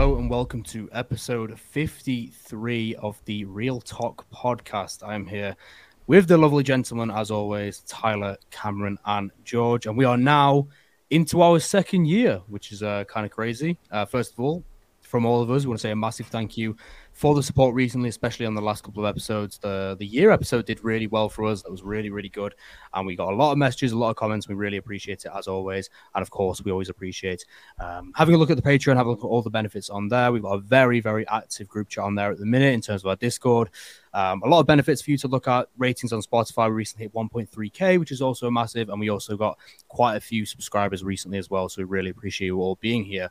Hello and welcome to episode 53 of the ReelTok podcast. I'm here with the lovely gentlemen, as always, Tyler, Cameron, and George. And we are now into our second year, which is uh, kind of crazy. Uh, first of all, from all of us, we want to say a massive thank you for the support recently, especially on the last couple of episodes. The the year episode did really well for us. That was really, really good. And we got a lot of messages, a lot of comments. We really appreciate it as always. And of course, we always appreciate um, having a look at the Patreon, having a look at all the benefits on there. We've got a very, very active group chat on there at the minute in terms of our Discord. Um, a lot of benefits for you to look at. Ratings on Spotify we recently hit 1.3k, which is also massive. And we also got quite a few subscribers recently as well. So we really appreciate you all being here.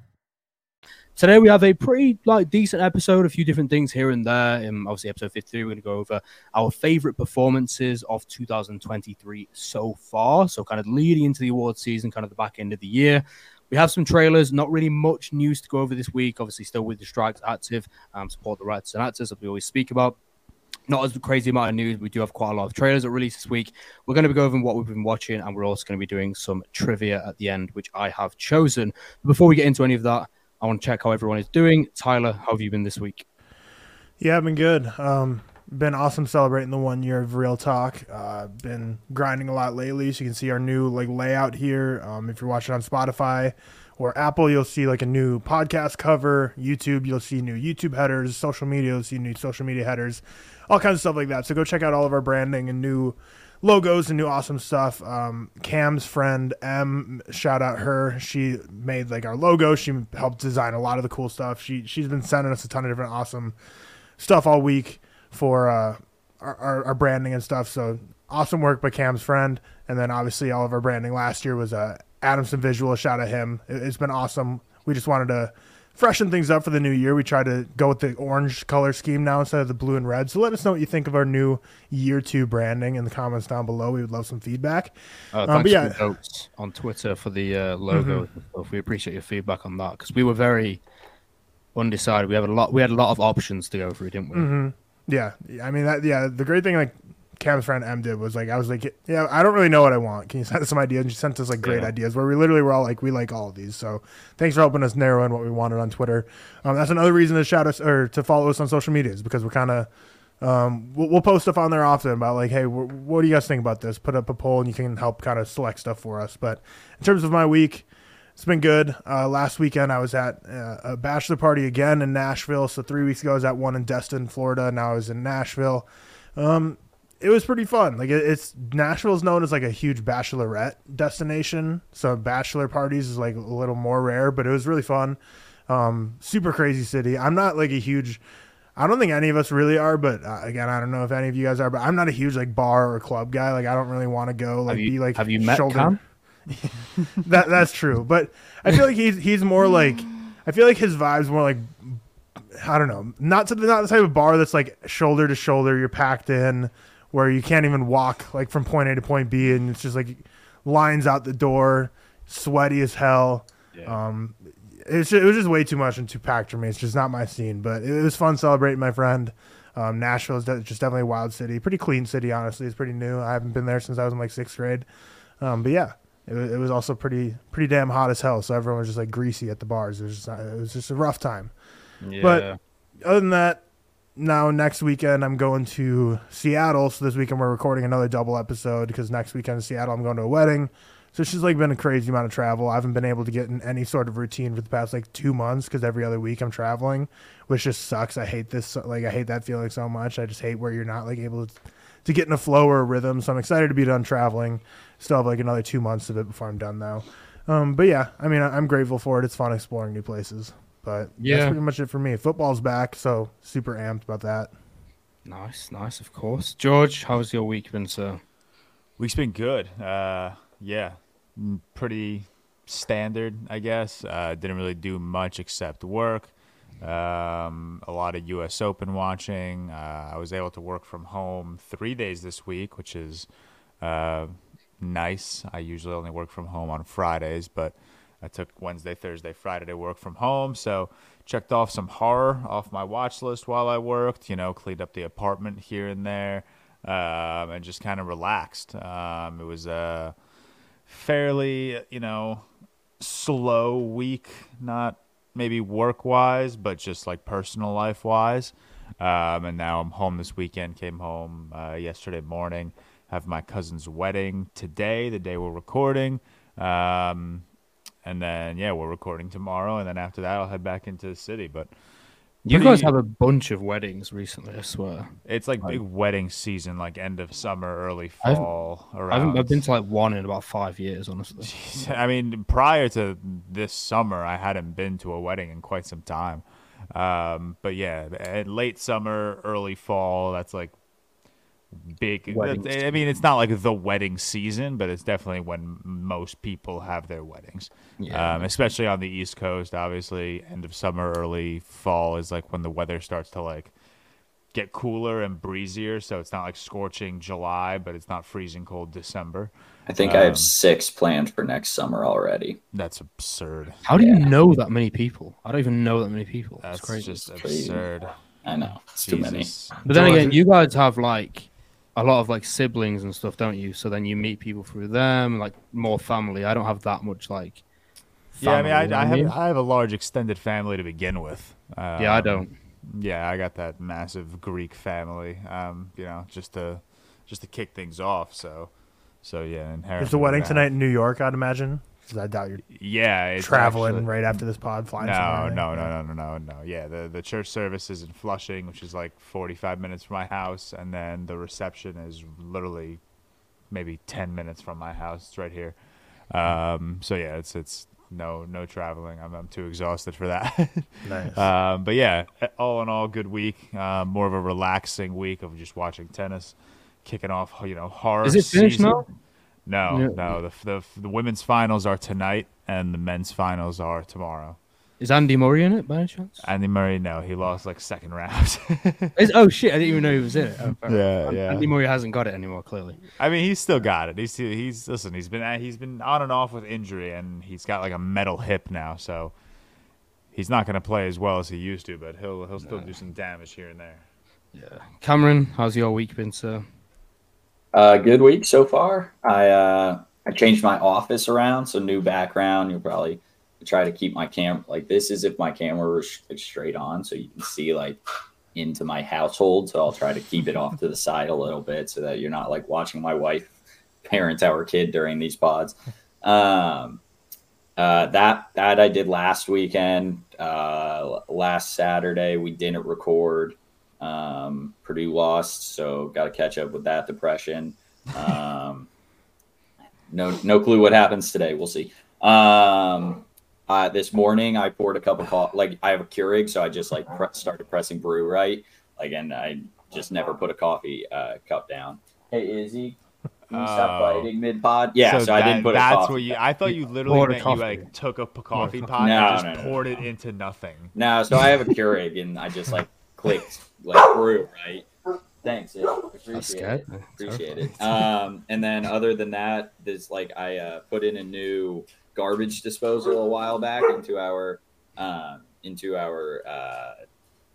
Today we have a pretty like decent episode, a few different things here and there. Um, obviously, episode 53, we're going to go over our favorite performances of 2023 so far. So, kind of leading into the award season, kind of the back end of the year. We have some trailers, not really much news to go over this week. Obviously, still with the strikes active, um, support the rights and actors, as we always speak about. Not as crazy amount of news. We do have quite a lot of trailers that release this week. We're going to be going over what we've been watching, and we're also going to be doing some trivia at the end, which I have chosen. Before we get into any of that, I want to check how everyone is doing. Tyler, how have you been this week? Yeah, I've been good. Um, been awesome celebrating the one year of ReelTok. Uh, been grinding a lot lately, so you can see our new like layout here. Um, if you're watching on Spotify or Apple, you'll see like a new podcast cover. YouTube, you'll see new YouTube headers. Social media, you'll see new social media headers. All kinds of stuff like that. So go check out all of our branding and new logos and new awesome stuff. Um, Cam's friend M, shout out her. She made like our logo. She helped design a lot of the cool stuff. She she's been sending us a ton of different awesome stuff all week for uh, our, our, our branding and stuff. So awesome work by Cam's friend. And then obviously all of our branding last year was uh, Adamson Visual. Shout out him. It, it's been awesome. We just wanted to freshen things up for the new year. We try to go with the orange color scheme now instead of the blue and red. So let us know what you think of our new year two branding in the comments down below. We would love some feedback. Uh, thanks um, but yeah. notes on Twitter for the uh, logo. Mm-hmm. We appreciate your feedback on that because we were very undecided. We have a lot. We had a lot of options to go through, didn't we? Mm-hmm. Yeah, I mean that. Yeah, the great thing like Cam's friend M did was like, I was like, yeah, I don't really know what I want. Can you send us some ideas? And she sent us like great yeah. ideas where we literally were all like, we like all of these. So thanks for helping us narrow in what we wanted on Twitter. Um, that's another reason to shout us or to follow us on social medias because we're kind of, um, we'll, we'll, post stuff on there often about like, hey, what do you guys think about this? Put up a poll and you can help kind of select stuff for us. But in terms of my week, it's been good. Uh, last weekend I was at uh, a bachelor party again in Nashville. So three weeks ago I was at one in Destin, Florida. Now I was in Nashville. Um, it was pretty fun. Like it, it's Nashville's known as like a huge bachelorette destination, so bachelor parties is like a little more rare, but it was really fun. Um, super crazy city. I'm not like a huge. I don't think any of us really are, but uh, again, I don't know if any of you guys are. But I'm not a huge like bar or club guy. Like I don't really want to go like you, be like have you met shoulder. That that's true, but I feel like he's he's more like I feel like his vibes more like I don't know, not to, not the type of bar that's like shoulder to shoulder. You're packed in where you can't even walk like from point A to point B, and it's just like lines out the door, sweaty as hell. Yeah. Um, it's it was just way too much and too packed for me. It's just not my scene, but it was fun celebrating my friend. Um, Nashville is just definitely a wild city, pretty clean city. Honestly, it's pretty new. I haven't been there since I was in like sixth grade. Um, but yeah, it, it, was also pretty pretty damn hot as hell. So everyone was just like greasy at the bars. It was just, it was just a rough time. Yeah. But other than that, now next weekend I'm going to Seattle. So this weekend we're recording another double episode because next weekend in Seattle I'm going to a wedding. So she's like been a crazy amount of travel. I haven't been able to get in any sort of routine for the past like two months because every other week I'm traveling, which just sucks. I hate this. Like I hate that feeling so much. I just hate where you're not like able to, to get in a flow or a rhythm. So I'm excited to be done traveling. Still have like another two months of it before I'm done though. Um, but yeah, I mean I'm grateful for it. It's fun exploring new places. But yeah, that's pretty much it for me. Football's back, so super amped about that. Nice, nice, of course. George, how's your week been, sir? Week's been good. Uh, yeah, pretty standard, I guess. Uh, didn't really do much except work. Um, a lot of U.S. Open watching. Uh, I was able to work from home three days this week, which is uh, nice. I usually only work from home on Fridays, but I took Wednesday, Thursday, Friday to work from home. So checked off some horror off my watch list while I worked. You know, cleaned up the apartment here and there, um, and just kind of relaxed. Um, it was a fairly, you know, slow week, not maybe work wise, but just like personal life wise. Um, and now I'm home this weekend. Came home uh, yesterday morning. Have my cousin's wedding today, the day we're recording. Um, and then yeah, we're recording tomorrow, and then after that, I'll head back into the city. But You pretty- guys have a bunch of weddings recently, I swear. it's like big wedding season, like end of summer, early I haven't- fall. I around. haven't, I've been to like one in about five years, honestly. I mean, prior to this summer, I hadn't been to a wedding in quite some time. Um, but yeah, at late summer, early fall, that's like big. Weddings. I mean, it's not like the wedding season, but it's definitely when most people have their weddings. Yeah. Um, especially on the East Coast, obviously, end of summer, early fall is like when the weather starts to like get cooler and breezier. So it's not like scorching July, but it's not freezing cold December. I think I Um, have six planned for next summer already. That's absurd. How do you know that many people? I don't even know that many people. That's That's crazy. just crazy. absurd. I know it's too many. But then George- again, you guys have like a lot of like siblings and stuff, don't you? So then you meet people through them, like more family. I don't have that much like. Yeah, I mean, family, you know I, I have mean? I have a large extended family to begin with. Um, yeah, I don't. Yeah, I got that massive Greek family. Um, you know, just to just to kick things off. So, so yeah, inherently. Is the wedding tonight in New York? I'd imagine. 'Cause I doubt you're Yeah, it's traveling actually- right after this pod, flying No, somewhere. no, no, no, no, no, no. Yeah, the the church service is in Flushing, which is like 45 minutes from my house, and then the reception is literally maybe 10 minutes from my house. It's right here. Um, so yeah, it's it's no no traveling. I'm I'm too exhausted for that. Nice. um, but yeah, all in all, good week. Um, more of a relaxing week of just watching tennis, kicking off. You know, horror. Is it finished season. now? No, Yeah. no. The, the the women's finals are tonight, and the men's finals are tomorrow. Is Andy Murray in it by any chance? Andy Murray, no, he lost like second round. Is, oh shit! I didn't even know he was in it. Oh, Yeah, enough. yeah. Andy Murray hasn't got it anymore. Clearly. I mean, he's still got it. He's he's listen. He's been he's been on and off with injury, and he's got like a metal hip now, so he's not going to play as well as he used to. But he'll he'll still do some damage here and there. Yeah. Cameron, how's your week been, sir? Uh, good week so far. I uh, I changed my office around, so new background. You'll probably try to keep my camera like this is if my camera was straight on, so you can see like into my household. So I'll try to keep it off to the side a little bit, so that you're not like watching my wife parent our kid during these pods. Um, uh, that that I did last weekend. Uh, last Saturday we didn't record. Um, Purdue lost, so got to catch up with that depression. Um, no, no clue what happens today. We'll see. Um, uh, this morning I poured a cup of coffee. Like I have a Keurig, so I just like pre- started pressing brew right. Like, and I just never put a coffee uh, cup down. Hey Izzy, can you stop Oh. biting mid pod? Yeah, so, I that- didn't put a That's coffee. what you. cup. I thought you literally meant you like took a coffee coffee. pot No, and just no, no, poured no, it no. into nothing. No, so I have a Keurig, and I just like clicked like brew right. Thanks. Appreciate it. Appreciate it. Um, and then other than that, there's like I uh, put in a new garbage disposal a while back into our um, into our uh,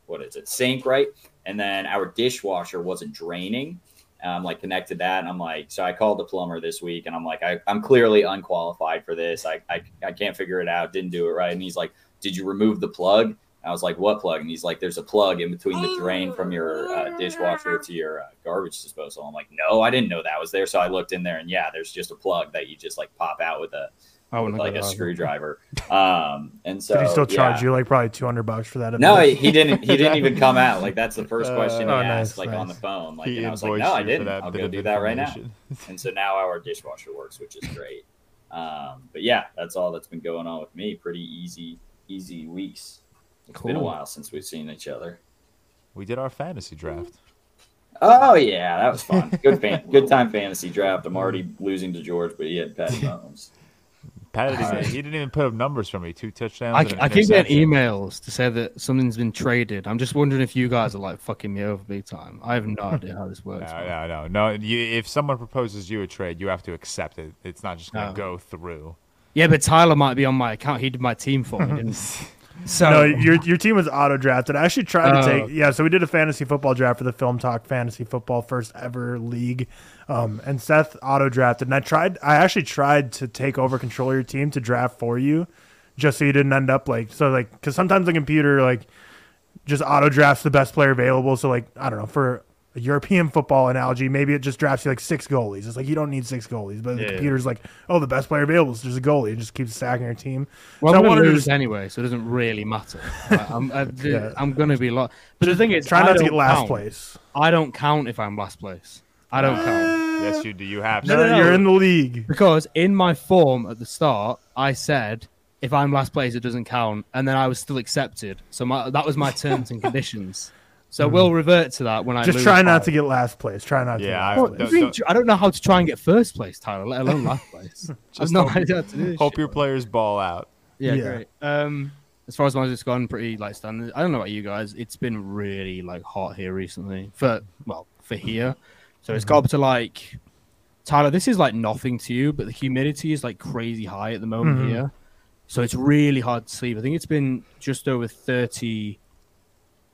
what is it sink, right? And then our dishwasher wasn't draining. Um, like connected that, and I'm like, so I called the plumber this week, and I'm like, I, I'm clearly unqualified for this. I, I I can't figure it out. Didn't do it right. And he's like, Did you remove the plug? I was like, what plug? And he's like, there's a plug in between the drain from your uh, dishwasher to your uh, garbage disposal. I'm like, no, I didn't know that was there. So I looked in there, and yeah, there's just a plug that you just like pop out with a I with like a that. screwdriver. Um, and so Did he still charge yeah. you like probably two hundred bucks for that? No, he, he didn't. He didn't even come out. Like that's the first question he Oh, asked, nice, like on the phone. Like, He and I was like, no, I didn't. I'll bit go do that right now. And so now our dishwasher works, which is great. Um, but yeah, that's all that's been going on with me. Pretty easy, easy weeks. It's been a while since we've seen each other. We did our fantasy draft. Oh yeah, that was fun. Good fan, good time fantasy draft. I'm already losing to George, but he had Patty Mahomes. Patty, didn't, he didn't even put up numbers for me. Two touchdowns. I, and an I keep getting emails to say that something's been traded. I'm just wondering if you guys are like fucking me over big time. I have no idea how this works. No, no, no, no. You, if someone proposes you a trade, you have to accept it. It's not just gonna No. go through. Yeah, but Tyler might be on my account. He did my team for me, didn't he? So No, your your team was auto drafted. I actually tried to Oh. take yeah. So we did a fantasy football draft for the Film Talk Fantasy Football first ever league, um, and Seth auto drafted. And I tried. I actually tried to take over control of your team to draft for you, just so you didn't end up like so like because sometimes the computer like just auto drafts the best player available. So like I don't know for a European football analogy, maybe it just drafts you like six goalies. It's like you don't need six goalies, but the Yeah. computer's like, oh, the best player available is just a goalie. It just keeps stacking your team. well, so I'm I going wanted to to lose just- anyway, so it doesn't really matter. I- I'm, I, Yeah. I'm going to be lost. But the thing is, Try I not to get last count. place. I don't count if I'm last place. I don't count Yes, you do. You have to. No, no, no. you're in the league. because in my form at the start, I said if I'm last place, it doesn't count, and then I was still accepted. So my, that was my terms and conditions. So we'll revert to that when I. Just lose try not by- to get last place. Try not to. Yeah, get I- last Well, don't- don't- I don't know how to try and get first place, Tyler, let alone last place. I've Just no hope- idea how to do this Hope shit, your players ball out. Yeah, Yeah. great. Um, as far as mine's gone, pretty like standard. I don't know about you guys. It's been really like hot here recently. For well, for here, so it's got up to like Tyler. This is like nothing to you, but the humidity is like crazy high at the moment Mhm. here. So it's really hard to sleep. I think it's been just over thirty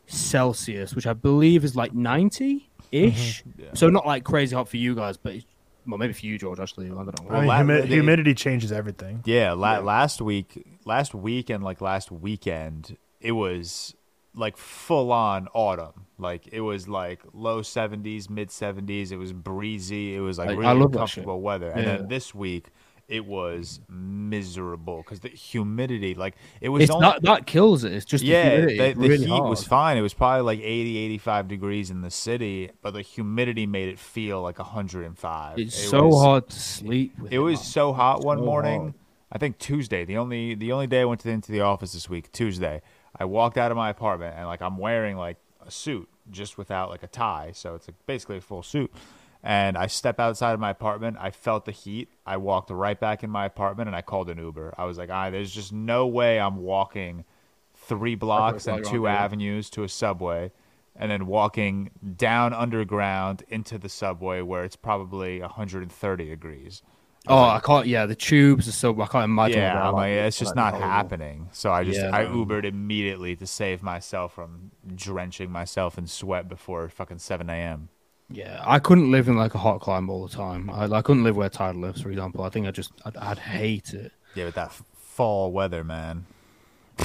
Celsius, which I believe is like ninety ish. Mm-hmm. Yeah. So not like crazy hot for you guys, but it's, well, maybe for you, George. Actually, I don't know. I mean, la- humi- they- humidity changes everything. Yeah, la- last week, last week, and like last weekend, it was like full on autumn. Like it was like low seventies, mid seventies. It was breezy. It was like I- I really love comfortable weather. And Yeah. then this week, it was miserable because the humidity, like it was It's only, not that kills it. It's just the yeah, humidity. the, the really heat was fine. It was probably like 80, 85 degrees in the city, but the humidity made it feel like 105. It's It so was- hard to sleep. With it was so hot one So morning. hard. I think Tuesday, the only the only day I went to, into the office this week, Tuesday. I walked out of my apartment and like I'm wearing like a suit just without like a tie, so it's like basically a full suit. And I step outside of my apartment. I felt the heat. I walked right back in my apartment and I called an Uber. I was like, "Ah, there's just no way I'm walking three blocks and two avenues to a subway." And then walking down underground into the subway where it's probably 130 degrees. Oh, I can't. Yeah, the tubes are so. I can't imagine. Yeah, I'm like, like. it's just Like, not happening. So I just Yeah, I. Ubered immediately to save myself from drenching myself in sweat before fucking 7 a.m. Yeah, I couldn't live in like a hot climate all the time. I, I couldn't live where Tyler lives, for example. I think I just, I'd, I'd hate it. Yeah, with that fall weather, man.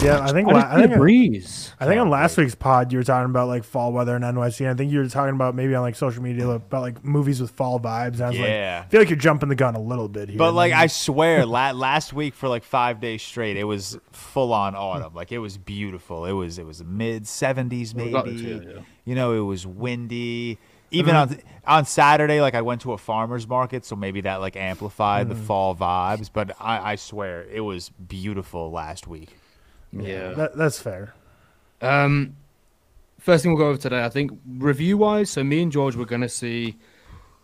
Yeah, I think. I la- I think. a breeze. I think on last week's pod you were talking about like fall weather in NYC. And I think you were talking about maybe on like social media about like movies with fall vibes. And I was Yeah. like, I feel like you're jumping the gun a little bit here. But like. I swear, la- last week for like five days straight, it was full on autumn. Like it was beautiful. It was it was mid 70s We got it maybe. too, yeah. You know, it was windy. Even on on Saturday, like I went to a farmer's market, so maybe that like amplified the fall vibes. But I, I swear, it was beautiful last week. Yeah. that, that's fair. Um, first thing we'll go over today, I think review wise. So me and George were gonna see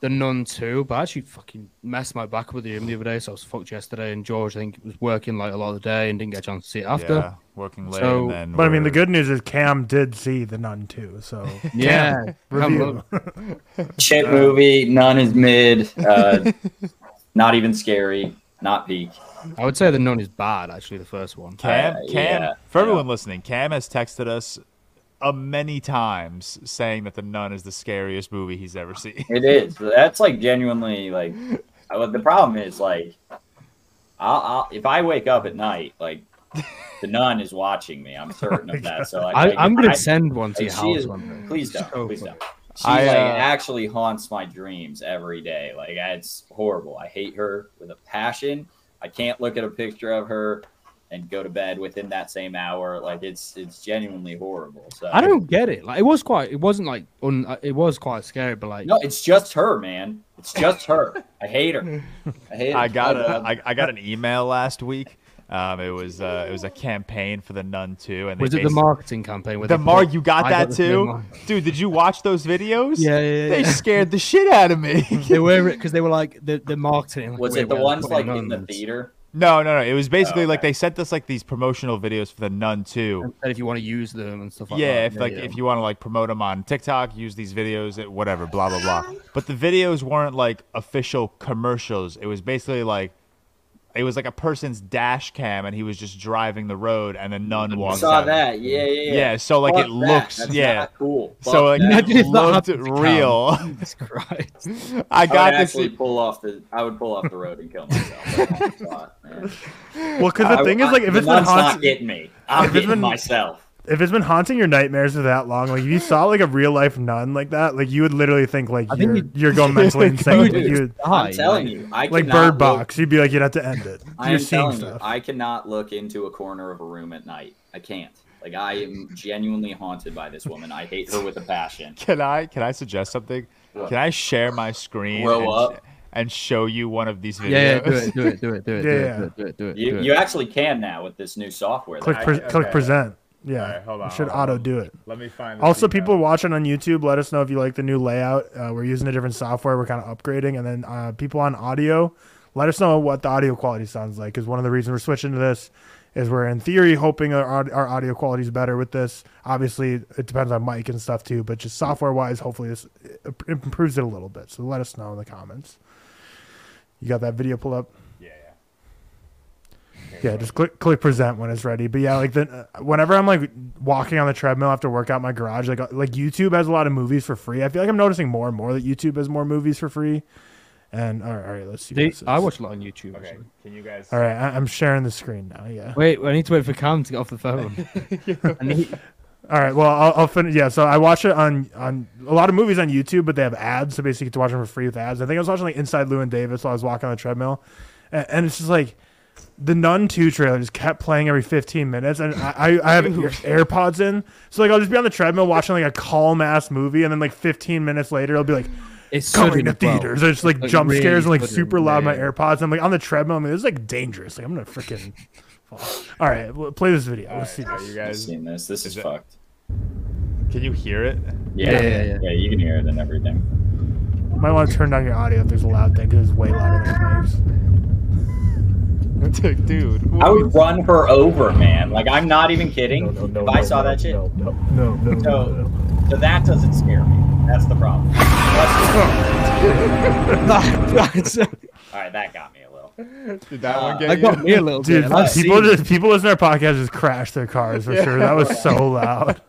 the Nun too, but I actually fucking messed my back up with him the other day, so I was fucked yesterday. And George, I think, was working like a lot of the day and didn't get a chance to see it after. Yeah, working late. So- and then But I mean, the good news is Cam did see the Nun too. So Yeah, come review. look. Shit movie. Nun is mid. Uh, not even scary. Not peak. I would say the Nun is bad. Actually, the first one. Cam, Uh, Cam, yeah, for yeah. everyone listening, Cam has texted us uh, many times saying that The Nun is the scariest movie he's ever seen. It is. That's like genuinely like. The problem is like, I'll, I'll if I wake up at night like, the nun is watching me. I'm certain of that. So like, I, like, I'm gonna I- send one to like, your house is- Please don't. So please don't. She I, like uh, actually haunts my dreams every day. Like it's horrible. I hate her with a passion. I can't look at a picture of her and go to bed within that same hour. Like it's it's genuinely horrible. So I don't get it. Like it was quite. It wasn't like un, uh, It was quite scary, but like No, it's just her, man. It's just her. I hate her. I hate her. I got so a, bad. I, I got an email last week. Um, it was uh, it was a campaign for The Nun too, and was it the marketing campaign? Where The they Mark, you got I that the same too, one. dude. Did you watch those videos? Yeah, yeah, They scared the shit out of me. They were because they were like the the marketing. like, Was it the ones like putting in the theater? No, no, no. It was basically Oh, like okay. they sent us like these promotional videos for the Nun too. And if you want to use them and stuff like yeah, that. if like if you want to like promote them on TikTok, use these videos, eh, whatever, blah blah blah. But the videos weren't like official commercials. It was basically like it was like a person's dash cam, and he was just driving the road, and a nun I walks saw out. that. Yeah, yeah, yeah. Yeah, so like Fuck it that. looks, That's yeah. not cool. So like that. Imagine it looked happened to Cam. real. Jesus Christ. I I got would to actually see. pull off the. I would pull off the road and kill myself. That's my. Well, because the I- thing is, like, if it's the it's been nun's not haunting, getting me. I'm If getting been- myself. If it's been haunting your nightmares for that long, like if you saw like a real life nun like that, like you would literally think like I you're you'd- you're going mentally insane. Dude, Like, you would- I'm telling you, I like cannot Bird look- Box, you'd be like you'd have to end it. I You're am telling stuff. you, I cannot look into a corner of a room at night. I can't. Like I am genuinely haunted by this woman. I hate her with a passion. Can I can I suggest something? What? Can I share my screen Grow and, up. and show you one of these videos? Yeah, yeah, do it, do it, do it, do it, do Yeah, it, yeah. do it, do it, do it, You, do it. you actually can now with this new software. that click I- okay. click present. Yeah, right, hold on, should auto do it. Let me find. Also, people watching on YouTube, let us know if you like the new layout. Uh, we're using a different software. We're kind of upgrading, and then uh, people on audio, let us know what the audio quality sounds like. Because one of the reasons we're switching to this is we're in theory hoping our, our audio quality is better with this. Obviously, it depends on mic and stuff too, but just software wise, hopefully this it improves it a little bit. So let us know in the comments. You got that video pulled up? Yeah, Yeah, just click click present when it's ready. But yeah, like the uh, whenever I'm like walking on the treadmill after workout in my garage, like like YouTube has a lot of movies for free. I feel like I'm noticing more and more that YouTube has more movies for free. And all right, all right let's see. They- what this is. I watch a lot on YouTube. Okay. actually. Can you guys? All right, I, I'm sharing the screen now. Yeah. Wait, I need to wait for Cam to get off the phone. Need, All right. Well, I'll, I'll finish. Yeah. So I watch it on on a lot of movies on YouTube, but they have ads, so basically you get to watch them for free with ads. I think I was watching like Inside Llewyn Davis while I was walking on the treadmill, and, and it's just like the Nun Two trailer just kept playing every 15 minutes, and I I, I have Air, AirPods in, so like I'll just be on the treadmill watching like a calm ass movie, and then like 15 minutes later it'll be like it's coming to as well. theaters. There's like Like, jump really scares and like super loud. My yeah. AirPods. I'm like on the treadmill. I'm like, this is like dangerous. Like I'm gonna freaking. fall. All right, well, play this video. Let's see this. you I've guys? seen this. This is, is it- fucked. Can you hear it? Yeah. Yeah, yeah, yeah. yeah, You can hear it and everything. Might want to turn down your audio if there's a loud thing because it's way louder than it makes. Dude. I would run her over, man. Like I'm not even kidding. if I saw that shit, No, no, no, so so that doesn't scare me. That's the problem. That's- All right, that got me a little. Did that one Uh, get that you? got me a little Dude, bit. people just people listen to our podcast just crash their cars for sure. That was so loud.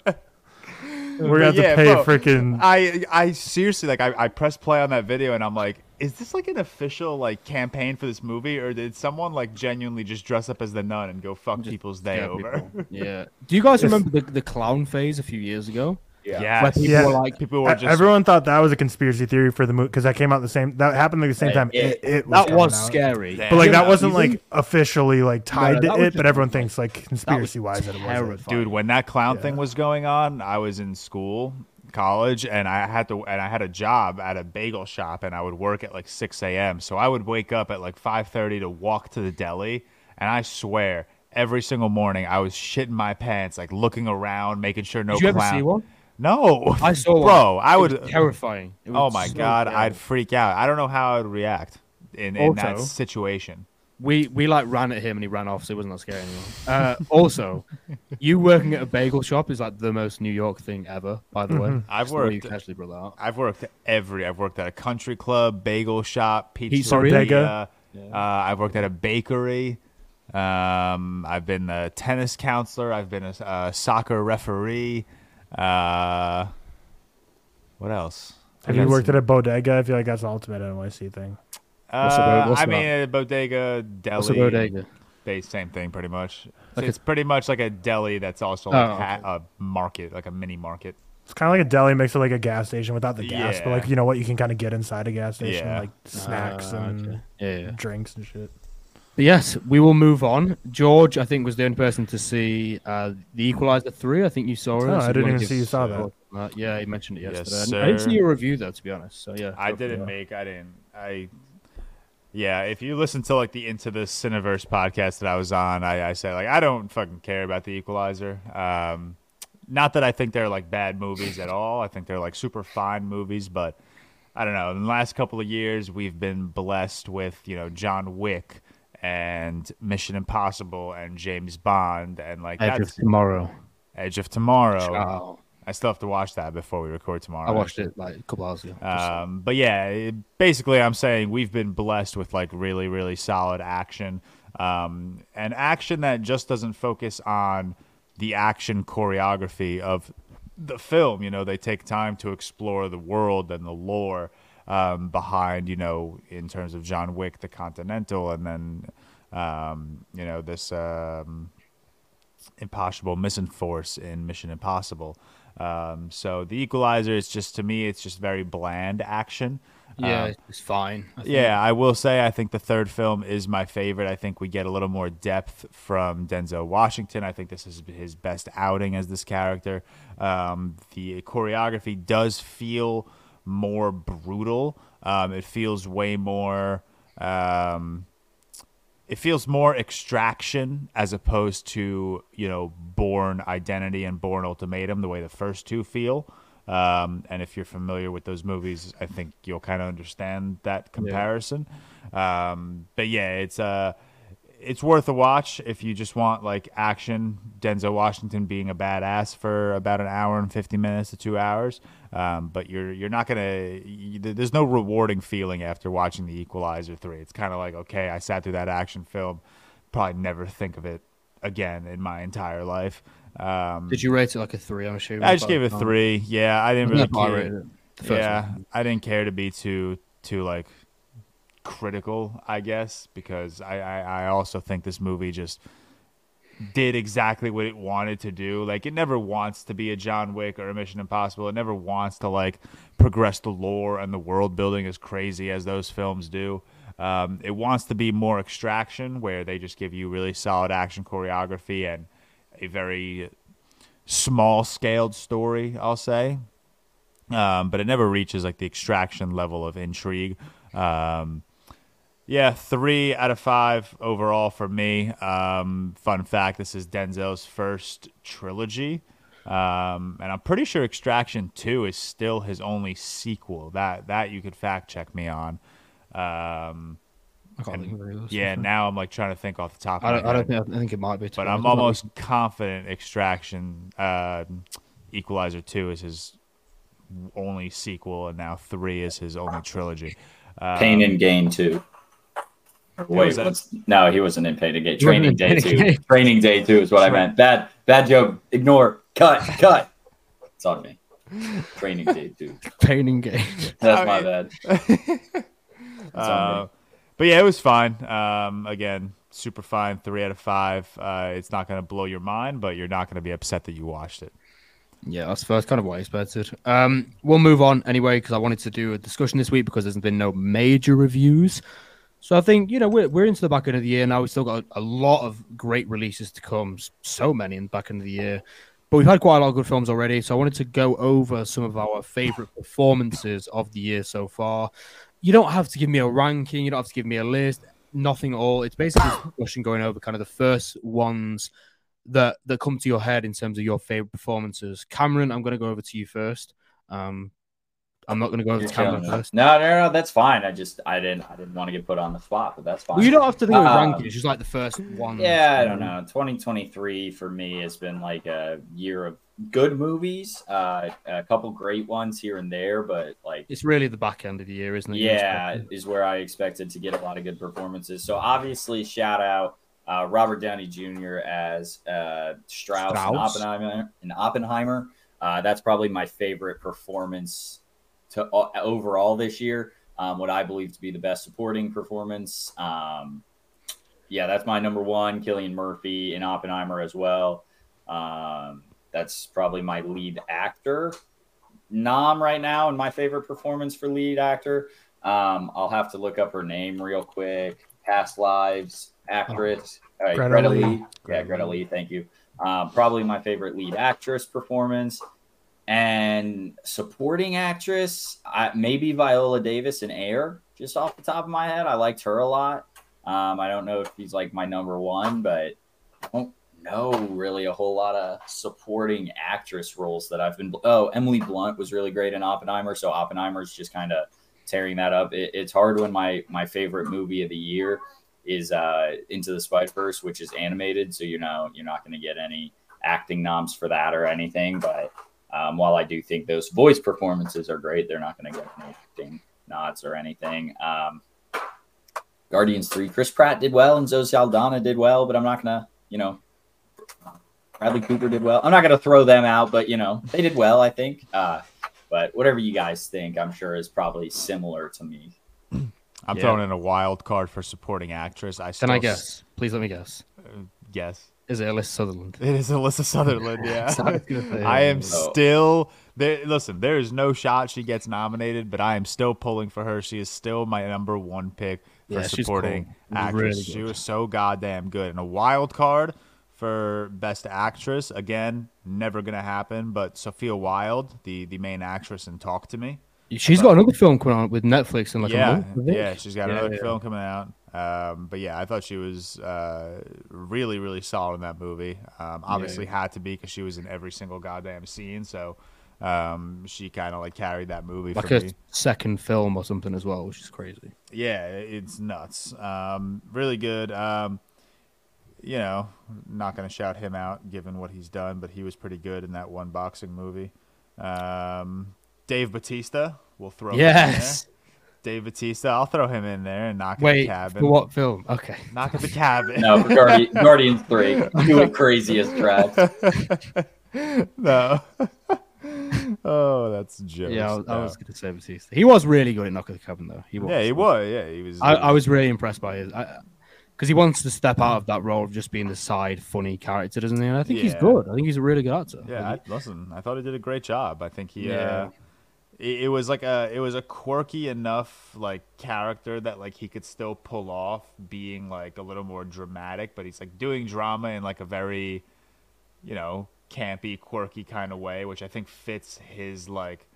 We're gonna have Yeah, to pay freaking. I I seriously like I, I pressed play on that video and I'm like, is this like an official like campaign for this movie or did someone like genuinely just dress up as the nun and go fuck people's day over? people. Yeah. Do you guys remember the, the clown phase a few years ago? Where Yes. people Yeah. were like, People were just Everyone thought that was a conspiracy theory for the movie because that came out the same. That happened at the same time. it- It, it was that was out. scary. Damn. But like that wasn't like officially like tied that to it, but everyone thinks like conspiracy wise that it was. dude when that clown Yeah. thing was going on i was in school college and i had to and i had a job at a bagel shop and i would work at like 6 a.m so i would wake up at like 5.30 to walk to the deli and i swear every single morning i was shitting my pants like looking around making sure no Did you ever see one? no I saw one. bro i It would was terrifying. It oh my so god i'd freak out i don't know how i would react in, in that situation We we like ran at him and he ran off, so it wasn't that scary anymore. Uh, also, you working at a bagel shop is like the most New York thing ever. By the way, I've Just the way worked- You casually brought that up. I've worked every. I've worked at a country club, bagel shop, Pizzeria. pizzeria. Uh, I've worked at a bakery. Um, I've been a tennis counselor. I've been a, a soccer referee. Uh, what else? Have you worked at a bodega? I feel like that's the ultimate NYC thing. What's the bo- Uh, what's I mean, a bodega, deli. What's a bodega? They, same thing, pretty much. Like it's pretty much like a deli that's also like Oh, ha- a market, like a mini market. It's kind of like a deli mixed with like a gas station without the gas, but like you know what you can kind of get inside a gas station, Yeah. like snacks Ah, and okay. yeah, yeah. drinks and shit. But yes, we will move on. George, I think, was the only person to see uh, the Equalizer three. I think you saw it. Oh, so I didn't even see you saw us that. your thoughts on that. Yeah, he mentioned it Yes, yesterday. I didn't see your review though, to be honest. So yeah, I didn't make. I didn't. I. Yeah, if you listen to like the Into the Cineverse podcast that I was on, I, I say like I don't fucking care about the Equalizer. Um, not that I think they're like bad movies at all. I think they're like super fine movies, but I don't know. In the last couple of years, we've been blessed with you know John Wick and Mission Impossible and James Bond and like Edge of Tomorrow. Edge of Tomorrow. Ciao. I still have to watch that before we record tomorrow. I watched it like a couple hours ago. Um, but yeah, it- basically, I'm saying we've been blessed with like really, really solid action, um, and action that just doesn't focus on the action choreography of the film. You know, they take time to explore the world and the lore um, behind, you know, in terms of John Wick, the Continental, and then, um, you know, this. Um, Impossible Mission Force in Mission Impossible. Um, so the Equalizer is just to me, it's just very bland action. yeah, Um, it's fine. I yeah, I will say I think the third film is my favorite. I think we get a little more depth from Denzel Washington. I think this is his best outing as this character. Um, the choreography does feel more brutal. Um, it feels way more. Um, it feels more extraction as opposed to you know Bourne identity and Bourne ultimatum the way the first two feel. Um, and if you're familiar with those movies i think you'll kind of understand that comparison. Um, but yeah it's uh it's worth a watch if you just want like action denzel washington being a badass for about an hour and 50 minutes to two hours um, but you're you're not gonna you, there's no rewarding feeling after watching the equalizer 3 it's kind of like okay i sat through that action film probably never think of it again in my entire life um, Did you rate it like a three? I'm assuming. i just gave it time. three yeah i didn't really That's what I care rated it. The first yeah, one. I didn't care to be too too like critical, I guess, because I, I I also think this movie just did exactly what it wanted to do. Like it never wants to be a John Wick or a Mission Impossible. It never wants to like progress the lore and the world building as crazy as those films do. Um, it wants to be more extraction, where they just give you really solid action choreography and a very small scaled story. I'll say um, but it never reaches like the extraction level of intrigue. Um, yeah, three out of five overall for me. Um, fun fact: this is Denzel's first trilogy, um, and I'm pretty sure Extraction Two is still his only sequel. That that you could fact check me on. Um, I can't think of it. either, yeah, so- now I'm like trying to think off the top. Of I don't, I don't think. I think it might be. but I'm honest. almost confident Extraction uh, Equalizer Two is his only sequel, and now three is his only trilogy. Um, Pain and Gain too. Was Wait, that? no, he wasn't in Pain and Gain. Training Day two. Gain. Training Day two is what I meant. Bad, bad joke. Ignore. Cut. Cut. It's on me. Training Day two. Training and gain. That's my I bad. Uh, but yeah, it was fine. Um, again, super fine. Three out of five. Uh, it's not going to blow your mind, but you're not going to be upset that you watched it. Yeah, that's, that's kind of what I expected. Um, we'll move on anyway because I wanted to do a discussion this week because there's been no major reviews. So I think you know we're we're into the back end of the year now. We've still got a, a lot of great releases to come. So many in the back end of the year, but we've had quite a lot of good films already. So I wanted to go over some of our favorite performances of the year so far. You don't have to give me a ranking. You don't have to give me a list. Nothing at all. It's basically a discussion going over kind of the first ones that that come to your head in terms of your favorite performances. Cameron, I'm going to go over to you first. Um, I'm not going to go over You're to Cameron killing me. first. No, no, no, that's fine. I just I didn't I didn't want to get put on the spot, but that's fine. Well, you don't have to think of Um, rankings. Just like the first one. Yeah, I don't know. 2023 for me has been like a year of good movies, uh, a couple great ones here and there, but like It's really the back end of the year, isn't it? Yeah, is where I expected to get a lot of good performances. So obviously, shout out uh, Robert Downey Jr. as uh, Strauss, and Strauss? Oppenheimer. And Oppenheimer, uh, that's probably my favorite performance to uh, overall this year. Um, what I believe to be the best supporting performance. Um, yeah, that's my number one. Cillian Murphy in Oppenheimer as well. Um, that's probably my lead actor nom right now and my favorite performance for lead actor. Um, I'll have to look up her name real quick. Past lives actress, All right, Greta Greta, Lee. Lee. Yeah, Greta Lee. Thank you. Um, probably my favorite lead actress performance. And supporting actress, I, maybe Viola Davis in Air, just off the top of my head. I liked her a lot. Um, I don't know if she's like my number one, but I don't know really a whole lot of supporting actress roles that I've been. Oh, Emily Blunt was really great in Oppenheimer, so Oppenheimer's just kind of tearing that up. It, it's hard when my my favorite movie of the year is uh, Into the Spider Verse, which is animated, so you know you're not going to get any acting noms for that or anything. But um, while I do think those voice performances are great, they're not going to get any acting nods or anything. Um, Guardians Three, Chris Pratt did well, and Zoe Saldana did well, but I'm not going to, you know, Bradley Cooper did well. I'm not going to throw them out, but you know they did well, I think. Uh, but whatever you guys think, I'm sure is probably similar to me. I'm Yeah. throwing in a wild card for supporting actress. I Can still I s- guess? Please let me guess. Yes. Is it Alyssa Sutherland? It is Alyssa Sutherland. Yeah, I was gonna say, I am uh, still there. Listen, there is no shot she gets nominated, but I am still pulling for her. She is still my number one pick for Yeah, supporting cool. actress. Really She was so goddamn good. And a wild card for best actress again, never gonna happen. But Sophia Wilde, the the main actress in Talk to Me. She's got another film coming out with Netflix in like a yeah, month. Yeah, she's got Yeah, another film coming out. Um, but yeah, I thought she was uh, really, really solid in that movie. Um, obviously, had to be because she was in every single goddamn scene. So um, she kind of like carried that movie Like for a me. second film or something as well, which is crazy. Yeah, it's nuts. Um, really good. Um, you know, not going to shout him out given what he's done, but he was pretty good in that one boxing movie. Um, Dave Bautista, we'll throw Yes. There. Dave Bautista, I'll throw him in there and knock at the cabin. for what film? Okay. Knock at the cabin. No, for Guardi- Guardians Three, do it craziest tracks. no. oh, that's jokes. Yeah, I was, I No. was going to say Bautista. He was really good at Knock at the Cabin, though. He was. Yeah, he was. Yeah, he was. I, I was really impressed by his. Because he wants to step out of that role of just being the side funny character, doesn't he? And I think he's good. I think he's a really good actor. Yeah, Like, I, listen, I thought he did a great job. I think he. Yeah. Uh, it, it was like a, it was a quirky enough like character that like he could still pull off being like a little more dramatic, but he's like doing drama in like a very, you know, campy, quirky kind of way, which I think fits his like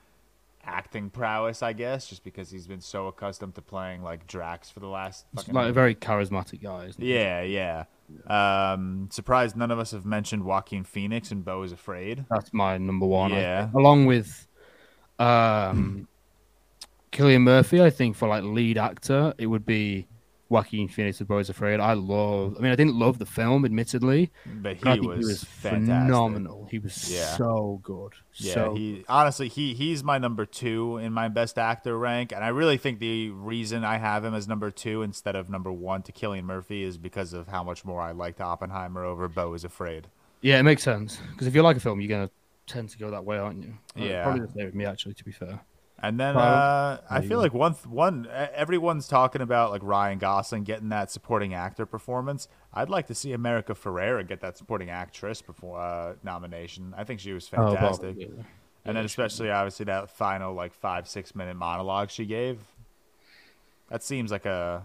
acting prowess, I guess, just because he's been so accustomed to playing like Drax for the last. fucking like a very charismatic guy. Isn't he? yeah, yeah. Um, surprised none of us have mentioned Joaquin Phoenix and Beau is Afraid. That's my number one. Yeah. think. Along with um, Cillian Murphy, I think for like lead actor, it would be Joaquin Phoenix of Beau's Afraid. I love. I mean, I didn't love the film, admittedly, But he, but was, he was fantastic. phenomenal. He was Yeah. so good. Yeah, so he honestly he he's my number two in my best actor rank, and I really think the reason I have him as number two instead of number one to Cillian Murphy is because of how much more I liked Oppenheimer over Beau is Afraid. Yeah, it makes sense because if you like a film, you're gonna tend to go that way, aren't you? Yeah. probably the same with me actually. To be fair, And then uh, I feel like one one everyone's talking about like Ryan Gosling getting that supporting actor performance. I'd like to see America Ferrera get that supporting actress before uh, nomination. I think she was Oh, fantastic. yeah. And then especially obviously that final like five six minute monologue she gave. That seems like a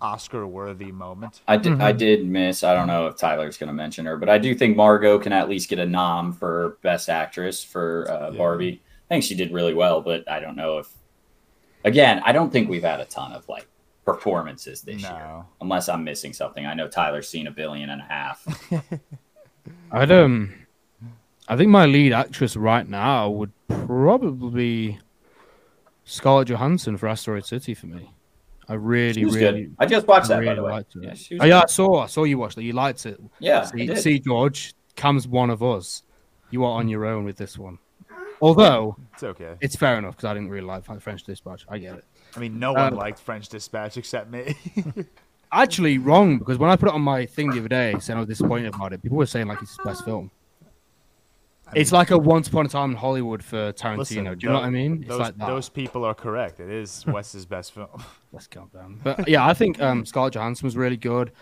Oscar worthy moment. I did, Mm-hmm. I did miss. I don't know if Tyler's going to mention her, but I do think Margot can at least get a nom for Best Actress for uh, Yeah. Barbie. I think she did really well, but I don't know if. Again, I don't think we've had a ton of like performances this year, unless I'm missing something. I know Tyler's seen a billion and a half. I'd um, I think my lead actress right now would probably be Scarlett Johansson for Asteroid City for me. I really, She was really, good. I just watched I that by the way. Yeah, she was oh yeah, I saw, I saw you watched it. You liked it. yeah, I See, did. see, George, Cam's one of us. You are on your own with this one. Although It's okay. it's fair enough because I didn't really like French Dispatch. I get it. I mean, no one Uh, liked French Dispatch except me. Actually, wrong because when I put it on my thing the other day saying I was disappointed about it, people were saying like it's his best film. It's like a Once Upon a Time in Hollywood for Tarantino. Listen, Do you know what I mean? It's Those, like that. those people are correct. It is Wes's best film. Let's calm down. But yeah, I think um, Scarlett Johansson was really good.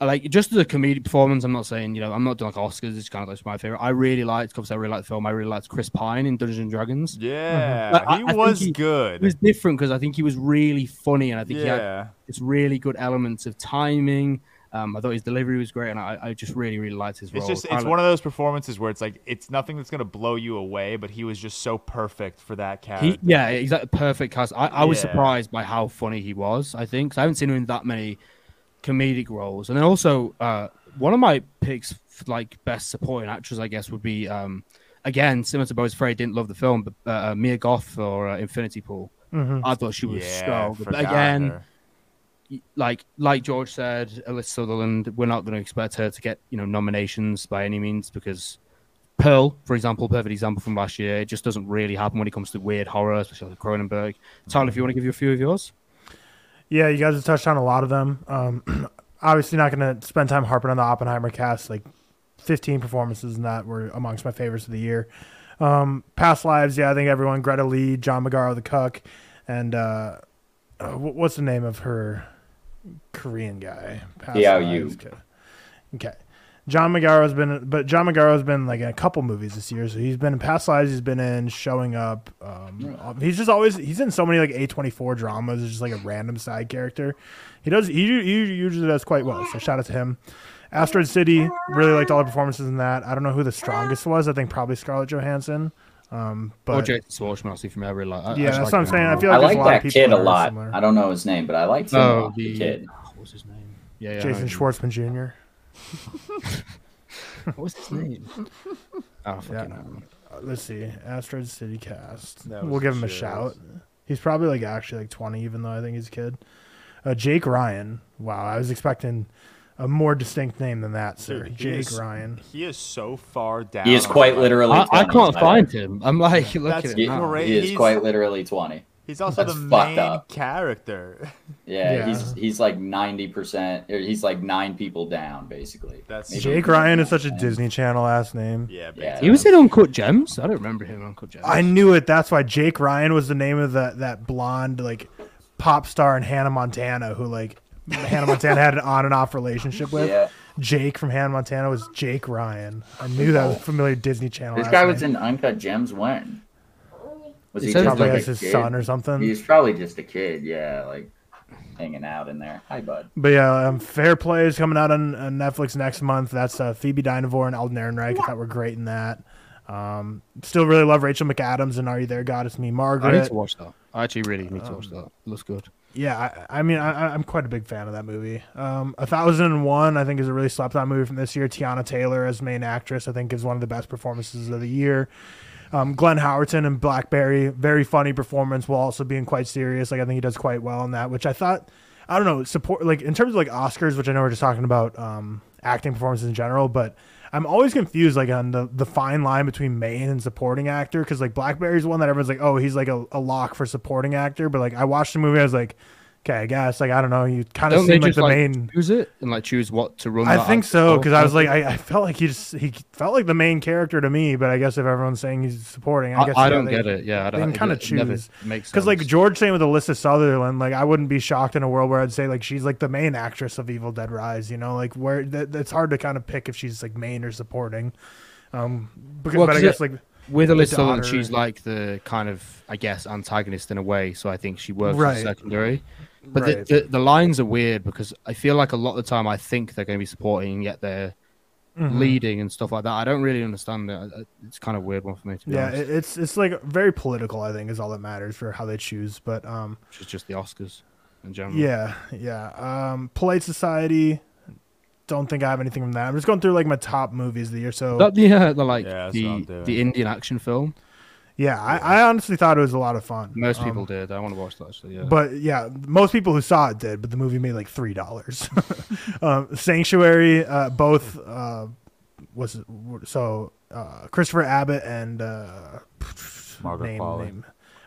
Like just as a comedic performance. I'm not saying you know I'm not doing like Oscars. It's kind of like my favorite. I really liked because I really liked the film. I really liked Chris Pine in Dungeons and Dragons. Yeah, I- he I think was he- good. It was different because I think he was really funny and I think he had yeah, it's really good elements of timing. Um, I thought his delivery was great, and I, I just really, really liked his role. it's just it's Tyler- one of those performances where it's like it's nothing that's gonna blow you away, but he was just so perfect for that character. he, yeah, exactly, perfect cast. I, I was Yeah. surprised by how funny he was. I think I haven't seen him in that many comedic roles, and then also uh, one of my picks, for, like best supporting actress, I guess, would be um, again similar to Beau's Afraid. Didn't love the film, but uh, Mia Goth for uh, Infinity Pool. Mhm. I thought she was yeah, so good. But again, her. Like like George said, Alyssa Sutherland, we're not going to expect her to get you know nominations by any means because Pearl, for example, perfect example from last year, it just doesn't really happen when it comes to weird horror, especially like Cronenberg. Tyler, if you want to give you a few of yours. Yeah, you guys have touched on a lot of them. Um, obviously, not going to spend time harping on the Oppenheimer cast. Like, 15 performances in that were amongst my favorites of the year. Um, past lives, yeah, I think everyone. Greta Lee, John Magaro, the Cuck, and uh, uh, what's the name of her Korean guy? Past Liao Lives, Yu. Okay. okay. John Magaro's been, but John Magaro's been like in a couple movies this year. So he's been in past lives. He's been in showing up. Um, he's just always he's in so many like A twenty four dramas. It's just like a random side character. He does he, he usually does quite well. So shout out to him. Asteroid City really liked all the performances in that. I don't know who the strongest was. I think probably Scarlett Johansson. Um, or but Jason Schwartzman, I'll see from every like. I- I yeah, just that's like what I'm saying. I feel like there's like a lot that of people kid a lot. similar. I don't know his name, but I liked him a Oh, lot, the, the kid. What was his name? Yeah, yeah. Jason. Schwartzman Jr. What was his name? Oh, Yeah. hell. Uh, let's see, Asteroid City cast. We'll give him a shout. He's probably like actually like 20, even though I think he's a kid. Uh, Jake Ryan. Wow, I was expecting a more distinct name than that, sir. Dude, Jake is- Ryan. He is so far down. He is quite literally. I, I can't find him. I'm like, look at him. now. great. he is He's- quite literally twenty. He's also That's the main up. character. Yeah, Yeah. he's he's like ninety percent. He's like nine people down, basically. That's- Maybe Jake Ryan is such a Disney Channel ass name. Yeah, Yeah. He was in Uncut Gems. I don't remember him in Uncut Gems. I knew it. That's why Jake Ryan was the name of that that blonde like pop star in Hannah Montana who like Hannah Montana had an on and off relationship with. Yeah, Jake from Hannah Montana was Jake Ryan. I knew that was a familiar Disney Channel. this ass guy was name. in Uncut Gems when? Was He he, said just probably like as his kid? son or something. He's probably just a kid. Yeah, like hanging out in there. Hi, bud. But yeah, um, Fair Play is coming out on, on Netflix next month. That's uh, Phoebe Dynevor and Alden Ehrenreich. I thought were great in that. Um, still really love Rachel McAdams and Are You There, God? It's Me, Margaret. I need Margaret. to watch that. I actually really need to watch that. It looks good. Yeah, I, I mean, I, I'm quite a big fan of that movie. Um, a Thousand and One, I think, is a really slept on movie from this year. Teyana Taylor as main actress, I think, is one of the best performances of the year. Um, Glenn Howerton and Blackberry, very funny performance while also being quite serious. Like I think he does quite well in that. Which I thought, I don't know, support like in terms of like Oscars, which I know we're just talking about um, acting performances in general, but I'm always confused like on the the fine line between main and supporting actor because like Blackberry's one that everyone's like, oh, he's like a, a lock for supporting actor, but like I watched the movie, I was like, okay, I guess like I don't know, you kind of seem like the like main. choose it and like choose what to run? I think so because I was like, I, I felt like he just he felt like the main character to me, but I guess if everyone's saying he's supporting, I I, guess I don't they- get it. Yeah, I don't. kind of choose because like. George saying with Alyssa Sutherland, like I wouldn't be shocked in a world where I'd say like she's like the main actress of Evil Dead Rise. You know, like where that, it's hard to kind of pick if she's like main or supporting. Um, because, Well, but I guess it- like with Alyssa Sutherland, she's like the kind of, I guess, antagonist in a way. So I think she works Right. secondary. But Right. the, the the lines are weird because I feel like a lot of the time I think they're going to be supporting, yet they're Mm-hmm. leading and stuff like that. I don't really understand it. It's kind of a weird one for me to be yeah, honest. it's it's like very political. I think is all that matters for how they choose. But um, Which is just the Oscars in general. yeah, yeah. Um, Polite Society. Don't think I have anything from that. I'm just going through like my top movies of the year. So That, yeah, the like Yeah, that's what I'm the the Indian action film. Yeah, I, I honestly thought it was a lot of fun. Most Um, people did. I want to watch that actually. Yeah. But yeah, most people who saw it did, but the movie made like three dollars. um, Sanctuary, uh, both uh, was so uh, Christopher Abbott and uh, Margaret Qualley.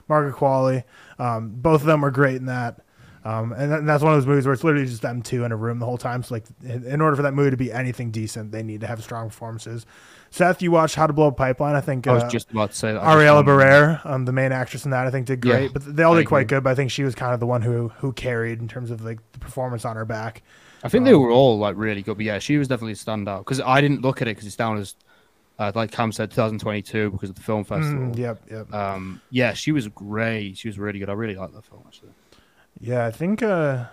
Margaret Qualley. Um, both of them were great in that. Um, and that- that's one of those movies where it's literally just them two in a room the whole time. So like, in, in order for that movie to be anything decent, they need to have strong performances. Seth, you watched How to Blow a Pipeline? I think I was uh, just about to say that. Ariella Barrera, um, the main actress in that, I think did Yeah, great. but they all I did quite agree. good. But I think she was kind of the one who who carried in terms of like the performance on her back. I think they were all like really good, but yeah, she was definitely a standout because I didn't look at it because it's down as, uh, like Cam said, 2022 because of the film festival. Mm, yep, yep. Um, yeah, she was great. She was really good. I really liked that film actually. yeah, I think uh,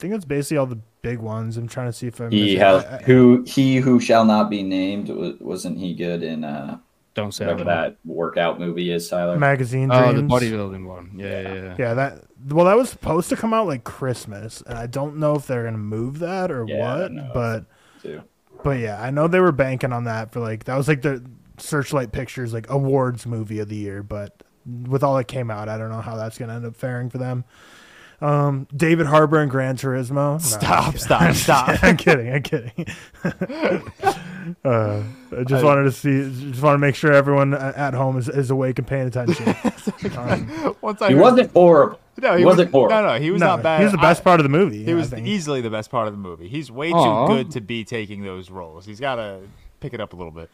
think that's basically all the big ones. I'm trying to see if I'm. He has who he who shall not be named. wa- Wasn't he good in uh Don't say whatever I don't that workout movie is, Tyler? magazine. Dreams. Oh, the bodybuilding one. Yeah, yeah, yeah. Yeah, that well, that was supposed to come out like Christmas, and I don't know if they're gonna move that or Yeah, what. no. But too. but yeah, I know they were banking on that for like that was like the Searchlight Pictures like awards movie of the year. But with all that came out, I don't know how that's gonna end up faring for them. Um, David Harbour and Gran Turismo. No, Stop, kidding. stop, stop. I'm kidding. I'm kidding. uh, I just wanted to see, just want to make sure everyone at home is, is awake and paying attention. Um, Once I He heard- wasn't horrible. No, he wasn't was, horrible. No, no, he was no, not bad. He was the best I- part of the movie. He was easily the best part of the movie. He's way too good to be taking those roles. He's got to pick it up a little bit.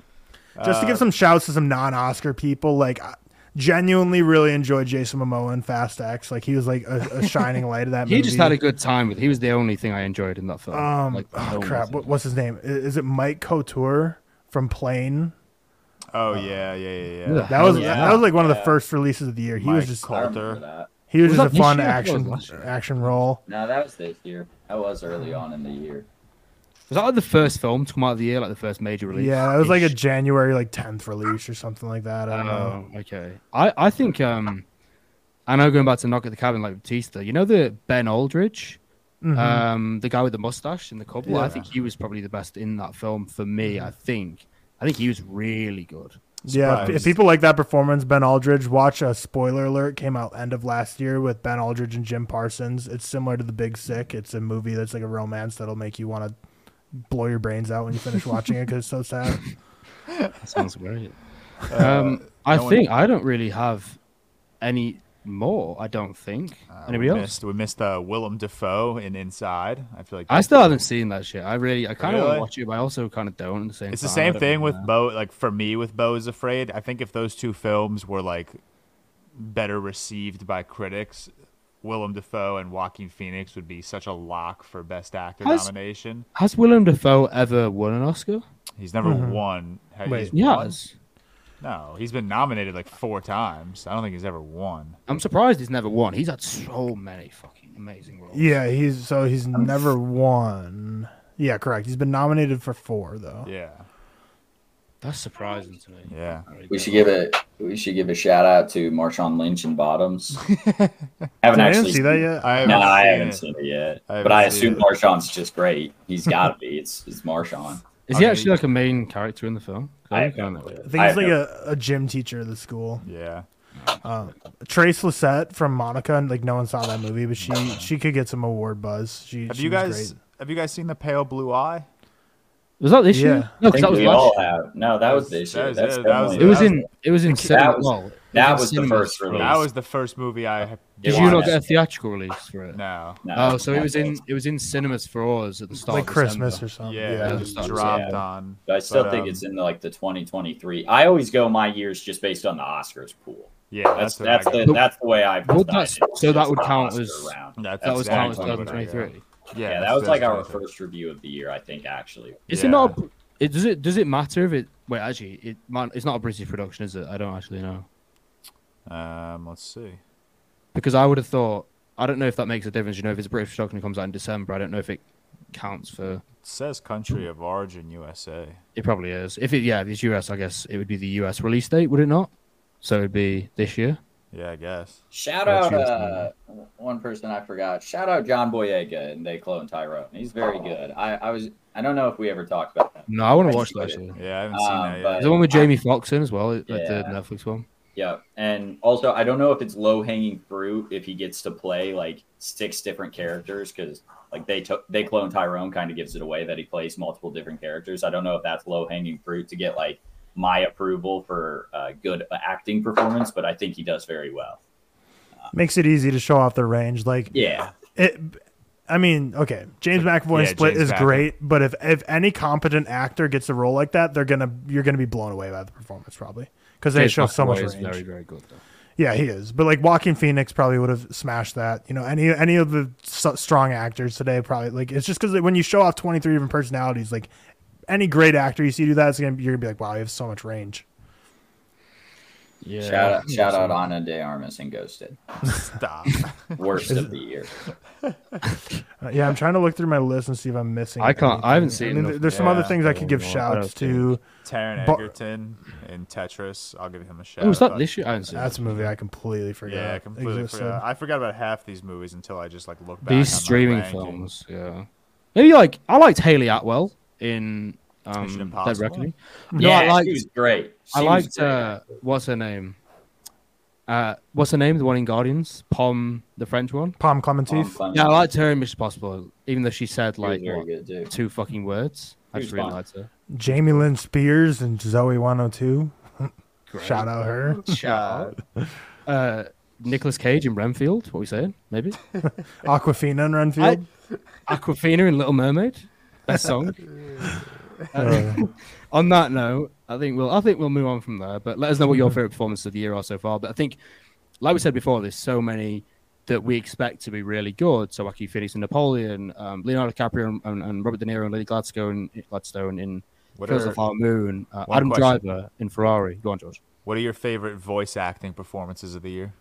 Just to give Uh, some shouts to some non-Oscar people, like I genuinely really enjoyed Jason Momoa in Fast X. Like he was like a, a shining light of that movie. He movie. just had a good time with. He was the only thing I enjoyed in that film. um. Like, oh crap! What, what's his name? I- Is it Mike Couture from Plane? Oh yeah, yeah, yeah, yeah. Yeah. That was Yeah. that was like one of the Yeah. first releases of the year. He Mike was just Col- Colter. he was, Was just a fun this year? I thought it action was last year. action role. No, that was this year. That was early on in the year. Was that like the first film to come out of the year, like the first major release? Yeah, it was like a January like tenth release or something like that. I don't know. Oh, okay. I, I think um, I know going back to Knock at the Cabin like Bautista. You know the Ben Aldridge, Mhm. um, the guy with the mustache in the couple. Yeah. I think he was probably the best in that film for me. I think. I think he was really good. Yeah, if, if people like that performance, Ben Aldridge, watch a spoiler alert came out end of last year with Ben Aldridge and Jim Parsons. It's similar to The Big Sick. It's a movie that's like a romance that'll make you want to blow your brains out when you finish watching it because it's so sad. That sounds great. Uh, Um, I no one- think I don't really have any more. I don't think. Uh, Anybody we else? Missed, we missed uh, Willem Dafoe in Inside. I feel like I still haven't seen that shit. I really, I kind of want Really? to watch it, but I also kind of don't at the same It's the time. I same thing with know. Beau. Like for me, with Beau is Afraid. I think if those two films were like better received by critics, Willem Dafoe and Joaquin Phoenix would be such a lock for Best Actor Has- nomination. Has Willem Dafoe ever won an Oscar? He's never Mhm. won. Ha- Wait. won? Yes. No, he's been nominated like four times. I don't think he's ever won. I'm surprised he's never won. He's had so many fucking amazing roles. yeah, he's so he's never won. Yeah, correct. He's been nominated for four though. Yeah, That's surprising to me. yeah. We should give it. We should give a shout out to Marshawn Lynch and Bottoms. haven't I didn't actually see that yet. I No, haven't I seen haven't it. seen it yet. I but I assume it. Marshawn's just great. He's got to be. It's it's Marshawn. Is he Okay. actually like a main character in the film? I have don't know. I think he's have like a, a gym teacher at the school. Yeah. Uh, Trace Lysette from Monica, and like no one saw that movie, but she she could get some award buzz. She Have she you guys great. have you guys seen the Pale Blue Eye? Was that this Yeah. year? No, because that was we last all year. have. No, that was this That year. was That's it. That was It was in. It was in cinema. was- well, that was the cinemas first release. That was the first movie I. Did you not get a theatrical release for it? No. No, Oh, so it was in. It was in cinemas for us at the start. like of Christmas December. or something. Yeah, Yeah, it it just was- dropped yeah. on. But I still but, think um, it's in the, like the 2023. I always go my years just based on the Oscars pool. Yeah, That's that's that's, the that's the way I've that- so that would count Oscar as- That was exactly count as exactly what I 2023. Yeah, Yeah, that was like our 2023. first review of the year, I think. Actually, Is Yeah. it not? It, does it? Does it matter if it? Wait, actually, it. It's not a British production, is it? I don't actually know Um, let's see. because I would have thought. I don't know if that makes a difference. You know, if it's a British production, it comes out in December. I don't know if it counts for. It says country of origin USA. It probably is. If it, yeah, if it's US, I guess it would be the US release date, would it not? So it'd be this year. Yeah, I guess. shout That's out uh, one person I forgot. Shout out John Boyega and They Clone Tyrone. He's very good. I, I was I don't know if we ever talked about that. No, I want to watch that enjoyed it. actually. Yeah, I haven't seen Um, that yet. There's the one with Jamie Foxx in as well, like the Netflix one. Yeah, and also I don't know if it's low hanging fruit if he gets to play like six different characters because like they took they clone Tyrone kind of gives it away that he plays multiple different characters. I don't know if that's low hanging fruit to get like my approval for a good acting performance, but I think he does very well. makes it easy to show off their range. Like Yeah, it. I mean, okay, James McAvoy Yeah, Split James is McAvoy. great, but if if any competent actor gets a role like that, they're gonna you're gonna be blown away by the performance probably because they James show so much McAvoy is range. Very, very good. Though. Yeah, he is. But like Joaquin Phoenix probably would have smashed that. You know, any any of the s- strong actors today probably like it's just because when you show off twenty three different personalities, like any great actor you see do that, it's gonna you're gonna be like, wow, you have so much range. Yeah. shout out shout out Ana de Armas and Ghosted, Stop. worst of the year. Uh, yeah, I'm trying to look through my list and see if I'm missing. I can't- I haven't seen I mean, enough. there- there's some other things I could give I don't shouts to. Taron But- Egerton in Tetris. I'll give him a shout. Oh, was that this year? I haven't seen That's a movie I completely forgot. Yeah, I completely existed. forgot. I forgot about half these movies until I just like looked back. These on streaming ranking. films, yeah. Maybe like I liked Hayley Atwell in um, Dead Reckoning. No, yeah, I liked she was great. I She was liked great. uh, what's her name? Uh, what's her name? The one in Guardians, Pom, the French one. Palm Um, Klementieff. Yeah, I liked her in Mission Possible, even though she said like very what, good two fucking words. I She just was really fun. liked her. Jamie Lynn Spears and Zoe 102. Great. Shout out her. Shout out. Uh, Nicolas Cage in Renfield. What we saying? Maybe Awkwafina and Renfield. Awkwafina in Little Mermaid. Best song. Uh, on that note, I think we'll I think we'll move on from there. But let us know what your favorite performances of the year are so far. But I think, like we said before, there's so many that we expect to be really good. So Joaquin Phoenix and Napoleon, um, Leonardo DiCaprio and, and, and Robert De Niro and Lily Gladstone, Gladstone in What Fields are, of Our Moon, uh, Adam question. Driver in Ferrari. Go on, George. what are your favorite voice acting performances of the year?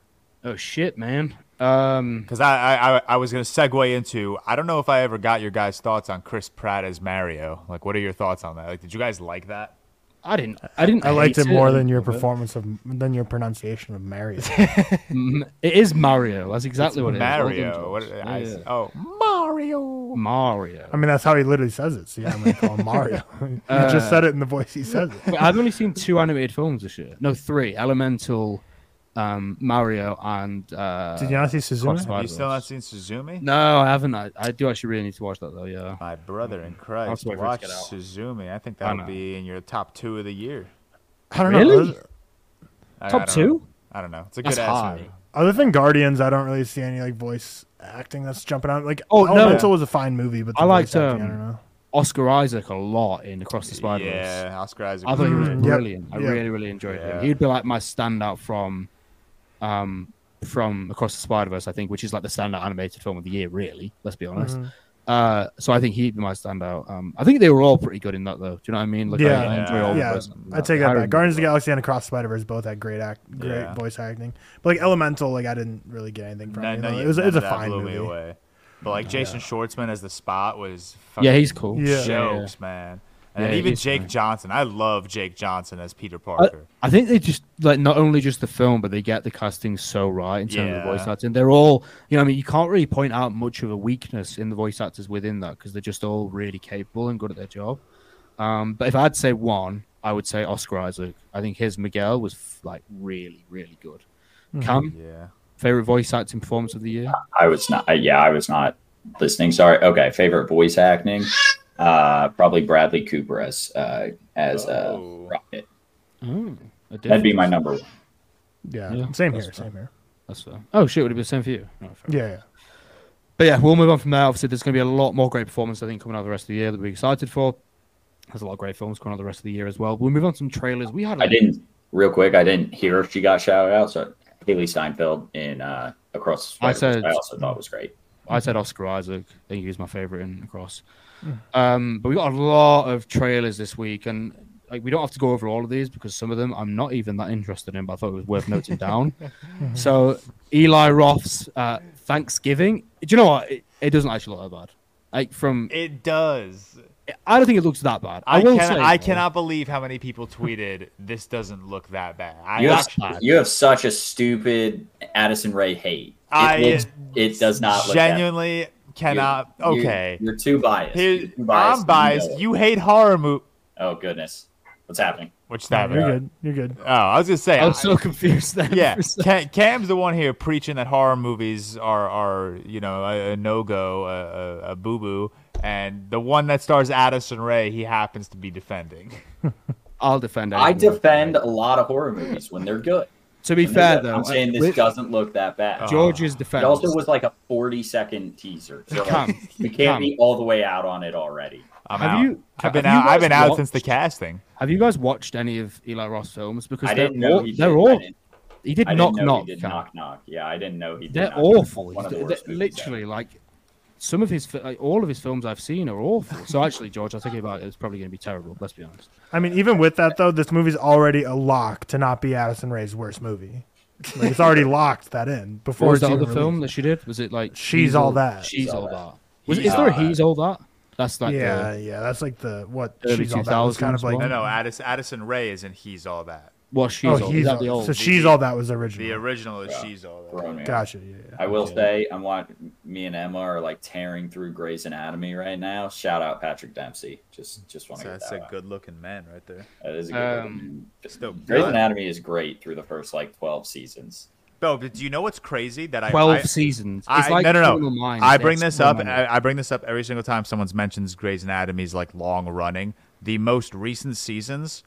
Oh shit, man. Um, Because I, I I- I was gonna segue into I don't know if I ever got your guys' thoughts on Chris Pratt as Mario. Like, what are your thoughts on that? Like, did you guys like that? I didn't. I didn't. I liked it more I than your didn't love it. performance of than your pronunciation of Mario. It is Mario. That's exactly what it is. Well done, Mario. What, I, Yeah, yeah. Oh, Mario. Mario. I mean, that's how he literally says it. So yeah, I'm gonna call him Mario. he Uh, just said it in the voice he says it. I've only seen two animated films this year. No, three: Elemental, um, Mario, and uh, Did you not see Suzume? Have you still not seen Suzume? No, I haven't. I, I do actually really need to watch that though. Yeah. My brother in I'll Christ, have to wait for it to watch get out. Suzume. I think that know. would be in your top two of the year. I don't Really? know. I- I Top don't two? know. I don't know. It's a That's good ass high. movie. Other than Guardians, I don't really see any like voice acting that's jumping out. Like, Oh, no. Elemental was a fine movie, but the I liked, voice acting, I um, don't know. Oscar Isaac a lot in Across the Spider Verse. Yeah, Oscar Isaac. I thought he was Mm, yep, brilliant. I yep. really, really enjoyed Yeah. him. He'd be like my standout from, um, from Across the Spider Verse, I think, which is like the standout animated film of the year. Really, let's be honest. Mhm. Uh, so I think he'd be my standout. Um, I think they were all pretty good in that, though. Do you know what I mean? Like, Yeah, I, I enjoy all of yeah. I take that I back. Guardians of the Galaxy and Across the Spider Verse both had great act, great Yeah. voice acting. But like Elemental, like I didn't really get anything from None- it. none- It was, it was a fine blew movie. me away. But like Jason Schwartzman as the Spot was Yeah, he's cool. Yeah. jokes, man. And Yeah, even Jake funny. Johnson. I love Jake Johnson as Peter Parker. I think they just like not only just the film, but they get the casting so right in terms of the voice acting. They're all, you know, I mean, you can't really point out much of a weakness in the voice actors within that because they're just all really capable and good at their job. Um, but if I had to say one, I would say Oscar Isaac. I think his Miguel was f- like really, really good. Cam, yeah. favorite voice acting performance of the year? I was not. uh, Yeah, I was not listening. Sorry. Okay. Favorite voice acting? Uh, probably Bradley Cooper as uh, as uh, Oh. Rocket. Oh, a That'd be my number one. Yeah, Yeah, same that's here, fair. same here. That's fair. Oh shit, would it be the same for you? Oh. Yeah, yeah. But yeah, we'll move on from there. Obviously, there's going to be a lot more great performance, I think, coming out the rest of the year that we're excited for. There's a lot of great films coming out the rest of the year as well. We'll move on to some trailers. We had. I didn't real quick. I didn't hear if she got shouted out. So Hailee Steinfeld in uh, Across. I said- I also thought was great. I said Oscar Isaac. I think he was my favorite in Across. Um, but we got a lot of trailers this week, and like we don't have to go over all of these because some of them I'm not even that interested in. But I thought it was worth noting down. so Eli Roth's uh, Thanksgiving. Do you know what? It, it doesn't actually look that bad. Like from, It does. I don't think it looks that bad. I, I, will can, say, I though, cannot believe how many people tweeted this doesn't look that bad. I, You have, bad. you have such a stupid Addison Rae hate. It, I looks, it does not look that- genuinely cannot. You're- okay, You're, too biased. Here- You're too biased. I'm biased. know. You hate horror movies. Oh goodness, what's happening? Which No, that? you're good. You're good. Oh, I was gonna say. I was I- so confused then. yeah, for a second. Cam, Cam's the one here preaching that horror movies are are you know a, a no go, a, a, a boo boo, and the one that stars Addison Rae, he happens to be defending. I'll defend. I anything. defend a lot of horror movies when they're good. To be When they're fair good. though, I'm saying this with doesn't look that bad. George's oh. defense. It also was like a 40 second teaser. So like, Come, we can't come. be all the way out on it already. I'm Have out. you- I've been out. I've been guys out since the casting. Have you guys watched any of Eli Roth films? Because I they're didn't know all, he did. they're all he did I knock didn't know knock. he did knock knock. Yeah, I didn't know he did. They're Knock Knock. awful. One of the They're literally like some of his like, all of his films I've seen are awful. So actually, George, I was thinking about it. It's probably going to be terrible. Let's be honest. I mean, even with that though, this movie's already a lock to not be Addison Rae's worst movie. Like, it's already locked that in before What was that even other film that she did? Was it like She's All That. She's all All that. That. Was He's is there a he's all that? That's like yeah, the, yeah, that's like the what Early she's all that was kind of like. one. No, no, Addison, Addison Rae is in He's All That. What she's oh, all. he's that all, the old? so she's all that was original. The original is Yeah. She's All That. Throwing me. Gotcha. Yeah, yeah. I will Okay. say, I'm watching. Me and Emma are like tearing through Grey's Anatomy right now. Shout out Patrick Dempsey. Just, just want to get that's that. a out. good-looking man right there. That is a good. Um, one. still Grey's good. Anatomy is great through the first like 12 seasons. Bo, but do you know what's crazy? That I Twelve I, seasons. I, It's like no, no, no. Minds. I bring have this up. many. I, I bring this up every single time someone's mentions Grey's Anatomy's like long running. The most recent seasons,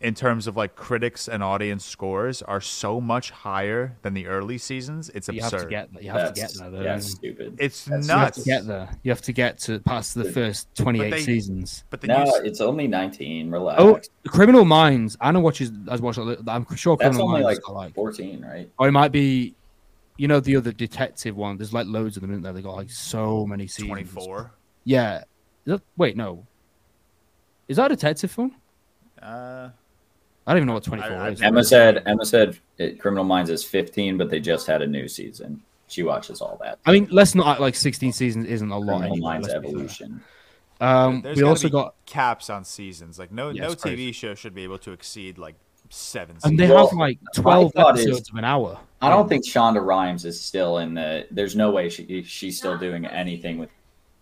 in terms of like critics and audience scores, are so much higher than the early seasons. It's You absurd. have to get. You have to get there. Though, yeah, you? stupid. it's That's- You have to get there. You have to get to past the first twenty-eight they- seasons. But then no, you, it's only 19. Relax. Oh, Criminal Minds. Anna watches. Has watched. a li- I'm sure That's Criminal only Minds like, got like. 14, right? Or it might be. You know the other detective one. There's like loads of them in there. They got like so many seasons. 24. Yeah. That- wait, no. Is that a detective film? Uh, I don't even know what 24 I- I- is. Emma said Emma said it, Criminal Minds is 15, but they just had a new season. She watches all that. I mean, let's not act like 16 seasons isn't a lot. Criminal Anyway, Minds let's be fair. Evolution. Um, there's we also be got, caps on seasons. Like no, Yeah, no TV crazy. show should be able to exceed like seven. and they Well, have like 12 thought is- episodes of an hour. I don't think Shonda Rhimes is still in the. There's no way she she's still doing anything with.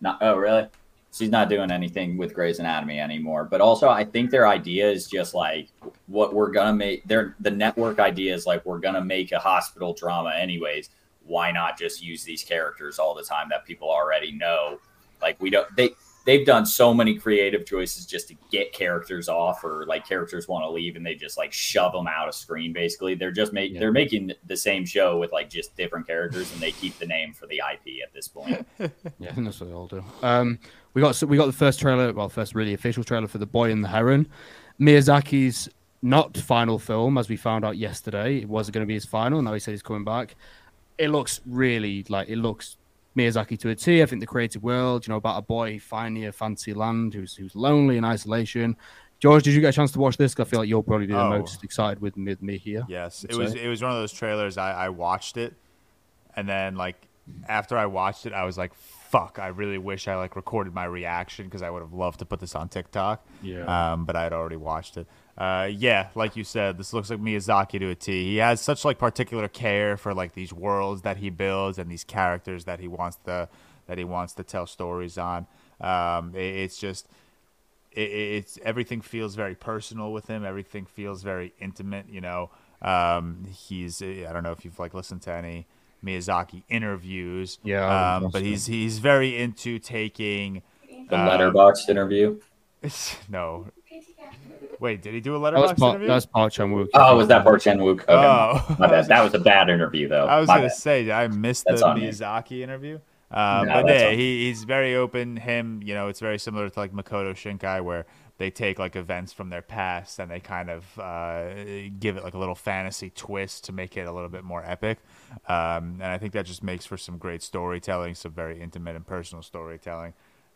Not oh really? She's not doing anything with Grey's Anatomy anymore. But also, I think their idea is just like what we're gonna make. Their the network idea is like we're gonna make a hospital drama anyways. Why not just use these characters all the time that people already know? Like we don't they they've done so many creative choices just to get characters off or like characters want to leave and they just like shove them out of screen basically they're just making Yeah. they're making the same show with like just different characters and they keep the name for the ip at this point Yeah, I think that's what they all do. Um, we got so we got the first trailer, well, first really official trailer for The Boy and the Heron. Miyazaki's not final film, as we found out yesterday. It wasn't going to be his final. Now he said he's coming back. It looks really like it looks Miyazaki to a T. I think the creative world, you know, about a boy finding a fancy land who's who's lonely in isolation. George, did you get a chance to watch this? I feel like you're probably the Oh. most excited with me, me here. Yes, it was. say. It was one of those trailers. I, I watched it, and then like after I watched it, I was like, "Fuck!" I really wish I like recorded my reaction because I would have loved to put this on TikTok. Yeah. Um, but I had already watched it. Uh, yeah, like you said, this looks like Miyazaki to a T. He has such like particular care for like these worlds that he builds and these characters that he wants to that he wants to tell stories on. Um, it, it's just it, it's everything feels very personal with him. Everything feels very intimate. You know, um, he's I don't know if you've like listened to any Miyazaki interviews. Yeah, um, but he's he's very into taking. the letterboxed letterboxd interview no. Wait, did he do a That was letterbox interview? that was Park Chan Wook. oh was that Park Chan Wook okay Oh. my bad. that was a bad interview though I was My gonna bad. say I missed That's the on me. Miyazaki interview. Um, No, but yeah, he, he's very open. Him, you know, it's very similar to like Makoto Shinkai, where they take like events from their past and they kind of uh, give it like a little fantasy twist to make it a little bit more epic. Um, and I think that just makes for some great storytelling, some very intimate and personal storytelling.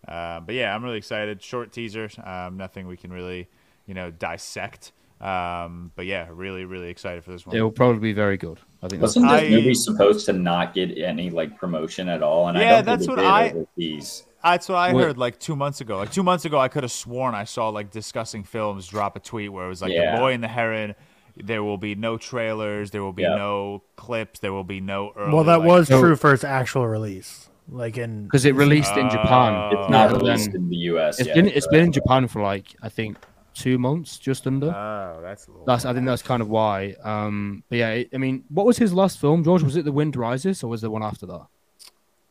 Um, but yeah, I'm really excited. Short teaser, um, nothing we can really, you know, dissect. Um, but yeah, really, really excited for this one. It will probably be very good. I think that's wasn't this I- movie supposed to not get any like promotion at all and Yeah, i don't that's what I- overseas. That's what I What- heard like two months ago. Like two months ago, I could have sworn I saw like discussing films drop a tweet where it was like Yeah. the boy and the heron. There will be no trailers. There will be Yeah. no clips. There will be no. Early, Well, that like- was So- true for its actual release. Like in because it released in Japan. It's not released in the us It's yet, been it's but- been in Japan for like I think two months, just under. Oh, that's that's I think that's kind of why. Um, but yeah, I mean, what was his last film, George? Was it The Wind Rises or was there one after that?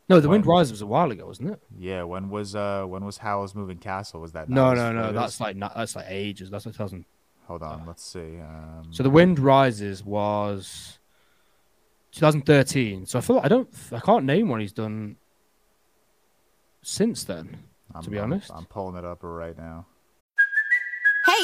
No, The Wind Rises was a while ago, wasn't it? yeah. When was uh when was Howl's Moving Castle? Was that? No, no, no. latest? That's like not, that's like ages. That's like 2000. Hold on. Let's see. Um, So The Wind Rises was 2013. So I feel like I don't I can't name what he's done since then. I'm, to be I'm- honest. I'm pulling it up right now.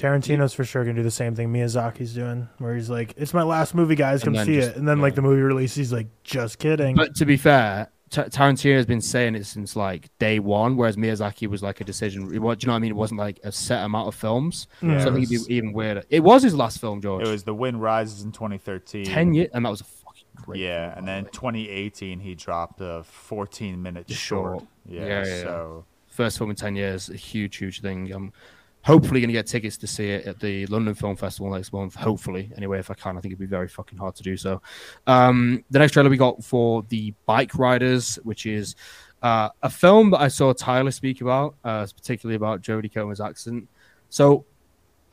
Tarantino's for sure gonna do the same thing Miyazaki's doing, where he's like, "It's my last movie, guys, come see just- it." And then like the movie release, he's like, "Just kidding." But to be fair, T- Tarantino has been saying it since like day one, whereas Miyazaki was like a decision. It do you know what I mean? It wasn't like a set amount of films. Yeah. so I think it'd be even weirder. It was his last film, George. It was The Wind Rises in 2013. ten years, and that was a fucking great. yeah, film, and then way. 2018 he dropped a 14 minute short. short. Yeah, Yeah, yeah, yeah. so first film in 10 years, a huge, huge thing. I'm hopefully going to get tickets to see it at the London Film Festival next month. Hopefully, anyway, if I can, I think it'd be very fucking hard to do so. Um, the next trailer we got for the Bike Riders, which is uh, a film that I saw Tyler speak about, uh, particularly about Jodie Comer's accent. So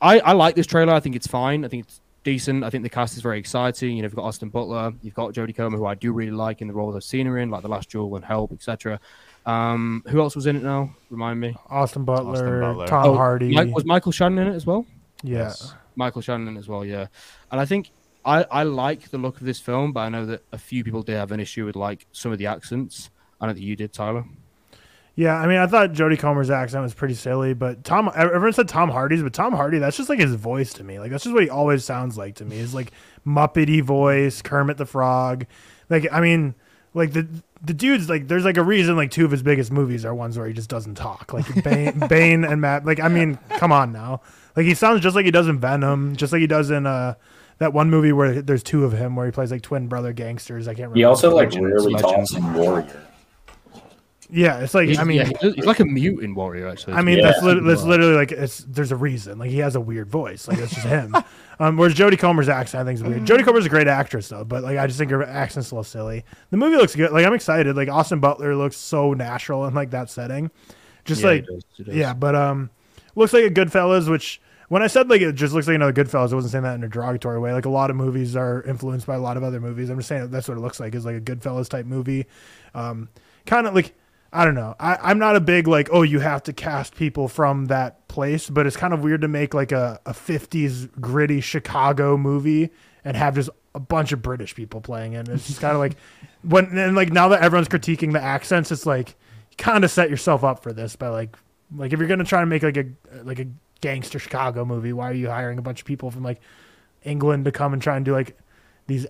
I, I like this trailer. I think it's fine. I think it's decent. I think the cast is very exciting. You know, you've got Austin Butler, you've got Jodie Comer, who I do really like in the roles I've seen her in, like The Last Duel and Help, etc. Um, who else was in it now? Remind me. Austin Butler, Butler. Tom Oh, Hardy. Mike, was Michael Shannon in it as well? yeah. Yes. Michael Shannon as well, yeah. And I think I, I like the look of this film, but I know that a few people did have an issue with like some of the accents. I don't know that you did, Tyler. Yeah, I mean, I thought Jodie Comer's accent was pretty silly, but Tom, everyone said Tom Hardy's, but Tom Hardy, that's just like his voice to me. Like that's just what he always sounds like to me. His like Muppety voice, Kermit the Frog. Like I mean, like the the dude's like, there's like a reason like two of his biggest movies are ones where he just doesn't talk. Like Bane, Bane and Matt. Like I mean, come on now. Like he sounds just like he does in Venom, just like he does in uh that one movie where there's two of him where he plays like twin brother gangsters. I can't remember. He also like Legends, really legends. talks in Warrior. yeah, it's like He's, I mean, yeah, he he's like a mutant warrior, actually. I mean, Yeah. that's, lit- that's literally like it's. There's a reason. Like he has a weird voice. Like it's just him. um, whereas Jodie Comer's accent, I think, is weird. Jodie Comer's a great actress though, but like I just think her accent's a little silly. The movie looks good. Like I'm excited. Like Austin Butler looks so natural in like that setting. Just Yeah, like does, he does. yeah, but um, looks like a Goodfellas. Which when I said like it just looks like another Goodfellas, I wasn't saying that in a derogatory way. Like a lot of movies are influenced by a lot of other movies. I'm just saying that's what it looks like. Is like a Goodfellas type movie. Um, kind of like I don't know. I, I'm not a big like, oh, you have to cast people from that place, but it's kind of weird to make like a, a 50s gritty Chicago movie and have just a bunch of British people playing it. It's just kind of like when and like now that everyone's critiquing the accents, it's like you kind of set yourself up for this by like like if you're gonna try to make like a like a gangster Chicago movie, why are you hiring a bunch of people from like England to come and try and do like these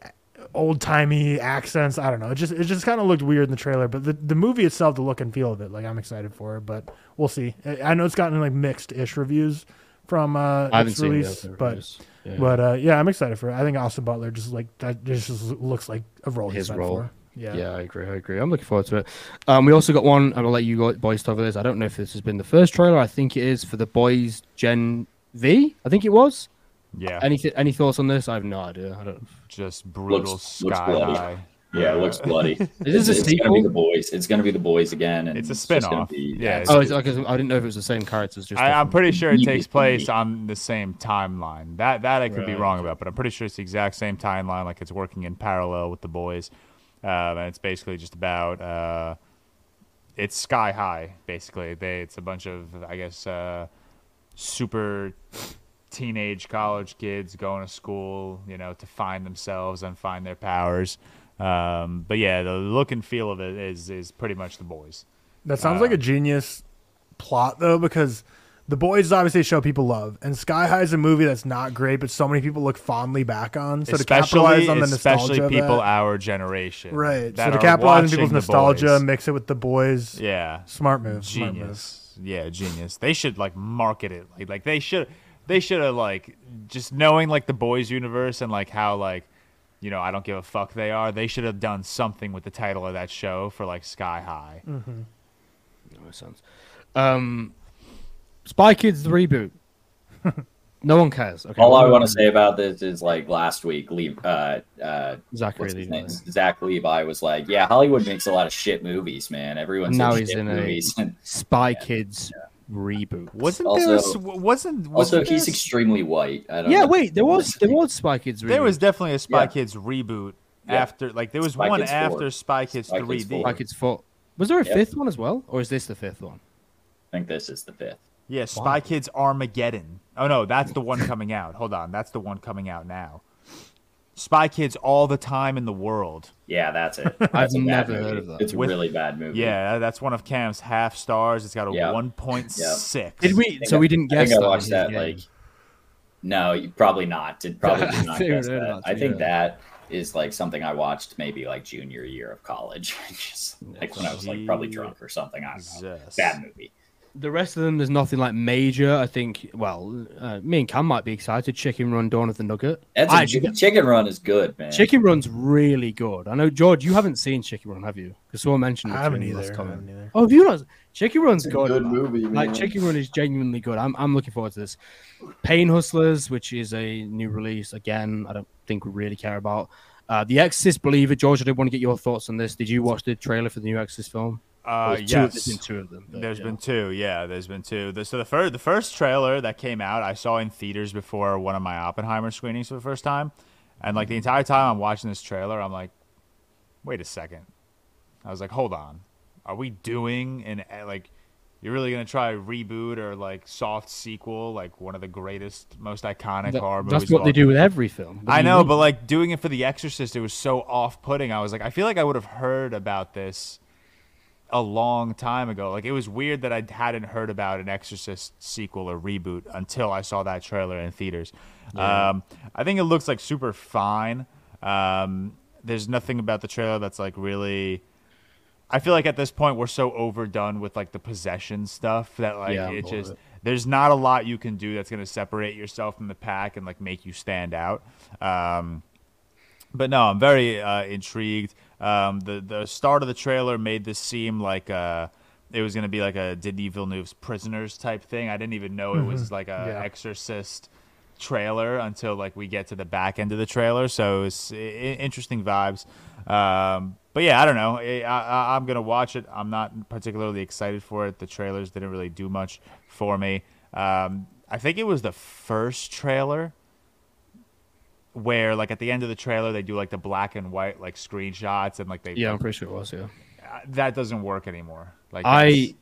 old timey accents. I don't know. It just it just kind of looked weird in the trailer, but the, the movie itself, the look and feel of it, like I'm excited for it. But we'll see. I, know it's gotten like mixed ish reviews from uh, its release, but. Yeah. but uh, yeah, I'm excited for it. I think Austin Butler just like that just looks like a role His role. for. Yeah. Yeah, I agree. I agree. I'm looking forward to it. Um, we also got one. I'm gonna let you go- boys talk about this. I don't know if this has been the first trailer. I think it is for the boys Gen V. I think it was. Yeah, Any th- any thoughts on this? I have no idea. I don't. just brutal Looks- looks sky bloody. high. Yeah, it looks bloody. Is it's, this a it's gonna be the boys. It's gonna be the boys again, and It's a just gonna be- Yeah, it's- Oh, it's, okay, I didn't know if it was the same characters. Just I, I'm pretty sure it takes place maybe. on the same timeline. That that I could be wrong about, but I'm pretty sure it's the exact same timeline. Like it's working in parallel with the boys, um, and it's basically just about uh, it's sky high. Basically, they it's a bunch of I guess uh, super teenage college kids going to school, you know, to find themselves and find their powers. Um, but yeah, the look and feel of it is is pretty much the boys. That sounds like a genius plot though, because the boys is obviously a show people love, and Sky High is a movie that's not great, but so many people look fondly back on. So to capitalize on the especially nostalgia, of people our generation, right? So to capitalize on people's nostalgia, Boys. mix it with the boys. yeah, Smart move. Smart move. genius, yeah, genius. They should like market it like like they should they should have like just knowing like the boys universe and like how like you know I don't give a fuck they are. They should have done something with the title of that show for like Sky High. Mm. That makes sense. Um, Spy Kids the reboot. no one cares. Okay. All I want to say about this is like last week, Le- uh, uh, Zachary Levi. name? Zach Levi was like, "Yeah, Hollywood makes a lot of shit movies, man. Everyone's Now in he's shit in a movies." And Spy Kids reboot. Wasn't there a s- Also- wasn't wasn't also, he's there, extremely white. I don't Yeah, know. wait. There was there was Spy Kids reboot. there was definitely a Spy Yeah. Kids reboot Yeah. after like there was Spy one Kids 4. after Spy Kids Spy Kids 3D. 4. Spy Kids four. Was there a Yep. fifth one as well, or is this the fifth one? I think this is the fifth. Yeah, Spy Kids Armageddon. Oh no, that's the one coming out. Hold on, that's the one coming out now. Spy Kids all the time in the world. Yeah, that's it. That's I've a bad never movie. heard of that. It's a With- really bad movie. Yeah, that's one of Cam's half stars. It's got a Yeah. 1.6. Did we? So I- we didn't I guess think I that. watched that game. like. No, you probably not. Did probably did not guess that. out, I think yeah. that is like something I watched maybe like junior year of college, just like when I was like probably drunk or something. I don't know. Bad movie. The rest of them, there's nothing like major. I think. Well, uh, me and Cam might be excited. Chicken Run, Dawn of the Nugget. That's I a, actually- Chicken Run is good, man. Chicken Run's really good. I know George, you haven't seen Chicken Run, have you? Because someone mentioned it I haven't either. I haven't either. Oh, have you not? Chicken Run's a good. good man. movie, Like. Chicken Run is genuinely good. I'm I'm looking forward to this. Pain Hustlers, which is a new release. Again, I don't think we really care about. Uh, the Exorcist Believer, George. I did want to get your thoughts on this. Did you watch the trailer for the new Exorcist film? Uh, There's yes. there's been two of them. but, There's yeah. been two, yeah. There's been two. The, so the first, the first trailer that came out, I saw in theaters before one of my Oppenheimer screenings for the first time, and like the entire time I'm watching this trailer, I'm like, wait a second. I was like, hold on, are we doing an eh, like? You're really gonna try reboot or like soft sequel, like one of the greatest, most iconic That- horror movies. that's what they do with every film. I know, mean? but like doing it for The Exorcist, it was so off-putting. I was like, I feel like I would have heard about this a long time ago. Like it was weird that I hadn't heard about an Exorcist sequel or reboot until I saw that trailer in theaters. Um, I think it looks like super fine. Um, there's nothing about the trailer that's like really. I feel like at this point we're so overdone with like the possession stuff that like Yeah, it just it. there's not a lot you can do that's going to separate yourself from the pack and like make you stand out. Um, but no, I'm very uh, intrigued. Um, the the start of the trailer made this seem like uh, it was going to be like a Denis Villeneuve's Prisoners type thing. I didn't even know it was like a Yeah. Exorcist trailer until like we get to the back end of the trailer. So it's interesting vibes. Um, but yeah, I don't know. I, I, I'm gonna watch it. I'm not particularly excited for it. The trailers didn't really do much for me. Um, I think it was the first trailer where like at the end of the trailer they do like the black and white like screenshots and like they yeah, I'm pretty sure it was. Yeah. uh, that doesn't work anymore. Like I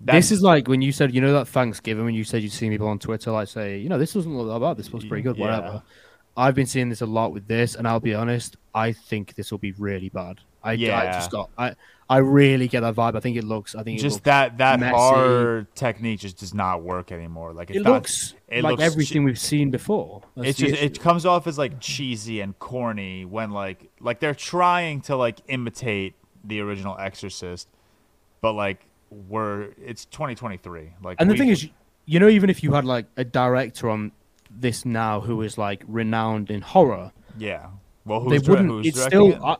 that's- this is like when you said, you know, that Thanksgiving when you said you'd seen people on Twitter like say, you know, this doesn't look that bad. This looks pretty good. Yeah. Whatever. I've been seeing this a lot with this, and I'll be honest, I think this will be really bad. I, I Yeah. just got, I, I really get that vibe. I think it looks, I think it just that that messy. horror technique just does not work anymore. Like It not- looks it like looks everything che- we've seen before. That's It's just it comes off as like cheesy and corny when like like they're trying to like imitate the original Exorcist, but like we're it's 2023. Like And the thing is, you know, even if you had like a director on this now who is like renowned in horror, yeah. Well, they who's dir- wouldn't. who's it's directing still. it? Uh,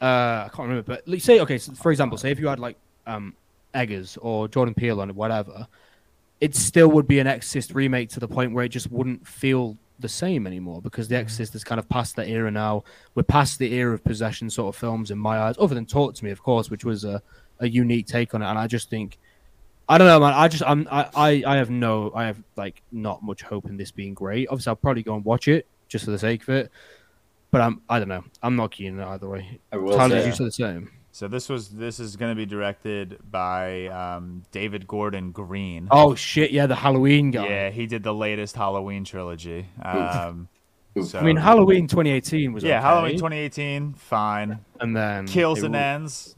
uh, I can't remember, but let's say okay. So for example, say if you had like um Eggers or Jordan Peele on it, whatever, it still would be an Exorcist remake to the point where it just wouldn't feel the same anymore because the Mm. Exorcist is kind of past that era now. We're past the era of possession sort of films in my eyes, other than Talk to Me, of course, which was a, a unique take on it. And I just think, I don't know, man. I just I'm I, I I have no I have like not much hope in this being great. Obviously, I'll probably go and watch it just for the sake of it. But I'm I don't know. I'm not keen either way. I will Tyler, say- did you say the same? So this was this is going to be directed by um, David Gordon Green. Oh shit! Yeah, the Halloween guy. Yeah, he did the latest Halloween trilogy. Um, so, I mean, Halloween 2018 was Yeah, okay, Halloween 2018, fine. and then Kills and w- ends,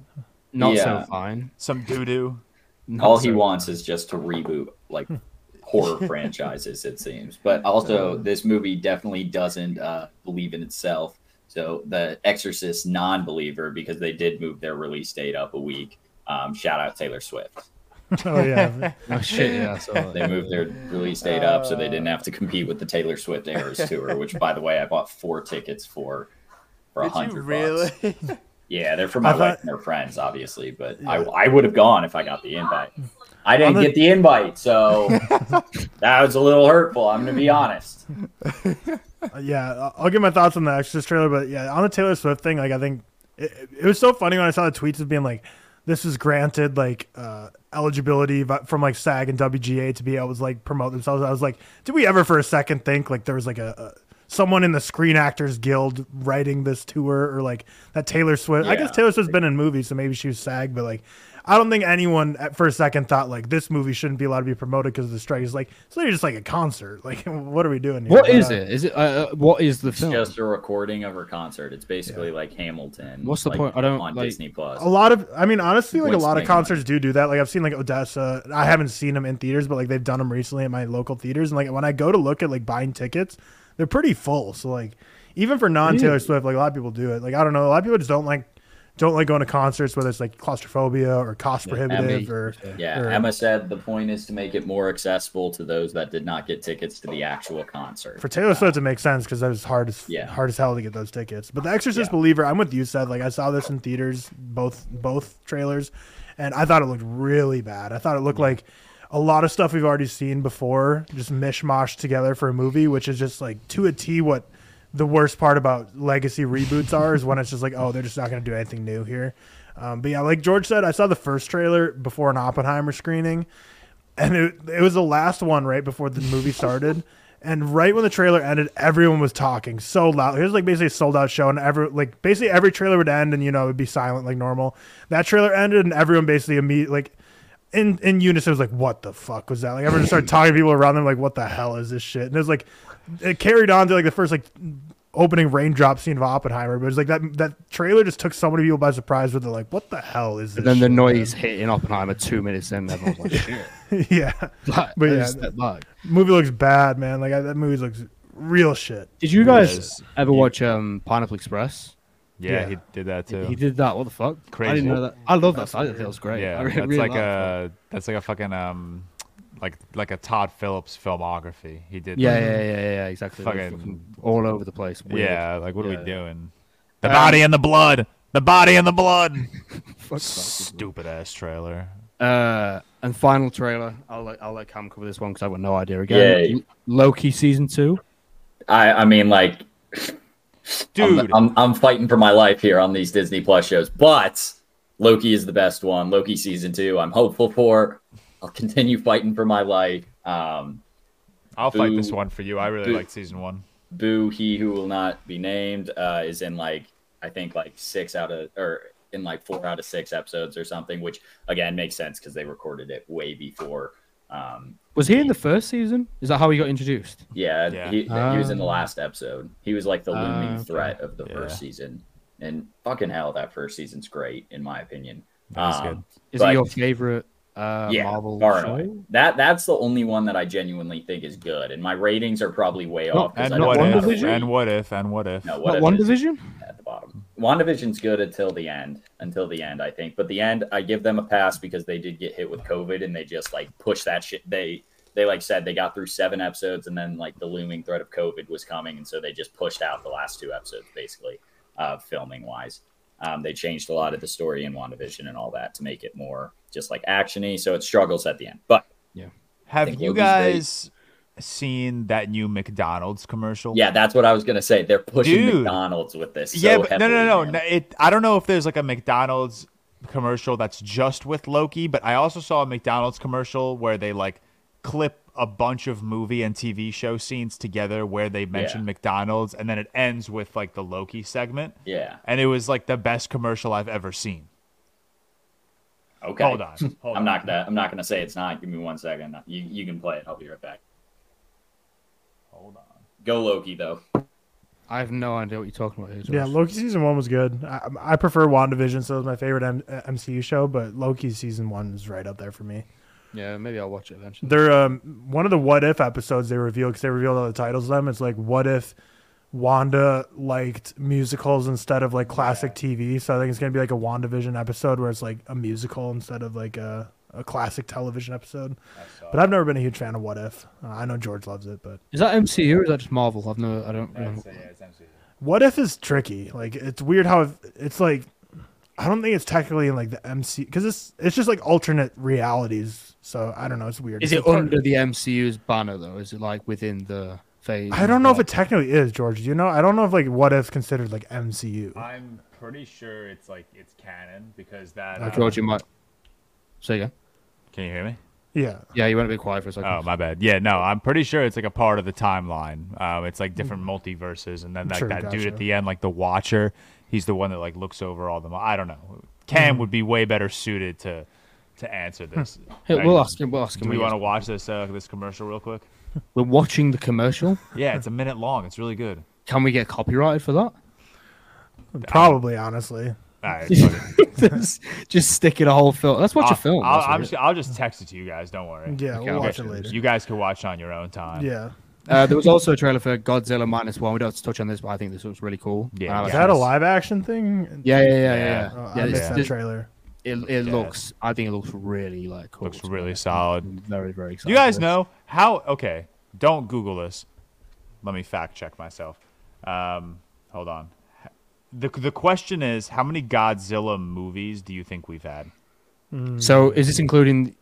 Not Yeah. so fine. some doo doo. Not All he so- wants is just to reboot like horror franchises, it seems. But also, this movie definitely doesn't uh, believe in itself. So the Exorcist non-believer, because they did move their release date up a week. Um, shout out Taylor Swift. oh yeah. Oh shit! Yeah. So They moved their release date up so they didn't have to compete with the Taylor Swift Eras tour, which, by the way, I bought four tickets for for a hundred really? bucks. Yeah, they're for my I thought- wife and her friends, obviously, but I, I would have gone if I got the invite. I didn't I'm get the invite, so that was a little hurtful. I'm going to be honest. Uh, yeah, I'll give my thoughts on the Exorcist trailer, but yeah, on the Taylor Swift thing, like I think it, it was so funny when I saw the tweets of being like, "This is granted like uh, eligibility from like SAG and WGA to be able to like promote themselves." I was like, did we ever for a second think like there was like a, a someone in the Screen Actors Guild writing this tour or like that Taylor Swift? I guess Taylor Swift's been in movies, so maybe she was SAG, but like. I don't think anyone at for a second thought like this movie shouldn't be allowed to be promoted because of the strike. It's like it's literally just like a concert. Like, what are we doing here? what But, is uh, it? Is it? Uh, uh, what is the It's film? just a recording of her concert. It's basically like Hamilton. What's the like, point? I don't, on like- Disney Plus. a lot of i mean honestly like a lot of making concerts do do that like i've seen like odessa i haven't seen them in theaters but like they've done them recently at my local theaters and like when i go to look at like buying tickets they're pretty full so like even for non taylor swift like a lot of people do it like i don't know a lot of people just don't like don't like going to concerts, whether it's like claustrophobia or cost prohibitive Emmy. or Yeah, or- Emma said the point is to make it more accessible to those that did not get tickets to the actual concert. For Taylor Swift, it uh, makes sense because that was hard as Yeah. hard as hell to get those tickets. But The Exorcist Yeah. Believer, I'm with you, Seth. Like I saw this in theaters, both both trailers, and I thought it looked really bad. I thought it looked mm. like a lot of stuff we've already seen before, just mishmash together for a movie, which is just like to a T what the worst part about legacy reboots are is when it's just like, oh, they're just not going to do anything new here. Um, but yeah, like George said, I saw the first trailer before an Oppenheimer screening, and it, it was the last one right before the movie started. And right when the trailer ended, everyone was talking so loud. It was like basically a sold out show, and every like basically every trailer would end, and you know it'd be silent like normal. That trailer ended, and everyone basically immediately like in in unison was like, "What the fuck was that?" Like everyone just started talking to people around them, like, "What the hell is this shit?" And it was like it carried on to like the first like opening raindrop scene of Oppenheimer, but it was like that that trailer just took so many people by surprise with the like, "What the hell is this?" And then the shit, noise hit in Oppenheimer two minutes in. Everyone's like, shit. yeah, Like, But yeah. step back. movie looks bad, man. Like I, that movie looks real shit. Did you guys Yes. ever watch um, Pineapple Express? Yeah, Yeah. he did that too. He did that. What the fuck? I Crazy. didn't know that. I love that. I think it was great. Yeah, I re- that's really like liked that. a that's like a fucking um like like a Todd Phillips filmography. He did. Yeah, like- yeah, yeah, yeah, exactly. Fucking- fucking all over the place. Weird. Yeah, like what are we doing? The Um, body and the blood. The body and the blood. Stupid ass trailer. Uh, and final trailer. I'll let I'll let Cam cover this one because I've got no idea. Again, Yay. Loki season two. I, I mean, like, I'm, Dude, I'm, I'm fighting for my life here on these Disney Plus shows, but Loki is the best one. Loki season two, I'm hopeful for. I'll continue fighting for my life. Um, I'll fight this one for you. I really like season one. Boo, he who will not be named, uh, is in like I think like six out of or in like four out of six episodes or something, which again makes sense because they recorded it way before. Um, Was he in the first season? Is that how he got introduced? yeah, Yeah. He, he was in the Ah. last episode. He was like the looming Ah, okay. threat of the Yeah. first season, and fucking hell, that first season's great in my opinion. That is Um, good. Is But- it your favorite uh, yeah, Marvel far and show? away. That that's the only one that I genuinely think is good, and my ratings are probably way Not- off. 'cause And I what if? have WandaVision? a And what if? And what if? No, What, what if One Division? at the bottom. WandaVision's good until the end. Until the end, I think. But the end, I give them a pass because they did get hit with COVID and they just like push that shit. They they like said they got through seven episodes and then like the looming threat of COVID was coming and so they just pushed out the last two episodes basically, uh, filming wise. Um, they changed a lot of the story in WandaVision and all that to make it more just like actiony. So it struggles at the end, but yeah. Have you Loki's great. Seen that new McDonald's commercial? yeah, that's what I was gonna say. They're pushing Dude. McDonald's with this. yeah, so but no, no, no, man. no. It, I don't know if there's like a McDonald's commercial that's just with Loki, but I also saw a McDonald's commercial where they like clip a bunch of movie and TV show scenes together where they mention Yeah. McDonald's, and then it ends with like the Loki segment, Yeah. and it was like the best commercial I've ever seen. Okay. Hold on, hold I'm on. not gonna. I'm not gonna say it's not. Give me one second. You you can play it. I'll be right back. Hold on. Go Loki though. I have no idea what you're talking about. Here, Yeah, Loki season one was good. I, I prefer WandaVision, so it was my favorite M- uh, MCU show. But Loki season one is right up there for me. yeah, maybe I'll watch it eventually. They're um, one of the what if episodes they revealed because they revealed all the titles of them. It's like what if Wanda liked musicals instead of like classic TV. So I think it's gonna be like a WandaVision episode where it's like a musical instead of like a, a classic television episode. But I've never been a huge fan of What If. Uh, I know George loves it, but Is that MCU or is that just Marvel? I've no, I don't. know. What If is tricky. Like it's weird how it's like I don't think it's technically in like the MC because it's it's just like alternate realities. So I don't know. It's weird. Is It's it hard- under the MCU's banner though? Is it like within the phase? I don't know if it technically is George. Do you know? I don't know if like What If considered like MCU. I'm pretty sure it's like it's canon because that. Okay. George, you might say again. Can you hear me? Yeah. Yeah, you want to be quiet for a second. Oh, my bad. Yeah, no, I'm pretty sure it's like a part of the timeline. Um, it's like different multiverses, and then like Sure, that dude gotcha. at the end, like the Watcher, he's the one that like looks over all the. mo- I don't know. Cam would be way better suited to to answer this. Hey, Right. we'll ask him. We'll ask him. Do we want to watch this uh, this commercial real quick? We're watching the commercial. Yeah, it's a minute long. It's really good. Can we get copyrighted for that? Probably, honestly. All right, just, just stick it a whole film. Let's watch I'll, a film. I'll, I'm just, I'll just text it to you guys. Don't worry. Yeah, Okay, we'll watch it later. You guys can watch on your own time. Yeah. Uh, there was also a trailer for Godzilla minus one. We don't have to touch on this, but I think this looks really cool. Yeah. And I Is like that a live action thing? Yeah, yeah, yeah, yeah. Yeah. yeah. Oh, yeah I this- missed that trailer. it it Yeah. looks. I think it looks really like cool. Looks really honest. solid. I'm very, very excited. You guys know how? Okay, don't Google this. Let me fact check myself. Um, hold on. The The question is, how many Godzilla movies do you think we've had? So is this including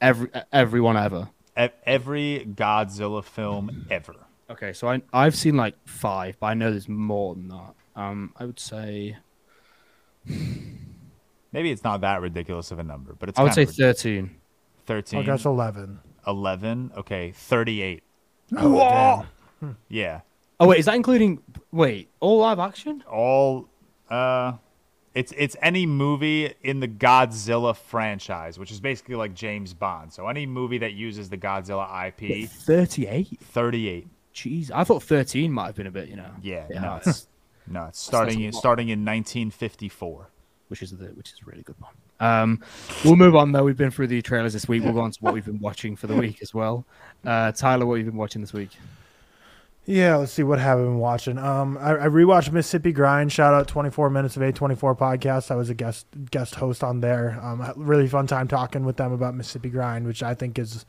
every everyone ever? E- Every Godzilla film ever. Okay, so I I've seen like five, but I know there's more than that. Um, I would say Maybe it's not that ridiculous of a number, but it's. I would say kind of ridiculous. thirteen. 13, Oh, that's eleven. 11, okay, 38. Oh. Yeah. Oh wait, is that including? Wait, all live action? all uh it's it's any movie in the Godzilla franchise, which is basically like James Bond. So any movie that uses the Godzilla IP, Thirty-eight. 38. Jeez, I thought thirteen might have been a bit. You know. Yeah, Yeah, no, it's- no, it's starting in, starting in 1954. which is the which is a really good one. Um, we'll move on though. We've been through the trailers this week. We'll go on to what we've been watching for the week as well. Uh, Tyler, what have you been watching this week? Yeah, let's see what have I been watching. Um, I, I rewatched Mississippi Grind. Shout out 24 Minutes of A24 podcast. I was a guest guest host on there. Um, a really fun time talking with them about Mississippi Grind, which I think is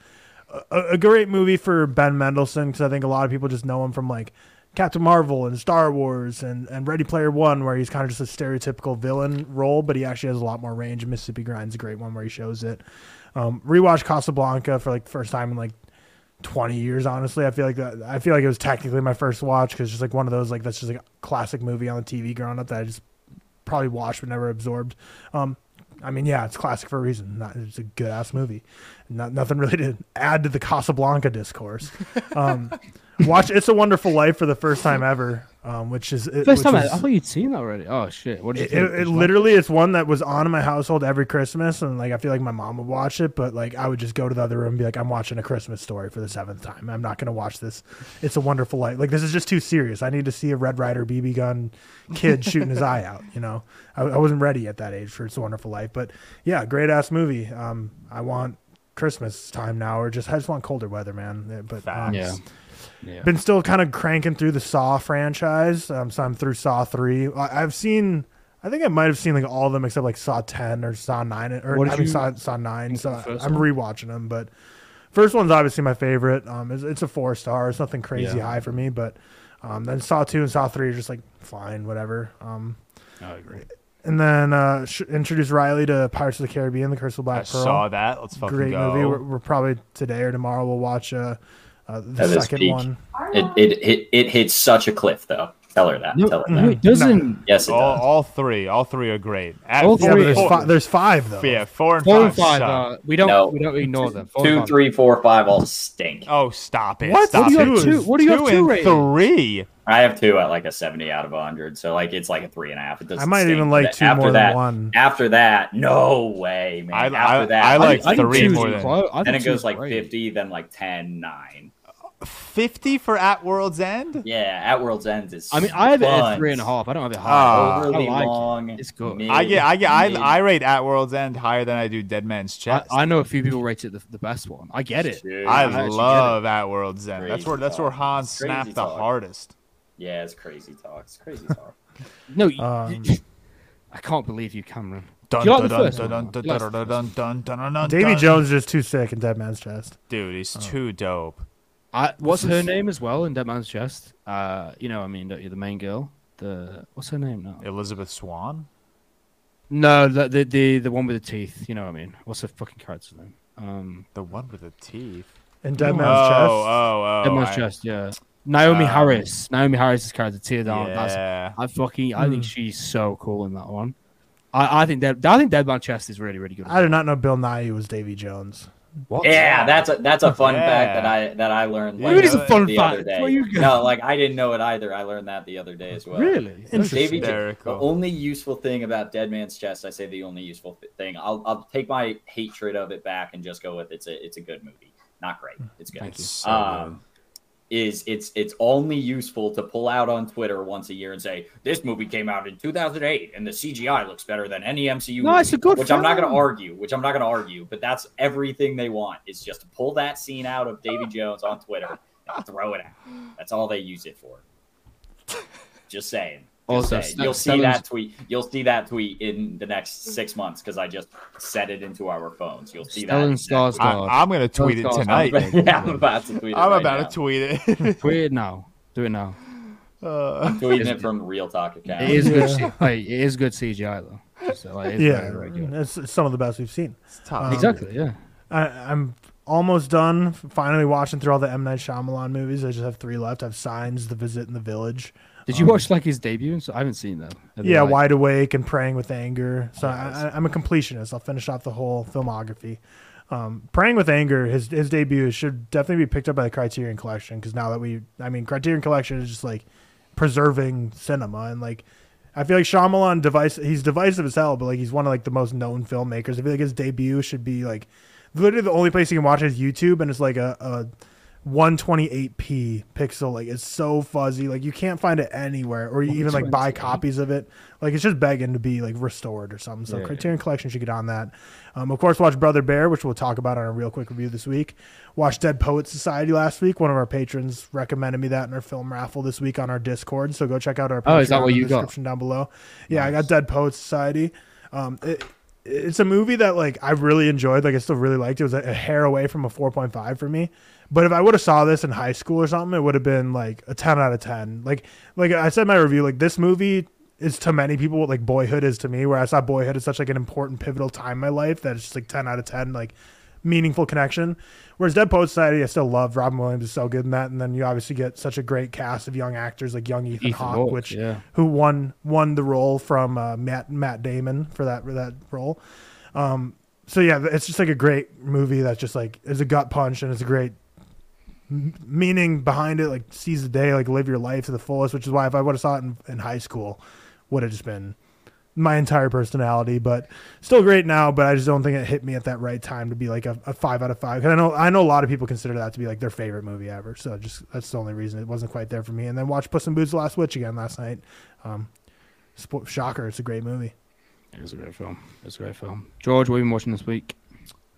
a, a great movie for Ben Mendelsohn because I think a lot of people just know him from like Captain Marvel and Star Wars and, and Ready Player One, where he's kind of just a stereotypical villain role, but he actually has a lot more range. Mississippi Grind's a great one where he shows it. Um, rewatched Casablanca for like the first time in like 20 years honestly. I feel like that i feel like it was technically my first watch because just like one of those like that's just like a classic movie on the tv growing up that i just probably watched but never absorbed. Um i mean yeah it's classic for a reason. Not, it's a good ass movie. Not nothing really to add to the casablanca discourse. Um watch it's a wonderful life for the first time ever um which is it, First which time I, is- I thought you'd seen already. Oh shit! What did it, you think? it, Did you like literally it's one that was on in my household every christmas and like i feel like my mom would watch it but like i would just go to the other room and be like i'm watching a christmas story for the seventh time i'm not going to watch this it's a wonderful life like this is just too serious i need to see a red rider bb gun kid shooting his eye out you know I, I wasn't ready at that age for it's a wonderful life but yeah great ass movie um i want christmas time now or just i just want colder weather man but um, Yeah. Yeah. been still kind of cranking through the Saw franchise. Um, so I'm through Saw three. I- I've seen, I think I might have seen like all of them except like Saw ten or Saw nine or What I did mean you Saw Saw nine. think So of the first I'm one? rewatching them, but first one's obviously my favorite. Um, it's, it's a four star. It's nothing crazy Yeah. high for me, but um, then Saw two and Saw three are just like fine, whatever. Um, I agree. and then uh, sh- introduce Riley to Pirates of the Caribbean: The Curse of Black I Pearl. saw that. Let's fucking Great go. movie. We're, we're probably today or tomorrow we'll watch uh, uh, the second peak. one. It, it it it hits such a cliff though. Tell her that. No, Tell her that. it doesn't. Yes, it all, does. all three, all three are great. At All Yeah, four- but there's, Four- fi- there's five though. yeah, four and Four and five. five. Uh, we don't. No. We don't ignore them. Four and Two, five. three, four, five all stink. Oh, stop it! What? Stop What do you it. have two- what do you have two two and rated? three? I have two at like a seventy out of hundred, so like it's like a three and a half. It doesn't. I might stink. even like two after more that, than one. After that, no way, man. I- after I- that, I like I think three more than- close. Then it goes like fifty, then like 10, 9. Fifty for At World's End. Yeah, at World's End is. I mean, I have it at three and a half. I don't have it high. Ah. Overly I like it. long. It's good. mid- I get, I get, I. I rate At World's End higher than I do Dead Man's Chest. I know a few people rate it the, the best one. I get it. Dude, I actually get it. love At World's End. That's Crazy where that's where talk. Han It's crazy snapped the hardest. Yeah, it's crazy talk. It's crazy talk. No, you- Um, I can't believe you, Cameron. Dun, Do you like dun, the dun, first dun, one? dun, You like dun, the dun, first dun, dun, dun, dun, Davy. Jones is just too sick in Dead Man's Chest. Dude, he's too dope. I, what's her name as well in Dead Man's Chest? Uh, you know, I mean, don't you? The main girl. The what's her name now? Elizabeth Swann. No, the the the, the one with the teeth. You know what I mean? What's her fucking character's name? Um, The one with the teeth. In Dead Oh, Man's Chest. oh, oh. Dead Man's I- Chest. Yeah, Naomie Um, Harris. Naomie Harris's character, Tia Dalma. That's Yeah. I fucking I Hmm. think she's so cool in that one. I, I think that I think Dead Man's Chest is really really good. I did not know Bill Nighy was Davy Jones. What? Yeah, that's a that's a fun fact that I that I learned. Yeah, Like, it is a fun the fact. Other day. Where you? No, like I didn't know it either. I learned that the other day as well. really Interesting. Davy, Very the only useful thing about Dead Man's Chest, I say the only useful thing. I'll I'll take my hatred of it back and just go with it's a it's a good movie. Not great. It's good. Thank you. So um, is it's it's only useful to pull out on Twitter once a year and say this movie came out in 2008 and the CGI looks better than any MCU. No, movie, it's a good which I'm not going to argue. Which I'm not going to argue. But that's everything they want is just to pull that scene out of Davy Jones on Twitter and Throw it out. That's all they use it for. Just saying. Just Also, saying. St- you'll see Stellan's- that tweet. You'll see that tweet in the next six months because I just set it into our phones. You'll see that. Stellan exact Skarsgård. I, I'm gonna tweet it Don't tonight. start. yeah, I'm about to tweet it. I'm right about now. to tweet it. Tweet it now. Do it now. Tweeting it from ReelTok account. It is good. Yeah. C- like, it is good CGI though. So, like, it's yeah, very, very good. it's, it's some of the best we've seen. Um, exactly. Yeah. I, I'm almost done. Finally watching through all the M Night Shyamalan movies. I just have three left. I have Signs, The Visit, and The Village. Did you watch like his debut? So I haven't seen that. Yeah, like- Wide Awake and Praying with Anger. So I, I, I'm a completionist. I'll finish off the whole filmography. Um, Praying with Anger, his his debut should definitely be picked up by the Criterion Collection because now that we, I mean, Criterion Collection is just like preserving cinema and like. I feel like Shyamalan device he's divisive as hell, but like he's one of like the most known filmmakers. I feel like his debut should be like literally the only place you can watch is YouTube, and it's like a, a 128p pixel. Like it's so fuzzy, like you can't find it anywhere, or you even like buy copies of it. Like it's just begging to be like restored or something. So Yeah. Criterion Collection should get on that. Um, of course, watch Brother Bear, which we'll talk about on a real quick review this week. Watch Dead Poet Society last week. One of our patrons recommended me that in our film raffle this week on our Discord. So go check out our Oh, is that what you the got? description down below. Yeah, I got Dead Poet Society. Um, it, it's a movie that like I really enjoyed. Like I still really liked it. It was a, a hair away from a 4.5 for me. But if I would have saw this in high school or something, it would have been like a 10 out of 10. Like like I said in my review, like this movie is to many people what like Boyhood is to me. Where I saw Boyhood as such like an important pivotal time in my life that it's just like 10 out of 10. Like meaningful connection. Whereas Dead Poet Society, I still love Robin Williams is so good in that, and then you obviously get such a great cast of young actors like young Ethan, Ethan Hawke, which yeah. who won won the role from uh, Matt Matt Damon for that for that role. Um, so yeah, it's just like a great movie that's just like is a gut punch and it's a great meaning behind it. Like seize the day, like live your life to the fullest. Which is why if I would have saw it in, in high school, would have just been my entire personality. But still great now. But I just don't think it hit me at that right time to be like a, a five out of five. Because I know I know a lot of people consider that to be like their favorite movie ever. So just that's the only reason it wasn't quite there for me. And then watch Puss in Boots: The Last Wish again last night. Um, shocker! It's a great movie. It was a great film. It's a great film. George, what have you been watching this week?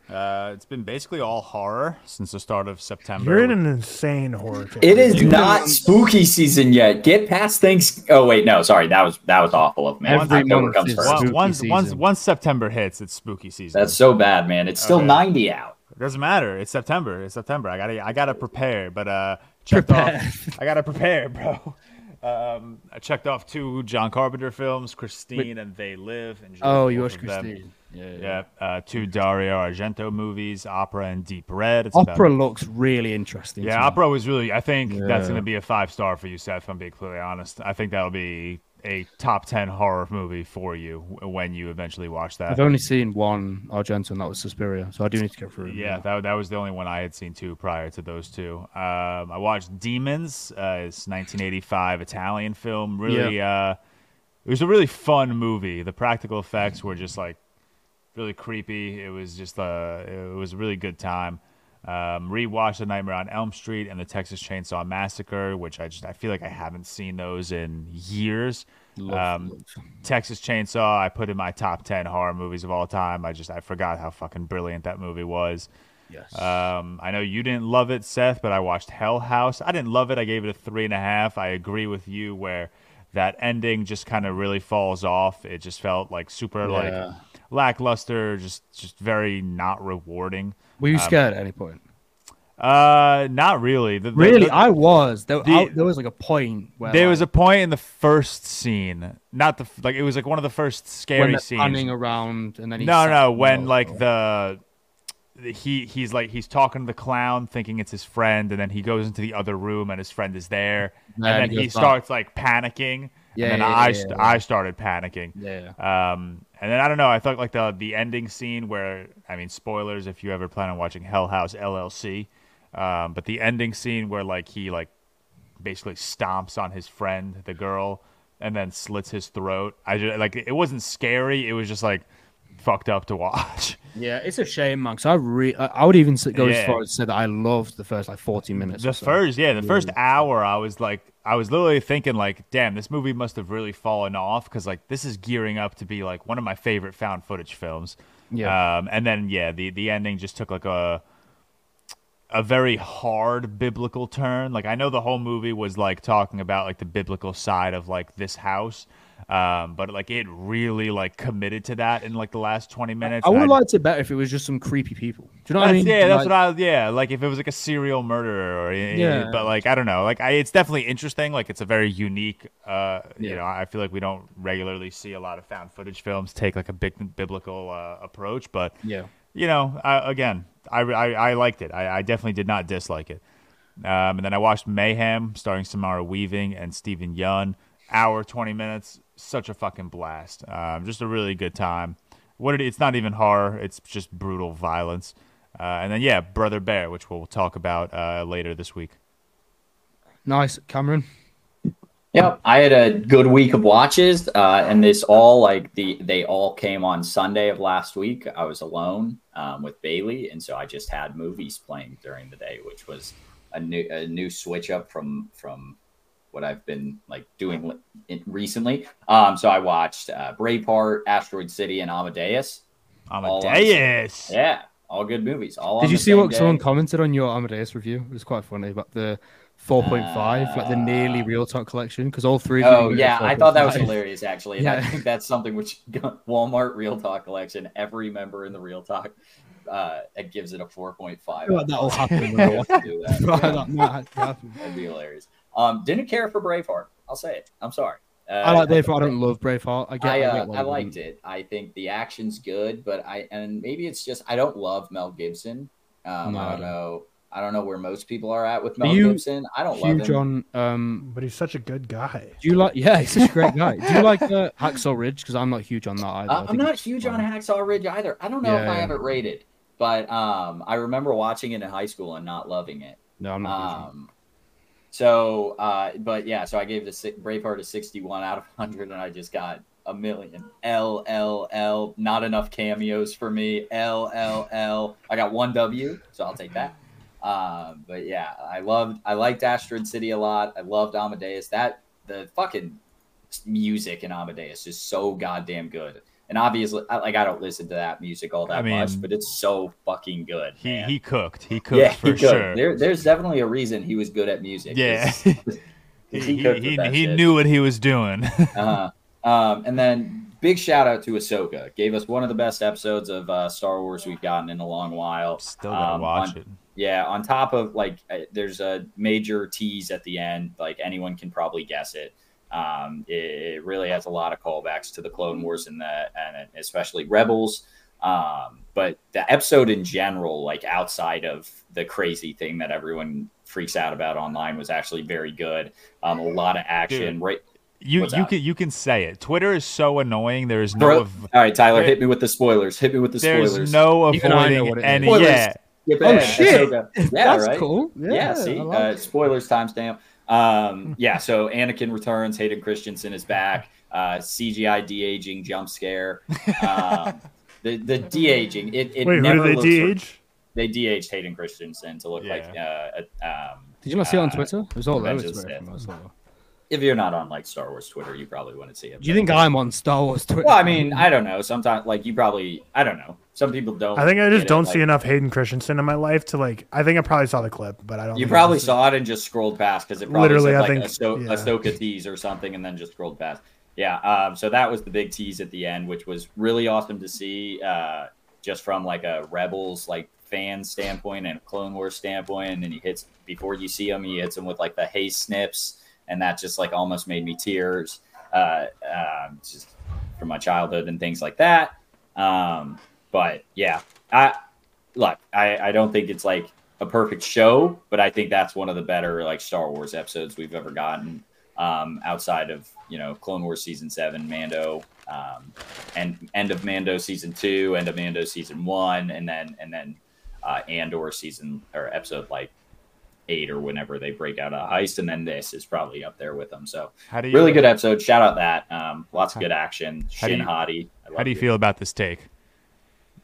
Uh, it's been basically all horror since the start of September. You're in an insane horror. Tale. It is not spooky season yet. Get past things. Oh wait, no, sorry, that was that was awful of me. Every month comes is first. Once, spooky once, once, season. once September hits, it's spooky season. That's so bad, man. It's still Okay. ninety out. It doesn't matter. It's September. It's September. I gotta I gotta prepare. But uh, checked off. I gotta prepare, bro. Um, I checked off two John Carpenter films, Christine and They Live. Enjoyed Oh, you both watched of them. Christine. Yeah, yeah. Yeah, uh, two Dario Argento movies, Opera and Deep Red. It's about- Opera looks really interesting. to yeah, me. Opera was really. I think that's going to be a five star for you, Seth. If I'm being completely honest. I think that'll be a top ten horror movie for you when you eventually watch that. I've only seen one Argento, and that was Suspiria, so I do need to get through. it. Yeah, that, that was the only one I had seen too prior to those two. Um, I watched Demons. Uh, it's 1985 Italian film. Really, uh, it was a really fun movie. The practical effects were just like really creepy. It was just a it was a really good time. Um, rewatched The Nightmare on Elm Street and the Texas Chainsaw Massacre, which I just I feel like I haven't seen those in years. Love, Um, love. Texas Chainsaw, I put in my top ten horror movies of all time. I just I forgot how fucking brilliant that movie was. Yes. Um, I know you didn't love it, Seth, but I watched Hell House. I didn't love it. I gave it a three and a half. I agree with you where that ending just kind of really falls off. It just felt like super Yeah. like lackluster, just just very not rewarding. Were you scared at any point? Uh, not really. The, the- Really, the- I was. There, the- I- there was like a point where there like, was a point in the first scene, not the like it was like one of the first scary scenes. Running around, and then he No, no. When like the he he's like he's talking to the clown, thinking it's his friend, and then he goes into the other room and his friend is there, Yeah, and then he he starts like panicking, Yeah, and then yeah, I yeah. I started panicking. yeah, Um, and then I don't know. I thought like the the ending scene where I mean spoilers if you ever plan on watching Hell House LLC, um, but the ending scene where like he like basically stomps on his friend, the girl, and then slits his throat. I just like it wasn't scary. It was just like fucked up to watch. Yeah. It's a shame, man. Because I re- I would even go as far as to say that I loved the first like forty minutes. The so. first, yeah, the first hour, I was like, I was literally thinking, like, damn, this movie must have really fallen off because, like, this is gearing up to be like one of my favorite found footage films. Yeah. Um, and then, yeah, the the ending just took like a a very hard biblical turn. Like I know the whole movie was like talking about like the biblical side of like this house, um, but like it really like committed to that in like the last twenty minutes. I would have liked it better if it was just some creepy people. Do you know what I mean? Yeah, that's Like- what I. Yeah, like if it was like a serial murderer, or Yeah. But like I don't know. Like I, it's definitely interesting. Like it's a very unique. Uh, you know, I feel like we don't regularly see a lot of found footage films take like a big biblical uh, approach, but Yeah. you know, I, again, I, I, I liked it. I, I definitely did not dislike it. Um, and then I watched Mayhem, starring Samara Weaving and Steven Yeun. Hour twenty minutes, such a fucking blast. Um, just a really good time. What it, it's not even horror; it's just brutal violence. Uh, and then yeah, Brother Bear, which we'll talk about uh, later this week. Nice, Cameron. Yep, I had a good week of watches, uh, and this all like the they all came on Sunday of last week. I was alone um, with Bailey, and so I just had movies playing during the day, which was a new a new switch up from from what I've been like doing recently. Um, so I watched uh, Braveheart, Asteroid City, and Amadeus. All on Amadeus. Yeah, all good movies. All Did on you see what day. someone commented on your Amadeus review? It was quite funny about the 4.5, like the nearly ReelTok collection, because all three. of Uh, Oh were yeah, I thought that was hilarious actually, and I Yeah. think that's something which Walmart ReelTok collection. Every member in the ReelTok, uh, it gives it a four point five. feel like that'll happen when I watch do that. Yeah, that might happen. That'd be hilarious. Um, didn't care for Braveheart. I'll say it. I'm sorry. Uh, I like Braveheart. I don't love Braveheart. I get. I, I, uh, get I liked it. I think the action's good, but I and maybe it's just I don't love Mel Gibson. Um, No, I I don't don't. know. I don't know where most people are at with Mel you Gibson. I don't love him. on. Um, But he's such a good guy. do you like? Yeah, he's such a great guy. Do you like uh, Hacksaw Ridge? Because I'm not huge on that either. I Uh, I'm not huge fun. on Hacksaw Ridge either. I don't know if I yeah. have it rated, but um, I remember watching it in high school and not loving it. No, I'm not. huge on it. Um, so, uh, but yeah, so I gave the Braveheart a 61 out of 100, and I just got a million. L L L. Not enough cameos for me. L L L. I got one W, so I'll take that. Um, but yeah, I loved, I liked Asteroid City a lot. I loved Amadeus. That the fucking music in Amadeus is so goddamn good. And obviously, I- like I don't listen to that music all that I mean, much, but it's so fucking good. He man. he cooked. He cooked yeah, for he could. sure. There, there's definitely a reason he was good at music. Yeah. he he he, he, he knew what he was doing. Uh-huh. Um, and then big shout out to Ahsoka. Gave us one of the best episodes of uh, Star Wars we've gotten in a long while. Still gotta Um, watch on- it. Yeah, on top of like, uh, there's a major tease at the end. Like anyone can probably guess it. Um, it, it really has a lot of callbacks to the Clone Wars and the and especially Rebels. Um, but the episode in general, like outside of the crazy thing that everyone freaks out about online, was actually very good. Um, a lot of action. Dude. Right. You What's you that? can you can say it. Twitter is so annoying. There is no Bro, av- all right, Tyler, hit me with the spoilers. Hit me with the there's spoilers. There's no Even I avoiding what it is. any. Spoilers. Yeah, Oh shit! Ahsoka. Yeah, That's right. cool. Yeah, Yeah, see, I like uh, spoilers timestamp. Um, yeah, so Anakin returns. Hayden Christensen is back. Uh, CGI de aging jump scare. Um, the the de aging. It, it Wait, who never did they de-age? They de aged Hayden Christensen to look like uh, um, Did you not see it on uh, Twitter? It was all over Revenge of Twitter. Sith. from what I saw. If you're not on like Star Wars Twitter, you probably wouldn't see it. Do you think I'm on Star Wars Twitter? Well, I mean, I don't know. Sometimes, like you probably, I don't know. Some people don't. I think I just don't like- see enough Hayden Christensen in my life to like. I think I probably saw the clip, but I don't. You think probably saw it and just scrolled past because it probably Literally, said I like think- a, Sto- yeah. a Ahsoka tease or something, and then just scrolled past. Yeah. Um, so that was the big tease at the end, which was really awesome to see, uh, just from like a Rebels like fan standpoint and a Clone Wars standpoint. And then he hits before you see him, he hits him with like the hey Snips, and that just like almost made me tears, uh, um, just from my childhood and things like that. Um, but yeah, I look, I, I don't think it's like a perfect show, but I think that's one of the better like Star Wars episodes we've ever gotten. Um, outside of you know Clone Wars season seven, Mando, um, and end of Mando season two, end of Mando season one, and then and then uh, Andor season or episode like eight or whenever they break out a heist, and then this is probably up there with them. So How do you really good episode. Shout out that um, lots of good action. how do Shin you- Hati. How do you feel about this take?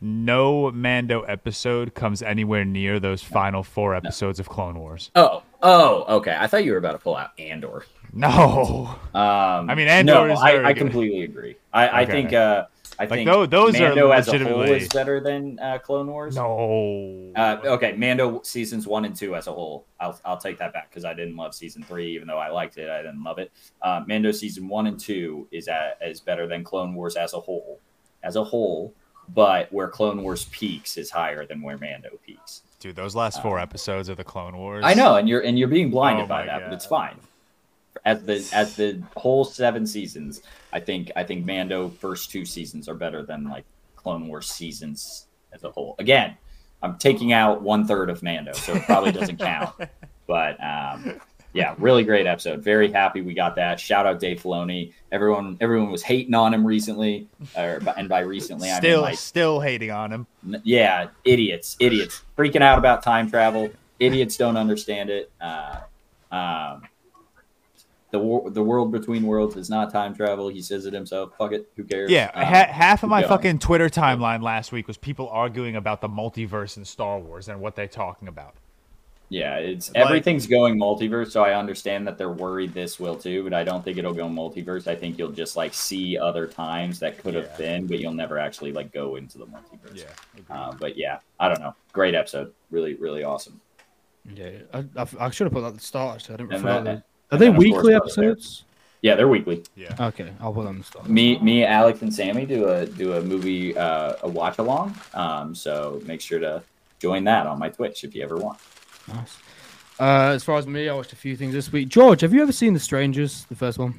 No Mando episode comes anywhere near those final four episodes of Clone Wars. Oh, oh, okay. I thought you were about to pull out Andor. No. Um, I mean, Andor no, I, I completely agree. I, I think uh, I Like, think tho- those are Mando as a whole is better than uh, Clone Wars. No. Uh, okay, Mando seasons one and two as a whole. I'll I'll take that back because I didn't love season three, even though I liked it. I didn't love it. Uh, Mando season one and two is at, is better than Clone Wars as a whole, as a whole. But where Clone Wars peaks is higher than where Mando peaks. Dude, those last four episodes of the Clone Wars. I know, and you're and you're being blinded Oh by that, God. but it's fine. As the as the whole seven seasons, I think I think Mando first two seasons are better than like Clone Wars seasons as a whole. Again, I'm taking out one third of Mando, so it probably doesn't count. But um, yeah, really great episode. Very happy we got that. Shout out Dave Filoni. Everyone everyone was hating on him recently, or and by recently I mean Still, like still hating on him. Yeah, idiots, idiots, freaking out about time travel. Idiots don't understand it. Uh, um, the wor- the world between worlds is not time travel. He says it himself. Fuck it. Who cares? Yeah, Um, ha- half of my going. fucking Twitter timeline last week was people arguing about the multiverse in Star Wars and what they're talking about. Yeah, it's Like- everything's going multiverse, so I understand that they're worried this will too, but I don't think it'll go multiverse. I think you'll just like see other times that could have Yeah. been, but you'll never actually like go into the multiverse. Yeah, Uh, but yeah, I don't know. Great episode. Really, really awesome. Yeah, I, I, I should have put that at the start. Actually, I didn't And that- that. And Are they then, of course, weekly Brother Bear. episodes? Yeah, they're weekly. yeah. Okay, I'll put them at the start. me me alex and sammy do a do a movie uh, a watch along um so make sure to join that on my twitch if you ever want Nice. Uh, as far as me, I watched a few things this week. George, have you ever seen The Strangers, the first one?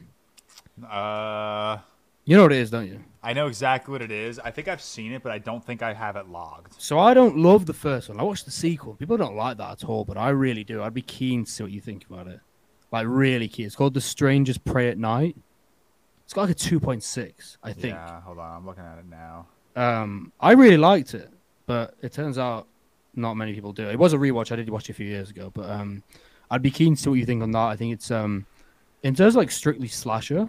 Uh, You know what it is, don't you? I know exactly what it is. I think I've seen it, but I don't think I have it logged. So I don't love the first one. I watched the sequel. People don't like that at all, but I really do. I'd be keen to see what you think about it. Like really keen. It's called The Strangers Prey at Night. It's got like a two point six, I think. Yeah, hold on. I'm looking at it now. Um, I really liked it, but it turns out not many people do. It was a rewatch. I did watch it a few years ago, but um, I'd be keen to see what you think on that. I think it's um, in terms of like strictly slasher.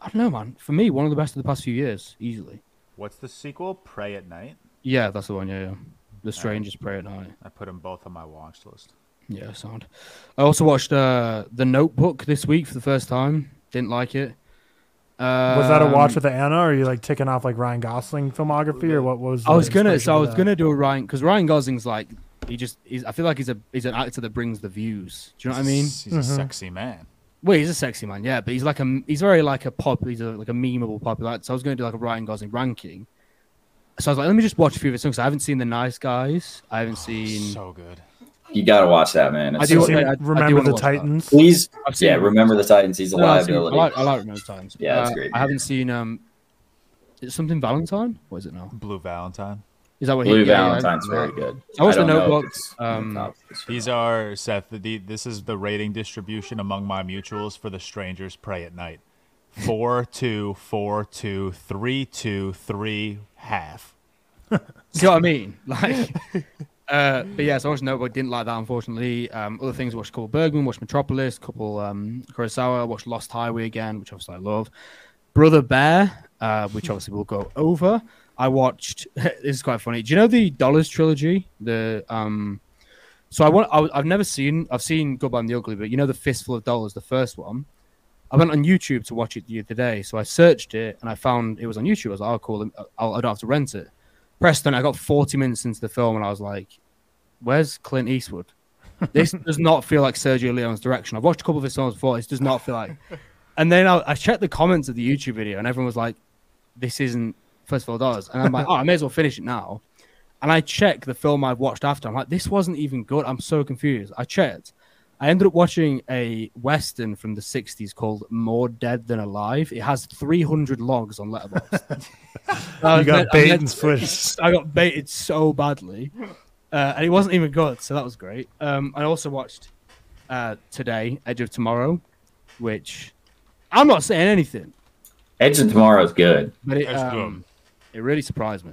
I don't know, man. For me, one of the best of the past few years, easily. What's the sequel? Prey at Night. Yeah, that's the one. Yeah, yeah. The Strangers Prey at Night. I put them both on my watch list. Yeah, sound. I also watched uh, The Notebook this week for the first time. Didn't like it. Was that a watch Um, with Anna, or are you like ticking off like Ryan Gosling filmography, or what was? I was gonna, so I was that? gonna do a Ryan because Ryan Gosling's like he just. He's, I feel like he's a he's an actor that brings the views. Do you know what I mean? He's a sexy man. Well, he's a sexy man, yeah, but he's like a he's very like a pop. He's a, like a memeable popular. actor. So I was going to do like a Ryan Gosling ranking. So I was like, let me just watch a few of his songs. I haven't seen The Nice Guys. I haven't seen. So good. You gotta watch that man I it's do so Seen want- good. I- I do Remember the watch that. Titans? please yeah remember the titans he's a No, I've I liability like I like Remember the Titans. Yeah, that's Uh, great. I haven't seen um, is it something Valentine? What is it now? Blue Valentine. Is that what blue he? yeah, yeah, valentine's yeah. very good I watched The don't know if Notebook, um, These are Seth. The, this is the rating distribution among my mutuals for the strangers prey at night. Four two four two three two three half. See what I mean? Like, uh, but yeah, so I watched Notebook. Didn't like that, unfortunately. Um, other things, I watched a couple Bergman, watched Metropolis, couple um, Kurosawa, watched Lost Highway again, which obviously I love. Brother Bear, uh, which obviously we'll go over. I watched. this is quite funny. Do you know the Dollars trilogy? The um, so I want. I, I've never seen. I've seen Goodbye and the Ugly, but you know the Fistful of Dollars, the first one. I went on YouTube to watch it the other day, so I searched it and I found it was on YouTube. I was like, "Oh! I'll, I don't have to rent it." Preston, I got 40 minutes into the film and I was like, where's Clint Eastwood? This does not feel like Sergio Leone's direction. I've watched a couple of his songs before. This does not feel like. And then I, I checked the comments of the YouTube video and everyone was like, this isn't Fistful of Dollars. And I'm like, oh, I may as well finish it now. And I check the film I've watched after. I'm like, this wasn't even good. I'm so confused. I checked. I ended up watching a western from the 60s called More Dead Than Alive. It has 300 logs on Letterboxd. You got meant- I bait meant and to- switched. I got baited so badly, uh, and it wasn't even good. So that was great. Um, I also watched uh, today Edge of Tomorrow, which I'm not saying anything, Edge of Tomorrow is good. but it That's um, it really surprised me.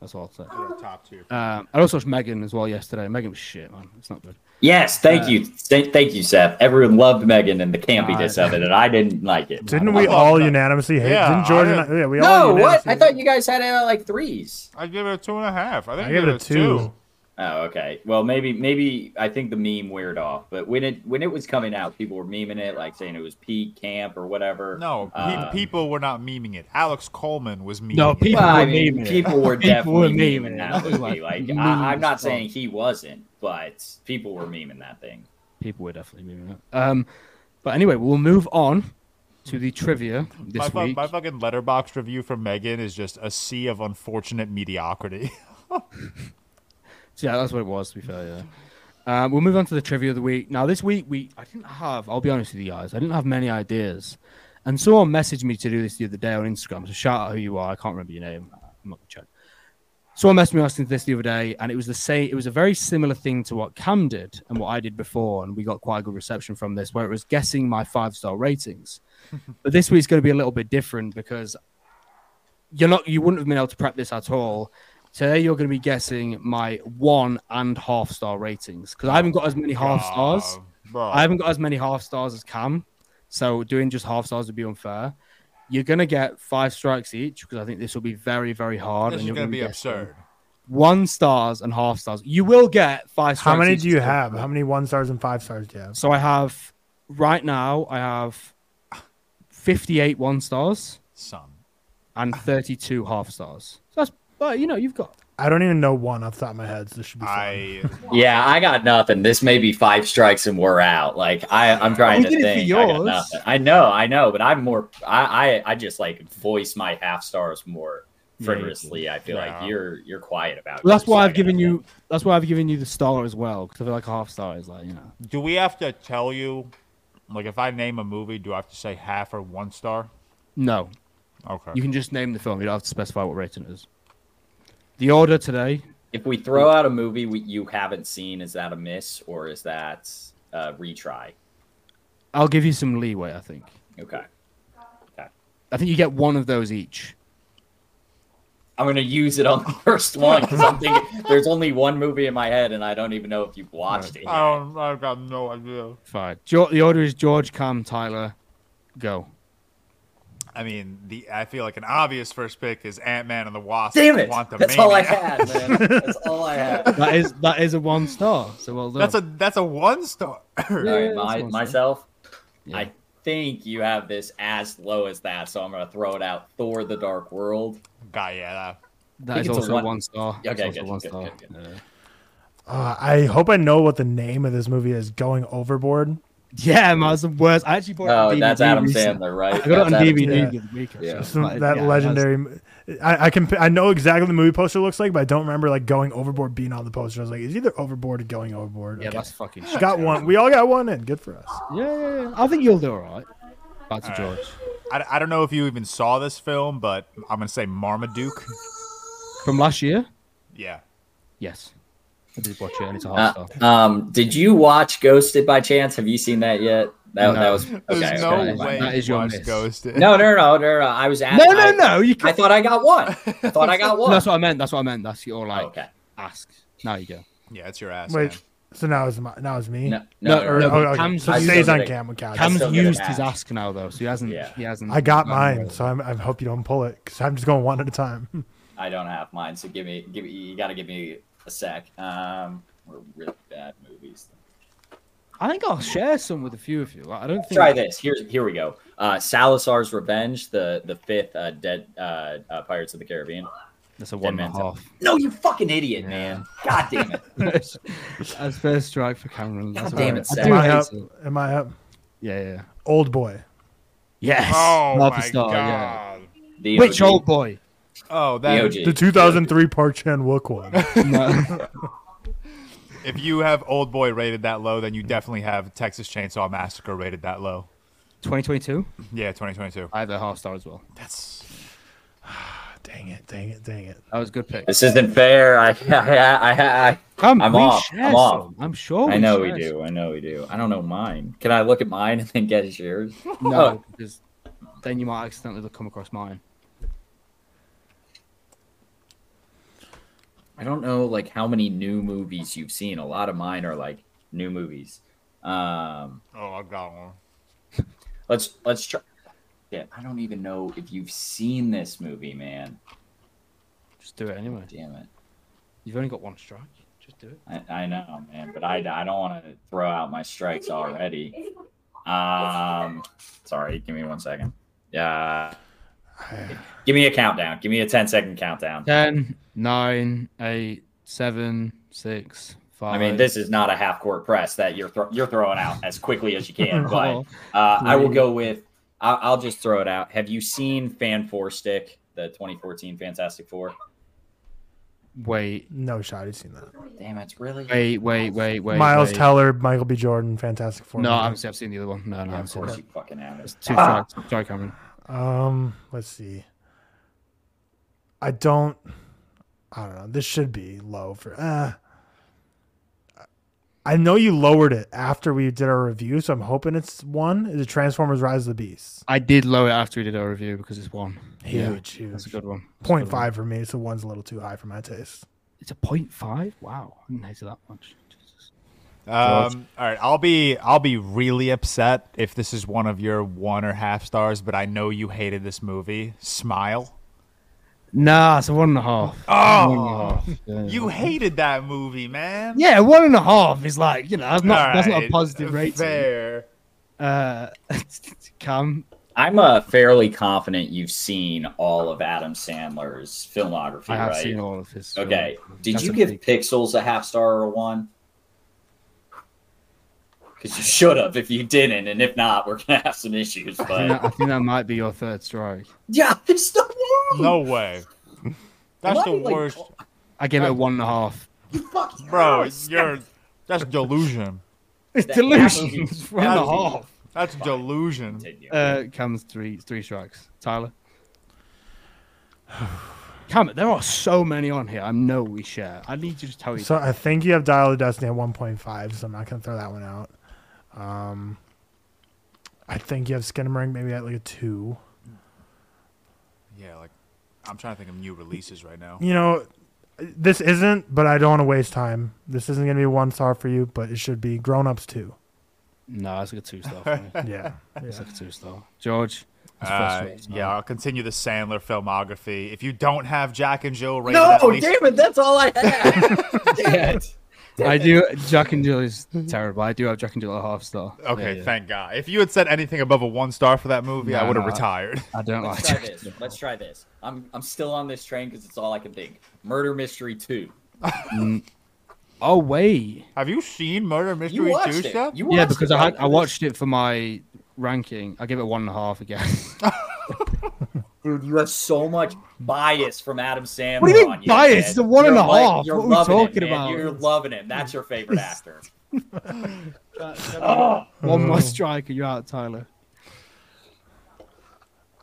That's all I'll say. Top tier. Um, I also watched Megan as well yesterday. Megan was shit, man. It's not good. Yes, thank you, Th- thank you, Seth. Everyone loved Megan and the campiness of it, and I didn't like it. Didn't we all that. unanimously hate? Yeah, Didn't George? I- yeah, we all. No, what? unanimously- I thought you guys had it at like threes. I give it a two and a half. I think I give it a two. Oh, okay. Well, maybe maybe I think the meme weared off, but when it when it was coming out, people were memeing it, like saying it was peak camp or whatever. No, pe- Uh, people were not memeing it. Alex Coleman was memeing No, it. people Well, I were mean, memeing it. people were People were definitely memeing memeing it. that That movie. like Like, I, I'm not as saying he wasn't, but people were memeing that thing. People were definitely moving it. Um, but anyway, we'll move on to the trivia this my, week. my fucking letterboxd review from Megan is just a sea of unfortunate mediocrity. So, yeah, that's what it was. To be fair, yeah. Um, we'll move on to the trivia of the week. Now, this week we I didn't have. I'll be honest with you guys. I didn't have many ideas, and someone messaged me to do this the other day on Instagram. So shout out who you are. I can't remember your name. I'm not gonna check. Someone messaged me asking this the other day, and it was the same. It was a very similar thing to what Cam did and what I did before, and we got quite a good reception from this, where it was guessing my five star ratings. but this week's going to be a little bit different because you're not. You wouldn't have been able to prep this at all. Today you're going to be guessing my one and half star ratings because I haven't got as many half stars. Uh, bro. I haven't got as many half stars as Cam, so doing just half stars would be unfair. You're gonna get five strikes each because I think this will be very, very hard. This is you're gonna be guessing absurd. One stars and half stars. You will get five. How many each do you still. have? How many one stars and five stars do you have? So I have right now. I have fifty-eight one stars Son. and thirty-two half stars. So that's, but you know, you've got. I don't even know one off the top of my head. So this should be fun. I Yeah, I got nothing. This may be five strikes and we're out. Like I, I'm trying You to did it think. I got nothing. I know, I know, but I'm more. I, I, I just like voice my half stars more Yeah, frivolously. I feel Yeah. like you're you're quiet about. Well, that's why I I've given nothing. you. That's why I've given you the star as well because I feel like a half star is like you know. do we have to tell you like if I name a movie, do I have to say half or one star? No, Okay. you can just name the film. You don't have to specify what rating it is. The order today If we throw out a movie we, you haven't seen, is that a miss or is that a retry? I'll give you some leeway. I think. Okay. Okay. I think you get one of those each. I'm gonna use it on the first one because I'm thinking there's only one movie in my head and I don't even know if you've watched it. I don't, I've got no idea. Fine. Jo- the order is George, Cam, Tyler. Go. I mean, the I feel like an obvious first pick is Ant Man and the Wasp. Damn it! Quantumania. That's all I had, man. That's all I had. That is that is a one star. So well done. That's a that's a one star. All right, that's my, awesome. myself. Yeah. I think you have this as low as that, so I'm gonna throw it out. Thor: The Dark World. Guy, yeah. That, that think a also one- one star. Okay, It's also good, one good, star. good, good. Yeah. Uh, I hope I know what the name of this movie is. Going Overboard. Yeah, man, it's the worst. I actually bought it Oh, on that's Adam recently. Sandler, right? I got it on Adam DVD Sandler. the week. Yeah. Some, But, that yeah, it has- legendary. I, I can. I know exactly what the movie poster looks like, but I don't remember like going overboard being on the poster. I was like, is either overboard or going overboard. Yeah, Okay. that's fucking. shit. got one. We all got one in. Good for us. Yeah, yeah, yeah. I think you'll do all right. Back to George. I, I don't know if you even saw this film, but I'm gonna say Marmaduke. From last year, Yeah. yes, I did watch it, and it's a half Uh, star. um, did you watch Ghosted by chance? Have you seen that yet? That, No. that was There's okay. no okay. okay. way That is your miss. Ghosted. No, no, no, no, no. I was at. No, no, I, no. You I thought I got one. I thought I got one. That's what I meant. That's what I meant. That's your like Oh, okay. ask. Now you go. Yeah, it's your ass. Wait. man. So now it's my, now it's me. No, No, no, Or, no, no. but oh, okay. Cam's- so I stays on it. cam. With Cal. I Cam's used his ask. ask now though, so he hasn't. Yeah. He hasn't. I got mine, so I'm, I hope you don't pull it because I'm just going one at a time. I don't have mine, so give me, give me. You got to give me a sec. Um, we're really bad movies. I think I'll share some with a few of you. I don't think. Try this. Here, here we go. Uh, Salazar's Revenge, the the fifth uh, dead uh, uh, Pirates of the Caribbean. That's a one and a No, you fucking idiot, man. God damn it. That's first strike for Cameron. That's God damn it, Sam. Am I up? Am I up? Yeah, yeah. Old boy. Yes. Oh half my star. God. The Which OG. old boy? Oh, The that. OG. The 2003 Park Chan Wook one. No. If you have Old Boy rated that low, then you definitely have Texas Chainsaw Massacre rated that low. 2022. Yeah, 2022. I have a half star as well. That's dang it! Dang it! Dang it! That was a good pick. This isn't fair. I, I, I, I, Come, I'm off. I'm off. some. I'm sure. I know we share do. I know we do. I don't know mine. Can I look at mine and then guess yours? No, because then you might accidentally come across mine. I don't know like how many new movies you've seen. A lot of mine are like new movies. Um, oh, I've got one. let's let's try. Yeah, I don't even know if you've seen this movie, man. Just do it anyway. Damn it. You've only got one strike. Just do it. I, I know, man, but I, I don't want to throw out my strikes already. Um, sorry, give me one second. Yeah, give me a countdown. Give me a 10 second countdown. 10, 9, 8, 7, 6, 5. I mean, this is not a half court press that you're thro- you're throwing out as quickly as you can. But uh, I will go with I'll, I'll just throw it out. Have you seen Fan Four Stick, the 2014 Fantastic Four? Wait, No shot. He's seen that. Damn it, really? wait, wait, wait, wait. Miles wait. Teller, Michael B. Jordan, Fantastic Four. No, movie. I've, I've seen the other one. No, no, Yeah, I'm of course sorry. you fucking have it. Two Ah! Sorry, Cameron. Um, let's see. I don't. I don't know. This should be low for. Uh, I know you lowered it after we did our review, so I'm hoping it's one. Is it Transformers: Rise of the Beast? I did lower it after we did our review because it's one. Huge, Yeah, That's a good one. That's Point good one. five for me, so one's a little too high for my taste. It's a point five. Wow, I didn't hate it that much. Um, all right, I'll be I'll be really upset if this is one of your one or half stars, but I know you hated this movie. Smile. Nah, it's a one and a half. Oh, One and a half. Yeah. You hated that movie, man. Yeah, one and a half is like you know that's not All that's not a positive rating. Fair. Uh, Cam, I'm uh, fairly confident you've seen all of Adam Sandler's filmography, I have right? seen all of his. Okay. film. Did That's you give big- Pixels a half star or a one? Because you should have if you didn't, and if not, we're gonna have some issues. I think, that, But I think that might be your third strike. yeah, it's the one. No way. That's Am the I, like, worst, I gave it a one and a half. You fucking bro. ass. You're that's delusion. It's That- that delusion. movie- It's one and a movie- half. That's delusion. Continue. Uh, Cam's three three strikes. Tyler. Cam, there are so many on here. I know we share. I need you to just tell you. So I think you have Dial of Destiny at 1.5, so I'm not gonna throw that one out. Um, I think you have Skinamarink maybe at like a two. Yeah, like I'm trying to think of new releases right now. You know, this isn't, but I don't want to waste time. This isn't gonna be one star for you, but it should be Grown Ups two. no, that's like a two star for. Yeah, It's yeah. like a two star. George. Uh, yeah, I'll continue the Sandler filmography. If you don't have Jack and Jill rated no, at least, damn it, that's all I had. damn it. I do. Jack and Jill is mm-hmm. terrible. I do have Jack and Jill a half star. okay, Yeah, yeah. thank God. If you had said anything above a one star for that movie, I would have no, retired. I don't Let's like try Jack. this. Let's try this. I'm I'm still on this train because it's all I can think. Murder Mystery Two. Mm. Oh wait. Have you seen Murder Mystery watched 2 it. stuff? You Yeah, because it, I had? I watched it for my ranking. I give it one and a half again. Dude, you have so much bias from Adam Sandler. What do you mean on you, bias? man. It's a one You're and a like- half. You're What are we loving talking it, man. about? You're loving him. That's your favorite actor. one more strike and you're out, Tyler.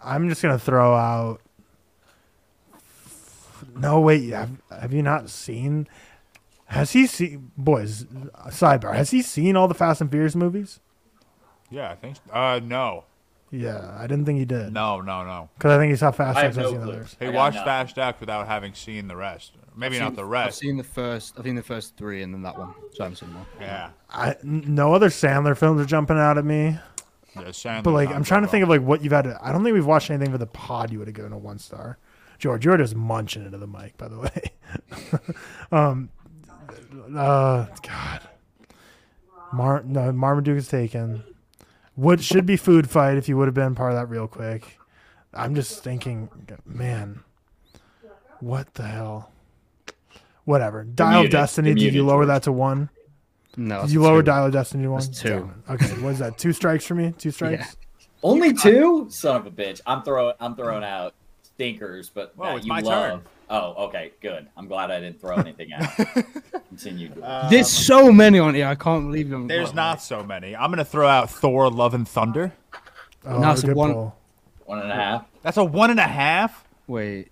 I'm just gonna throw out. No, wait. Have, have you not seen? Has he seen? Boys, sidebar. Has he seen all the Fast and Furious movies? Yeah, I think. Uh, no, Yeah, I didn't think he did. no, no, no. because I think he saw Fast I X. have I've no seen clue. others. He I got watched nothing. Fast X without having seen the rest. Maybe I've not seen- the I've rest. seen the first. I've seen the first three and then that one. So I haven't seen more. Yeah. I, n- no other Sandler films are jumping out at me. yeah Sandler's But like, not I'm trying to think of like what you've had. To, I don't think we've watched anything for the pod. You would have given a one star. George, you're just munching into the mic, by the way. um, uh, God, Mar no Marmaduke is taken. What should be food fight if you would have been part of that real quick. I'm just thinking, man, what the hell? Whatever. Dial of muted. Destiny. Did you lower George. that to one? No, Did you lower two. Dial of Destiny to one? That's two. Damn. Okay, what is that? Two strikes for me. Two strikes. Only two? Son of a bitch. I'm throwing I'm throwing out stinkers, but Whoa, that you my love. turn. Oh, okay, good. I'm glad I didn't throw anything out. Continue. There's so many on here. I can't believe them. There's not so many. I'm gonna throw out Thor: Love and Thunder. Oh, No, it's a good one- pull. One and a half. That's a one and a half. Wait.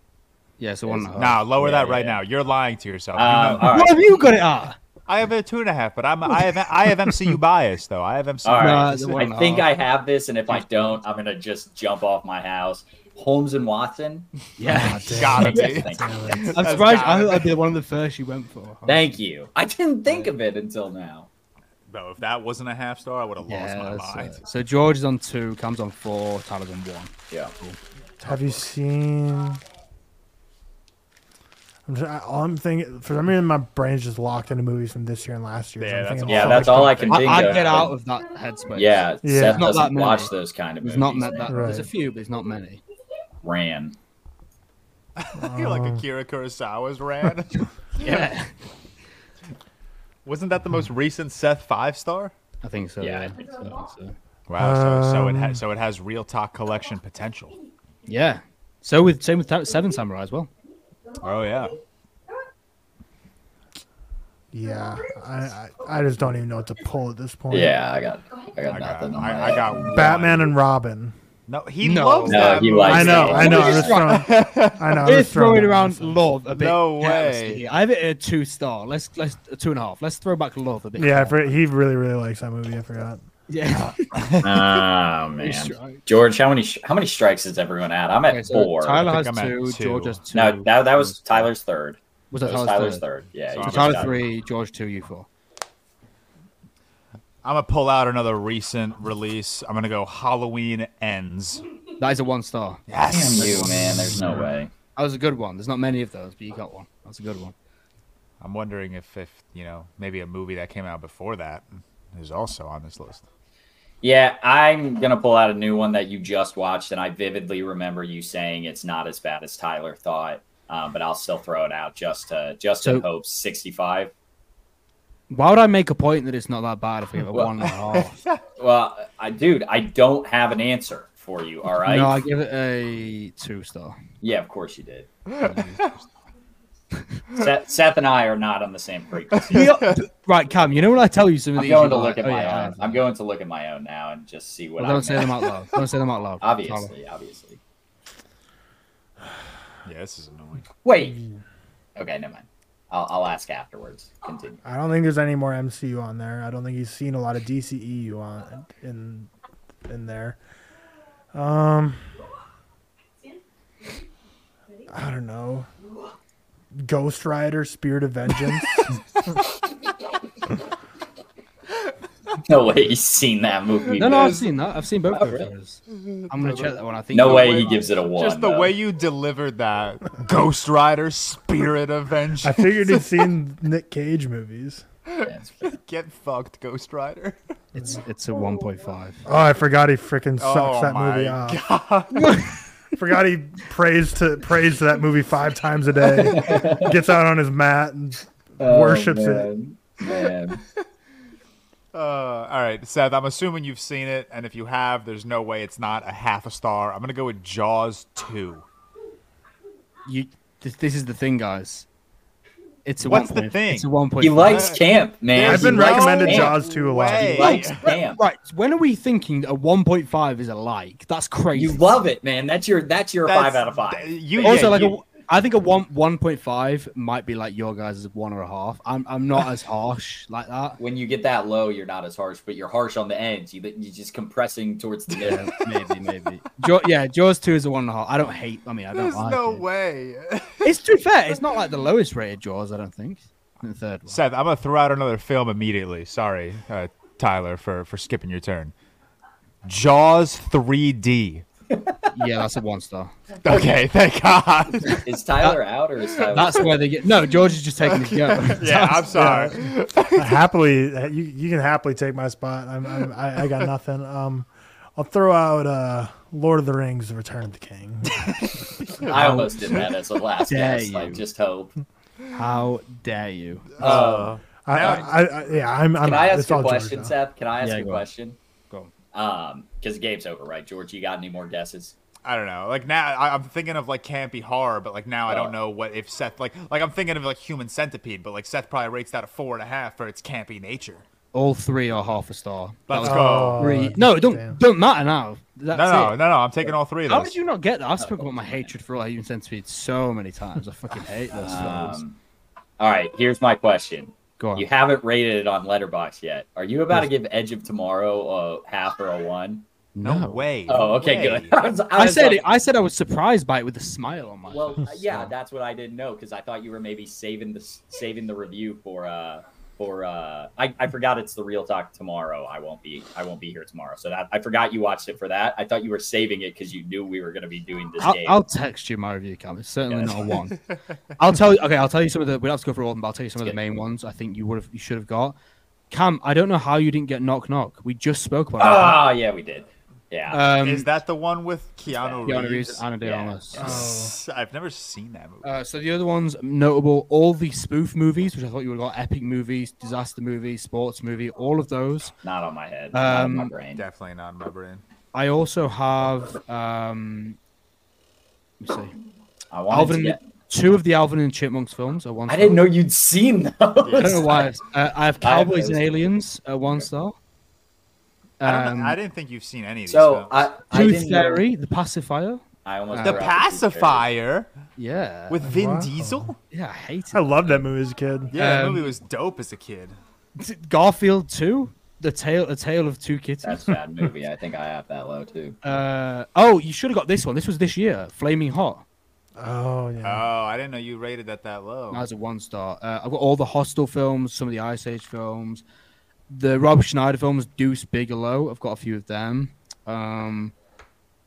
Yeah, so one and a half. Nah, lower Yeah, that right yeah. now. You're lying to yourself. You Um, know- all What have you got it at? I have a two and a half, but I'm I have I have MCU bias though. I have MCU. All right. Nah, it's a one and I a think. I have this, and if I don't, I'm gonna just jump off my house. Holmes and Watson. Yeah. Oh, gotta be. I'm surprised. I thought be. that'd be one of the first you went for. Thank you. I didn't think of it until now. Bro, if that wasn't a half star, I would have lost my mind. so George is on two, Cam's on four, Tyler's on one. Yeah. Have you seen? I'm just, I, all I'm thinking for some reason my brain's just locked into movies from this year and last year. Yeah, so I'm that's thinking all. Yeah, that's all I can I, think I'd of. get out of that headspace. Yeah, Yeah. Seth Not that doesn't many. watch those kind of There's movies. not that. that Right. There's a few, but there's not many. Ran. I feel like Akira Kurosawa's ran. Yeah, Wasn't that the most recent Seth five star? I think so. Yeah, Yeah, I think so. Think so. Wow. so, so it Um, ha- so it has ReelTok collection potential. Yeah. So with same with Seven Samurai as well. Oh yeah. Yeah, I, I I just don't even know what to pull at this point. Yeah, I got, I got I nothing. on I, I got one. Batman and Robin. No, he No. loves No, that he movie. likes I know, that. I know. I was Just throwing. I know. I We're throwing throwing around myself. love a bit. No carelessly way. I have it at two star. Let's let's two and a half. Let's throw back love a bit. Yeah, for, he really really likes that movie. I forgot. yeah. Oh man. George, how many how many strikes has everyone had? I'm at Okay, so four. Tyler has think I'm at two, two. George has two. no, that that was Tyler's third. Was That that was Tyler's, Tyler's third? third. Yeah, So you I'm So just Tyler three, George two, you four. I'm gonna pull out another recent release. I'm gonna go Halloween Ends. That is a one star. Yes. Damn you, man. There's no way. That was a good one. There's not many of those, but you got one. That's a good one. I'm wondering if, if you know, maybe a movie that came out before that is also on this list. Yeah, I'm gonna pull out a new one that you just watched, and I vividly remember you saying it's not as bad as Tyler thought. Um, but I'll still throw it out just to just in So- hopes. 65. Why would I make a point that it's not that bad if we have a Well- one and a half? Well, I dude, I don't have an answer for you. All right. No, I give it a two star. Yeah, of course you did. Seth, Seth and I are not on the same frequency. right, Cam. You know what I tell you some of I'm these, going you're to like, look at "Oh, my yeah, own. I'm going to look at my own now and just see what Well, I don't say them out loud. Don't say them out loud. Tyler. Obviously, obviously. Yeah, this is annoying. Wait. Okay, never mind. I'll, I'll ask afterwards. Continue. I don't think there's any more MCU on there. I don't think he's seen a lot of DCEU on in in there. Um, I don't know. Ghost Rider: Spirit of Vengeance. No way he's seen that movie. No, no, I've seen that. I've seen both Oh, of really? those. Mm-hmm. I'm gonna check that one. I think. No you're way right. he gives it a one. Just the though. way you delivered that Ghost Rider Spirit of Vengeance. I figured he'd seen Nick Cage movies. Yeah, Get fucked, Ghost Rider. It's it's a 1.5. Oh, I forgot he freaking sucks Oh that my movie off. forgot he prays to prays to that movie five times a day. Gets out on his mat and worships it. Oh, man. Man. Uh, all right, Seth. I'm assuming you've seen it, and if you have, there's no way it's not a half a star. I'm gonna go with Jaws two. You. This, this is the thing, guys. It's a What's one the point- thing? It's a 1.5. He likes camp, man. I've been likes recommended camp. Jaws 2 a lot. way. He likes camp. Right. When are we thinking a 1.5 is a like? That's crazy. You love it, man. That's your that's your That's- five out of five. You Also, yeah, like you- a, I think a one 1.5 might be like your guys' one or a half. I'm I'm not as harsh like that. When you get that low, you're not as harsh, but you're harsh on the ends. You you're just compressing towards the middle. Yeah, maybe, maybe. Jaw, yeah, Jaws two is a one and a half. I don't hate. I mean, I don't There's like no it. way. It's too fair. It's not like the lowest rated Jaws. I don't think. The third one. Seth, I'm gonna throw out another film immediately. Sorry, uh, Tyler, for for skipping your turn. Jaws 3D. Yeah, that's a one star. Okay, thank God. Is Tyler out or is Tyler? That's where they get. No, George is just taking his go. yeah, I'm sorry. happily, you you can happily take my spot. I'm, I'm I, I got nothing. Um, I'll throw out uh, Lord of the Rings: The Return of the King. I almost did that as a last Dare guess. Like just hope. How dare you? Uh, I, I, I, I yeah, I'm. I'm can I ask a question. Seth? Can I ask Yeah, a go on. question? Go Um, because the game's over, right, George? You got any more guesses? I don't know. Like now, I, I'm thinking of like campy horror, but like now I Oh. don't know what if Seth like like I'm thinking of like Human Centipede, but like Seth probably rates that a four and a half for its campy nature. All three are half a star. Let's go. three. No, don't damn. don't matter now. That's No, no, it. no, no. I'm taking all three of How did you not get that? I've spoken about my hatred for all Human Centipede so many times. I fucking hate those films. Um, all right. Here's my question. Go on. You haven't rated it on Letterboxd yet. Are you about to give Edge of Tomorrow a half or a one? No way. Oh, okay, way. good. I, was- I I was said like- it. I said I was surprised by it with a smile on my Well, face. yeah, so- that's what I didn't know because I thought you were maybe saving the saving the review for uh for uh I, I forgot it's the ReelTok tomorrow. I won't be I won't be here tomorrow. So that I forgot you watched it for that. I thought you were saving it because you knew we were gonna be doing this I'll, game. I'll text you my review, Cam. It's certainly Yes. not a one. I'll tell you. Okay, I'll tell you some of the. We have to go through all of them, but I'll tell you some of the Skip. main ones. I think you would have, you should have got. Cam, I don't know how you didn't get knock knock. We just spoke about it. Ah, yeah, we did. Yeah. Um, Is that the one with Keanu, Keanu Reeves? Reeves and Ana de Yeah. Armas. Yes. I've never seen that movie. Uh, so the other ones notable, all the spoof movies, which I thought you would have got epic movies, disaster movies, sports movie, all of those. not on my head. not on my Um, brain. Definitely not in my brain. I also have um, let me see, I wanted Alvin, to get two of the Alvin and Chipmunks films are one. I didn't know you'd seen those. I don't know why. Uh, I have I have Cowboys and those. Aliens at one star. I, don't Um, know, I didn't think you've seen any of these So films. I, I Tooth didn't Fairy, The Pacifier. I almost The the forgot Tooth Fairy. Pacifier Yeah, with Vin Wow. Diesel. yeah, I hate it. I it. loved that movie as a kid. Yeah, that Um, movie was dope as a kid. Garfield Two, The Tale, A Tale of Two Kittens. That's a bad movie. I think I have that low too. Uh, oh, you should have got this one. This was this year. Flaming Hot. Oh yeah. Oh, I didn't know you rated that that low. That was a one star. Uh, I've got all the Hostel films, some of the Ice Age films, the Rob Schneider films, Deuce Bigalow. I've got a few of them. Um,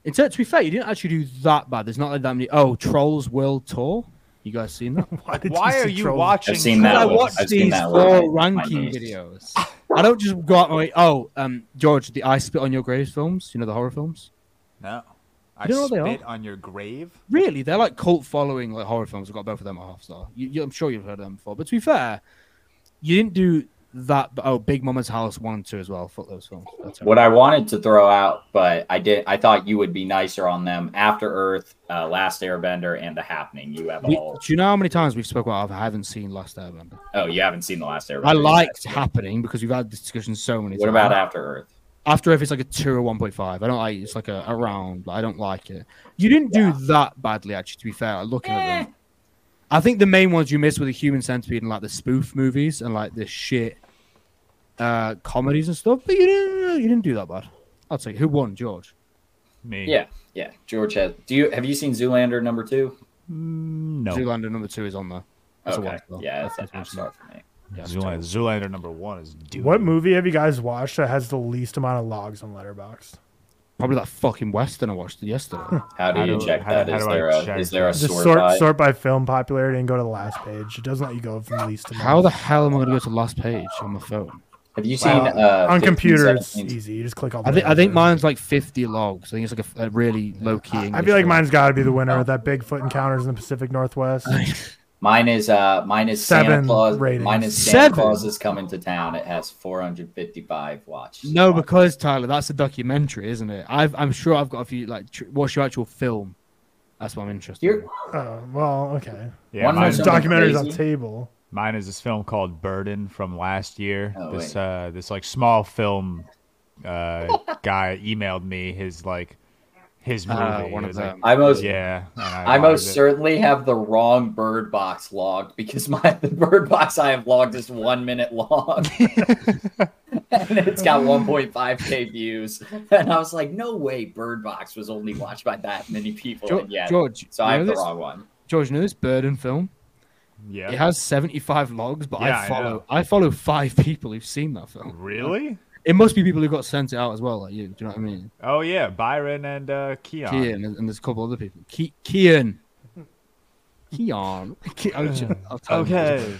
in ter- to be fair, you didn't actually do that bad. There's not like that many. Oh, Trolls World Tour. You guys seen that? Why, did Why see are you Trolls? watching? I've seen that I watch I've seen these that four My- my ranking videos. I don't just go out my way. Oh, um, George, the I Spit on Your Grave films. You know the horror films. No, I You know what they spit are? on your grave. Really, they're like cult following like horror films. I've got both of them at half star. You, you, I'm sure you've heard of them before. But to be fair, you didn't do that. Oh, Big Momma's House one and two as well. Fuck those films. That's What I wanted to throw out, but I did. I thought you would be nicer on them. After Earth, uh, Last Airbender, and The Happening. You have we, all. do you know how many times we've spoken about? I haven't seen Last Airbender. Oh, you haven't seen The Last Airbender. I liked yet. happening because we've had this discussion so many What times. about After Earth? After if it's like a two or one point five, I don't like. It's like a, a round, I don't like it. You didn't do that badly, actually. To be fair, looking at them, I think the main ones you missed were the Human Centipede and like the spoof movies and like the shit uh, comedies and stuff. But you didn't. You didn't do that bad. I'll say who won, George. Me. Yeah, yeah. George has. Do you have you seen Zoolander number two? No. Zoolander number two is on there. That's a okay. one star. Yeah, that's That's a half one star for me. Yeah, Zoolander. Zoolander number one is dude. What movie have you guys watched that has the least amount of logs on Letterboxd? Probably that fucking western I watched yesterday. How do you do- check how- that? how Is do there a check is there a? Just sort, sort by? sort by film popularity and go to the last page. It doesn't let you go from least to most. How the hell am I going to go to the last page on my phone? Have you seen uh, on 15, computer it's easy. You just click all. The I think I think mine's like 50 logs. I think it's like a, a really low key. I feel like mine's got to be the winner with that Bigfoot encounters in the Pacific Northwest. Mine is uh mine is Santa Seven Claus. ratings. Mine is Santa Seven? Claus is coming to town. It has 455 watches. No, because Tyler, that's a documentary, isn't it? I've, I'm sure I've got a few. Like, tr- what's your actual film? That's what I'm interested. You're, in. Oh well, okay. Yeah, One mine, was There's documentaries on crazy? table. mine is this film called Burden from last year. Oh, this wait. uh this like small film uh guy emailed me his like his movie. Ah, It one of was like- them. I most yeah. I I most it. certainly have the wrong bird box logged because my the bird box I have logged is one minute long. and it's got 1.5k views. And I was like, no way bird box was only watched by that many people. George, and yet, George, so you I know have the this, wrong one. George, you know this Burden film? Yeah. It has 75 logs, but Yeah, I I follow know. I, follow five people who've seen that film. Really? It must be people who got sent it out as well, like you. Do you know what I mean? Oh yeah, Byron and uh Keon. Kian, and, and there's a couple other people. Ke- Kian. Keon. Ke- I'll ju- I'll tell him. Okay.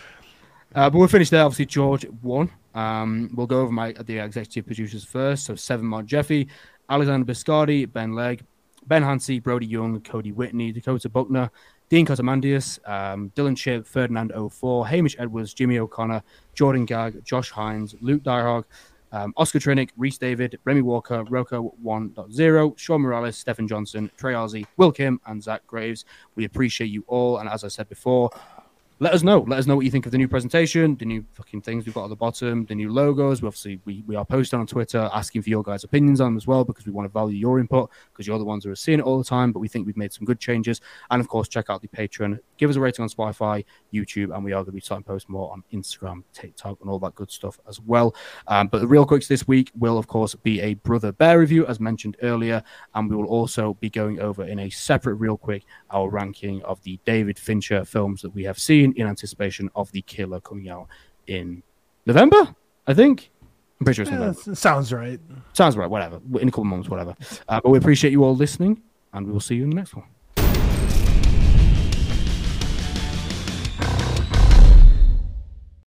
Uh, but we'll finish there. Obviously, George won. Um, we'll go over my the executive producers first. So seven Mark Jeffy, Alexander Biscardi, Ben Legg, Ben Hansey, Brody Young, Cody Whitney, Dakota Buckner, Dean Cotamandius, um, Dylan Chip, Ferdinand O4, Hamish Edwards, Jimmy O'Connor, Jordan Gag, Josh Hines, Luke Dierhog, um, Oscar Trinick, Reese David, Remy Walker, Roko 1.0, Sean Morales, Stephen Johnson, Trey Ozzy, Will Kim, and Zach Graves. We appreciate you all. And as I said before, let us know. Let us know what you think of the new presentation, the new fucking things we've got at the bottom, the new logos. We obviously we, we are posting on Twitter asking for your guys' opinions on them as well because we want to value your input because you're the ones who are seeing it all the time. But we think we've made some good changes. And of course, check out the Patreon. Give us a rating on Spotify, YouTube, and we are going to be starting to post more on Instagram, TikTok, and all that good stuff as well. Um, but the real quicks this week will, of course, be a Brother Bear review, as mentioned earlier. And we will also be going over in a separate real quick our ranking of the David Fincher films that we have seen in anticipation of the killer coming out in November, I think. I'm pretty sure it's Yeah, November. sounds right. Sounds right. Whatever. In a couple of months, whatever. Uh, but we appreciate you all listening, and we will see you in the next one.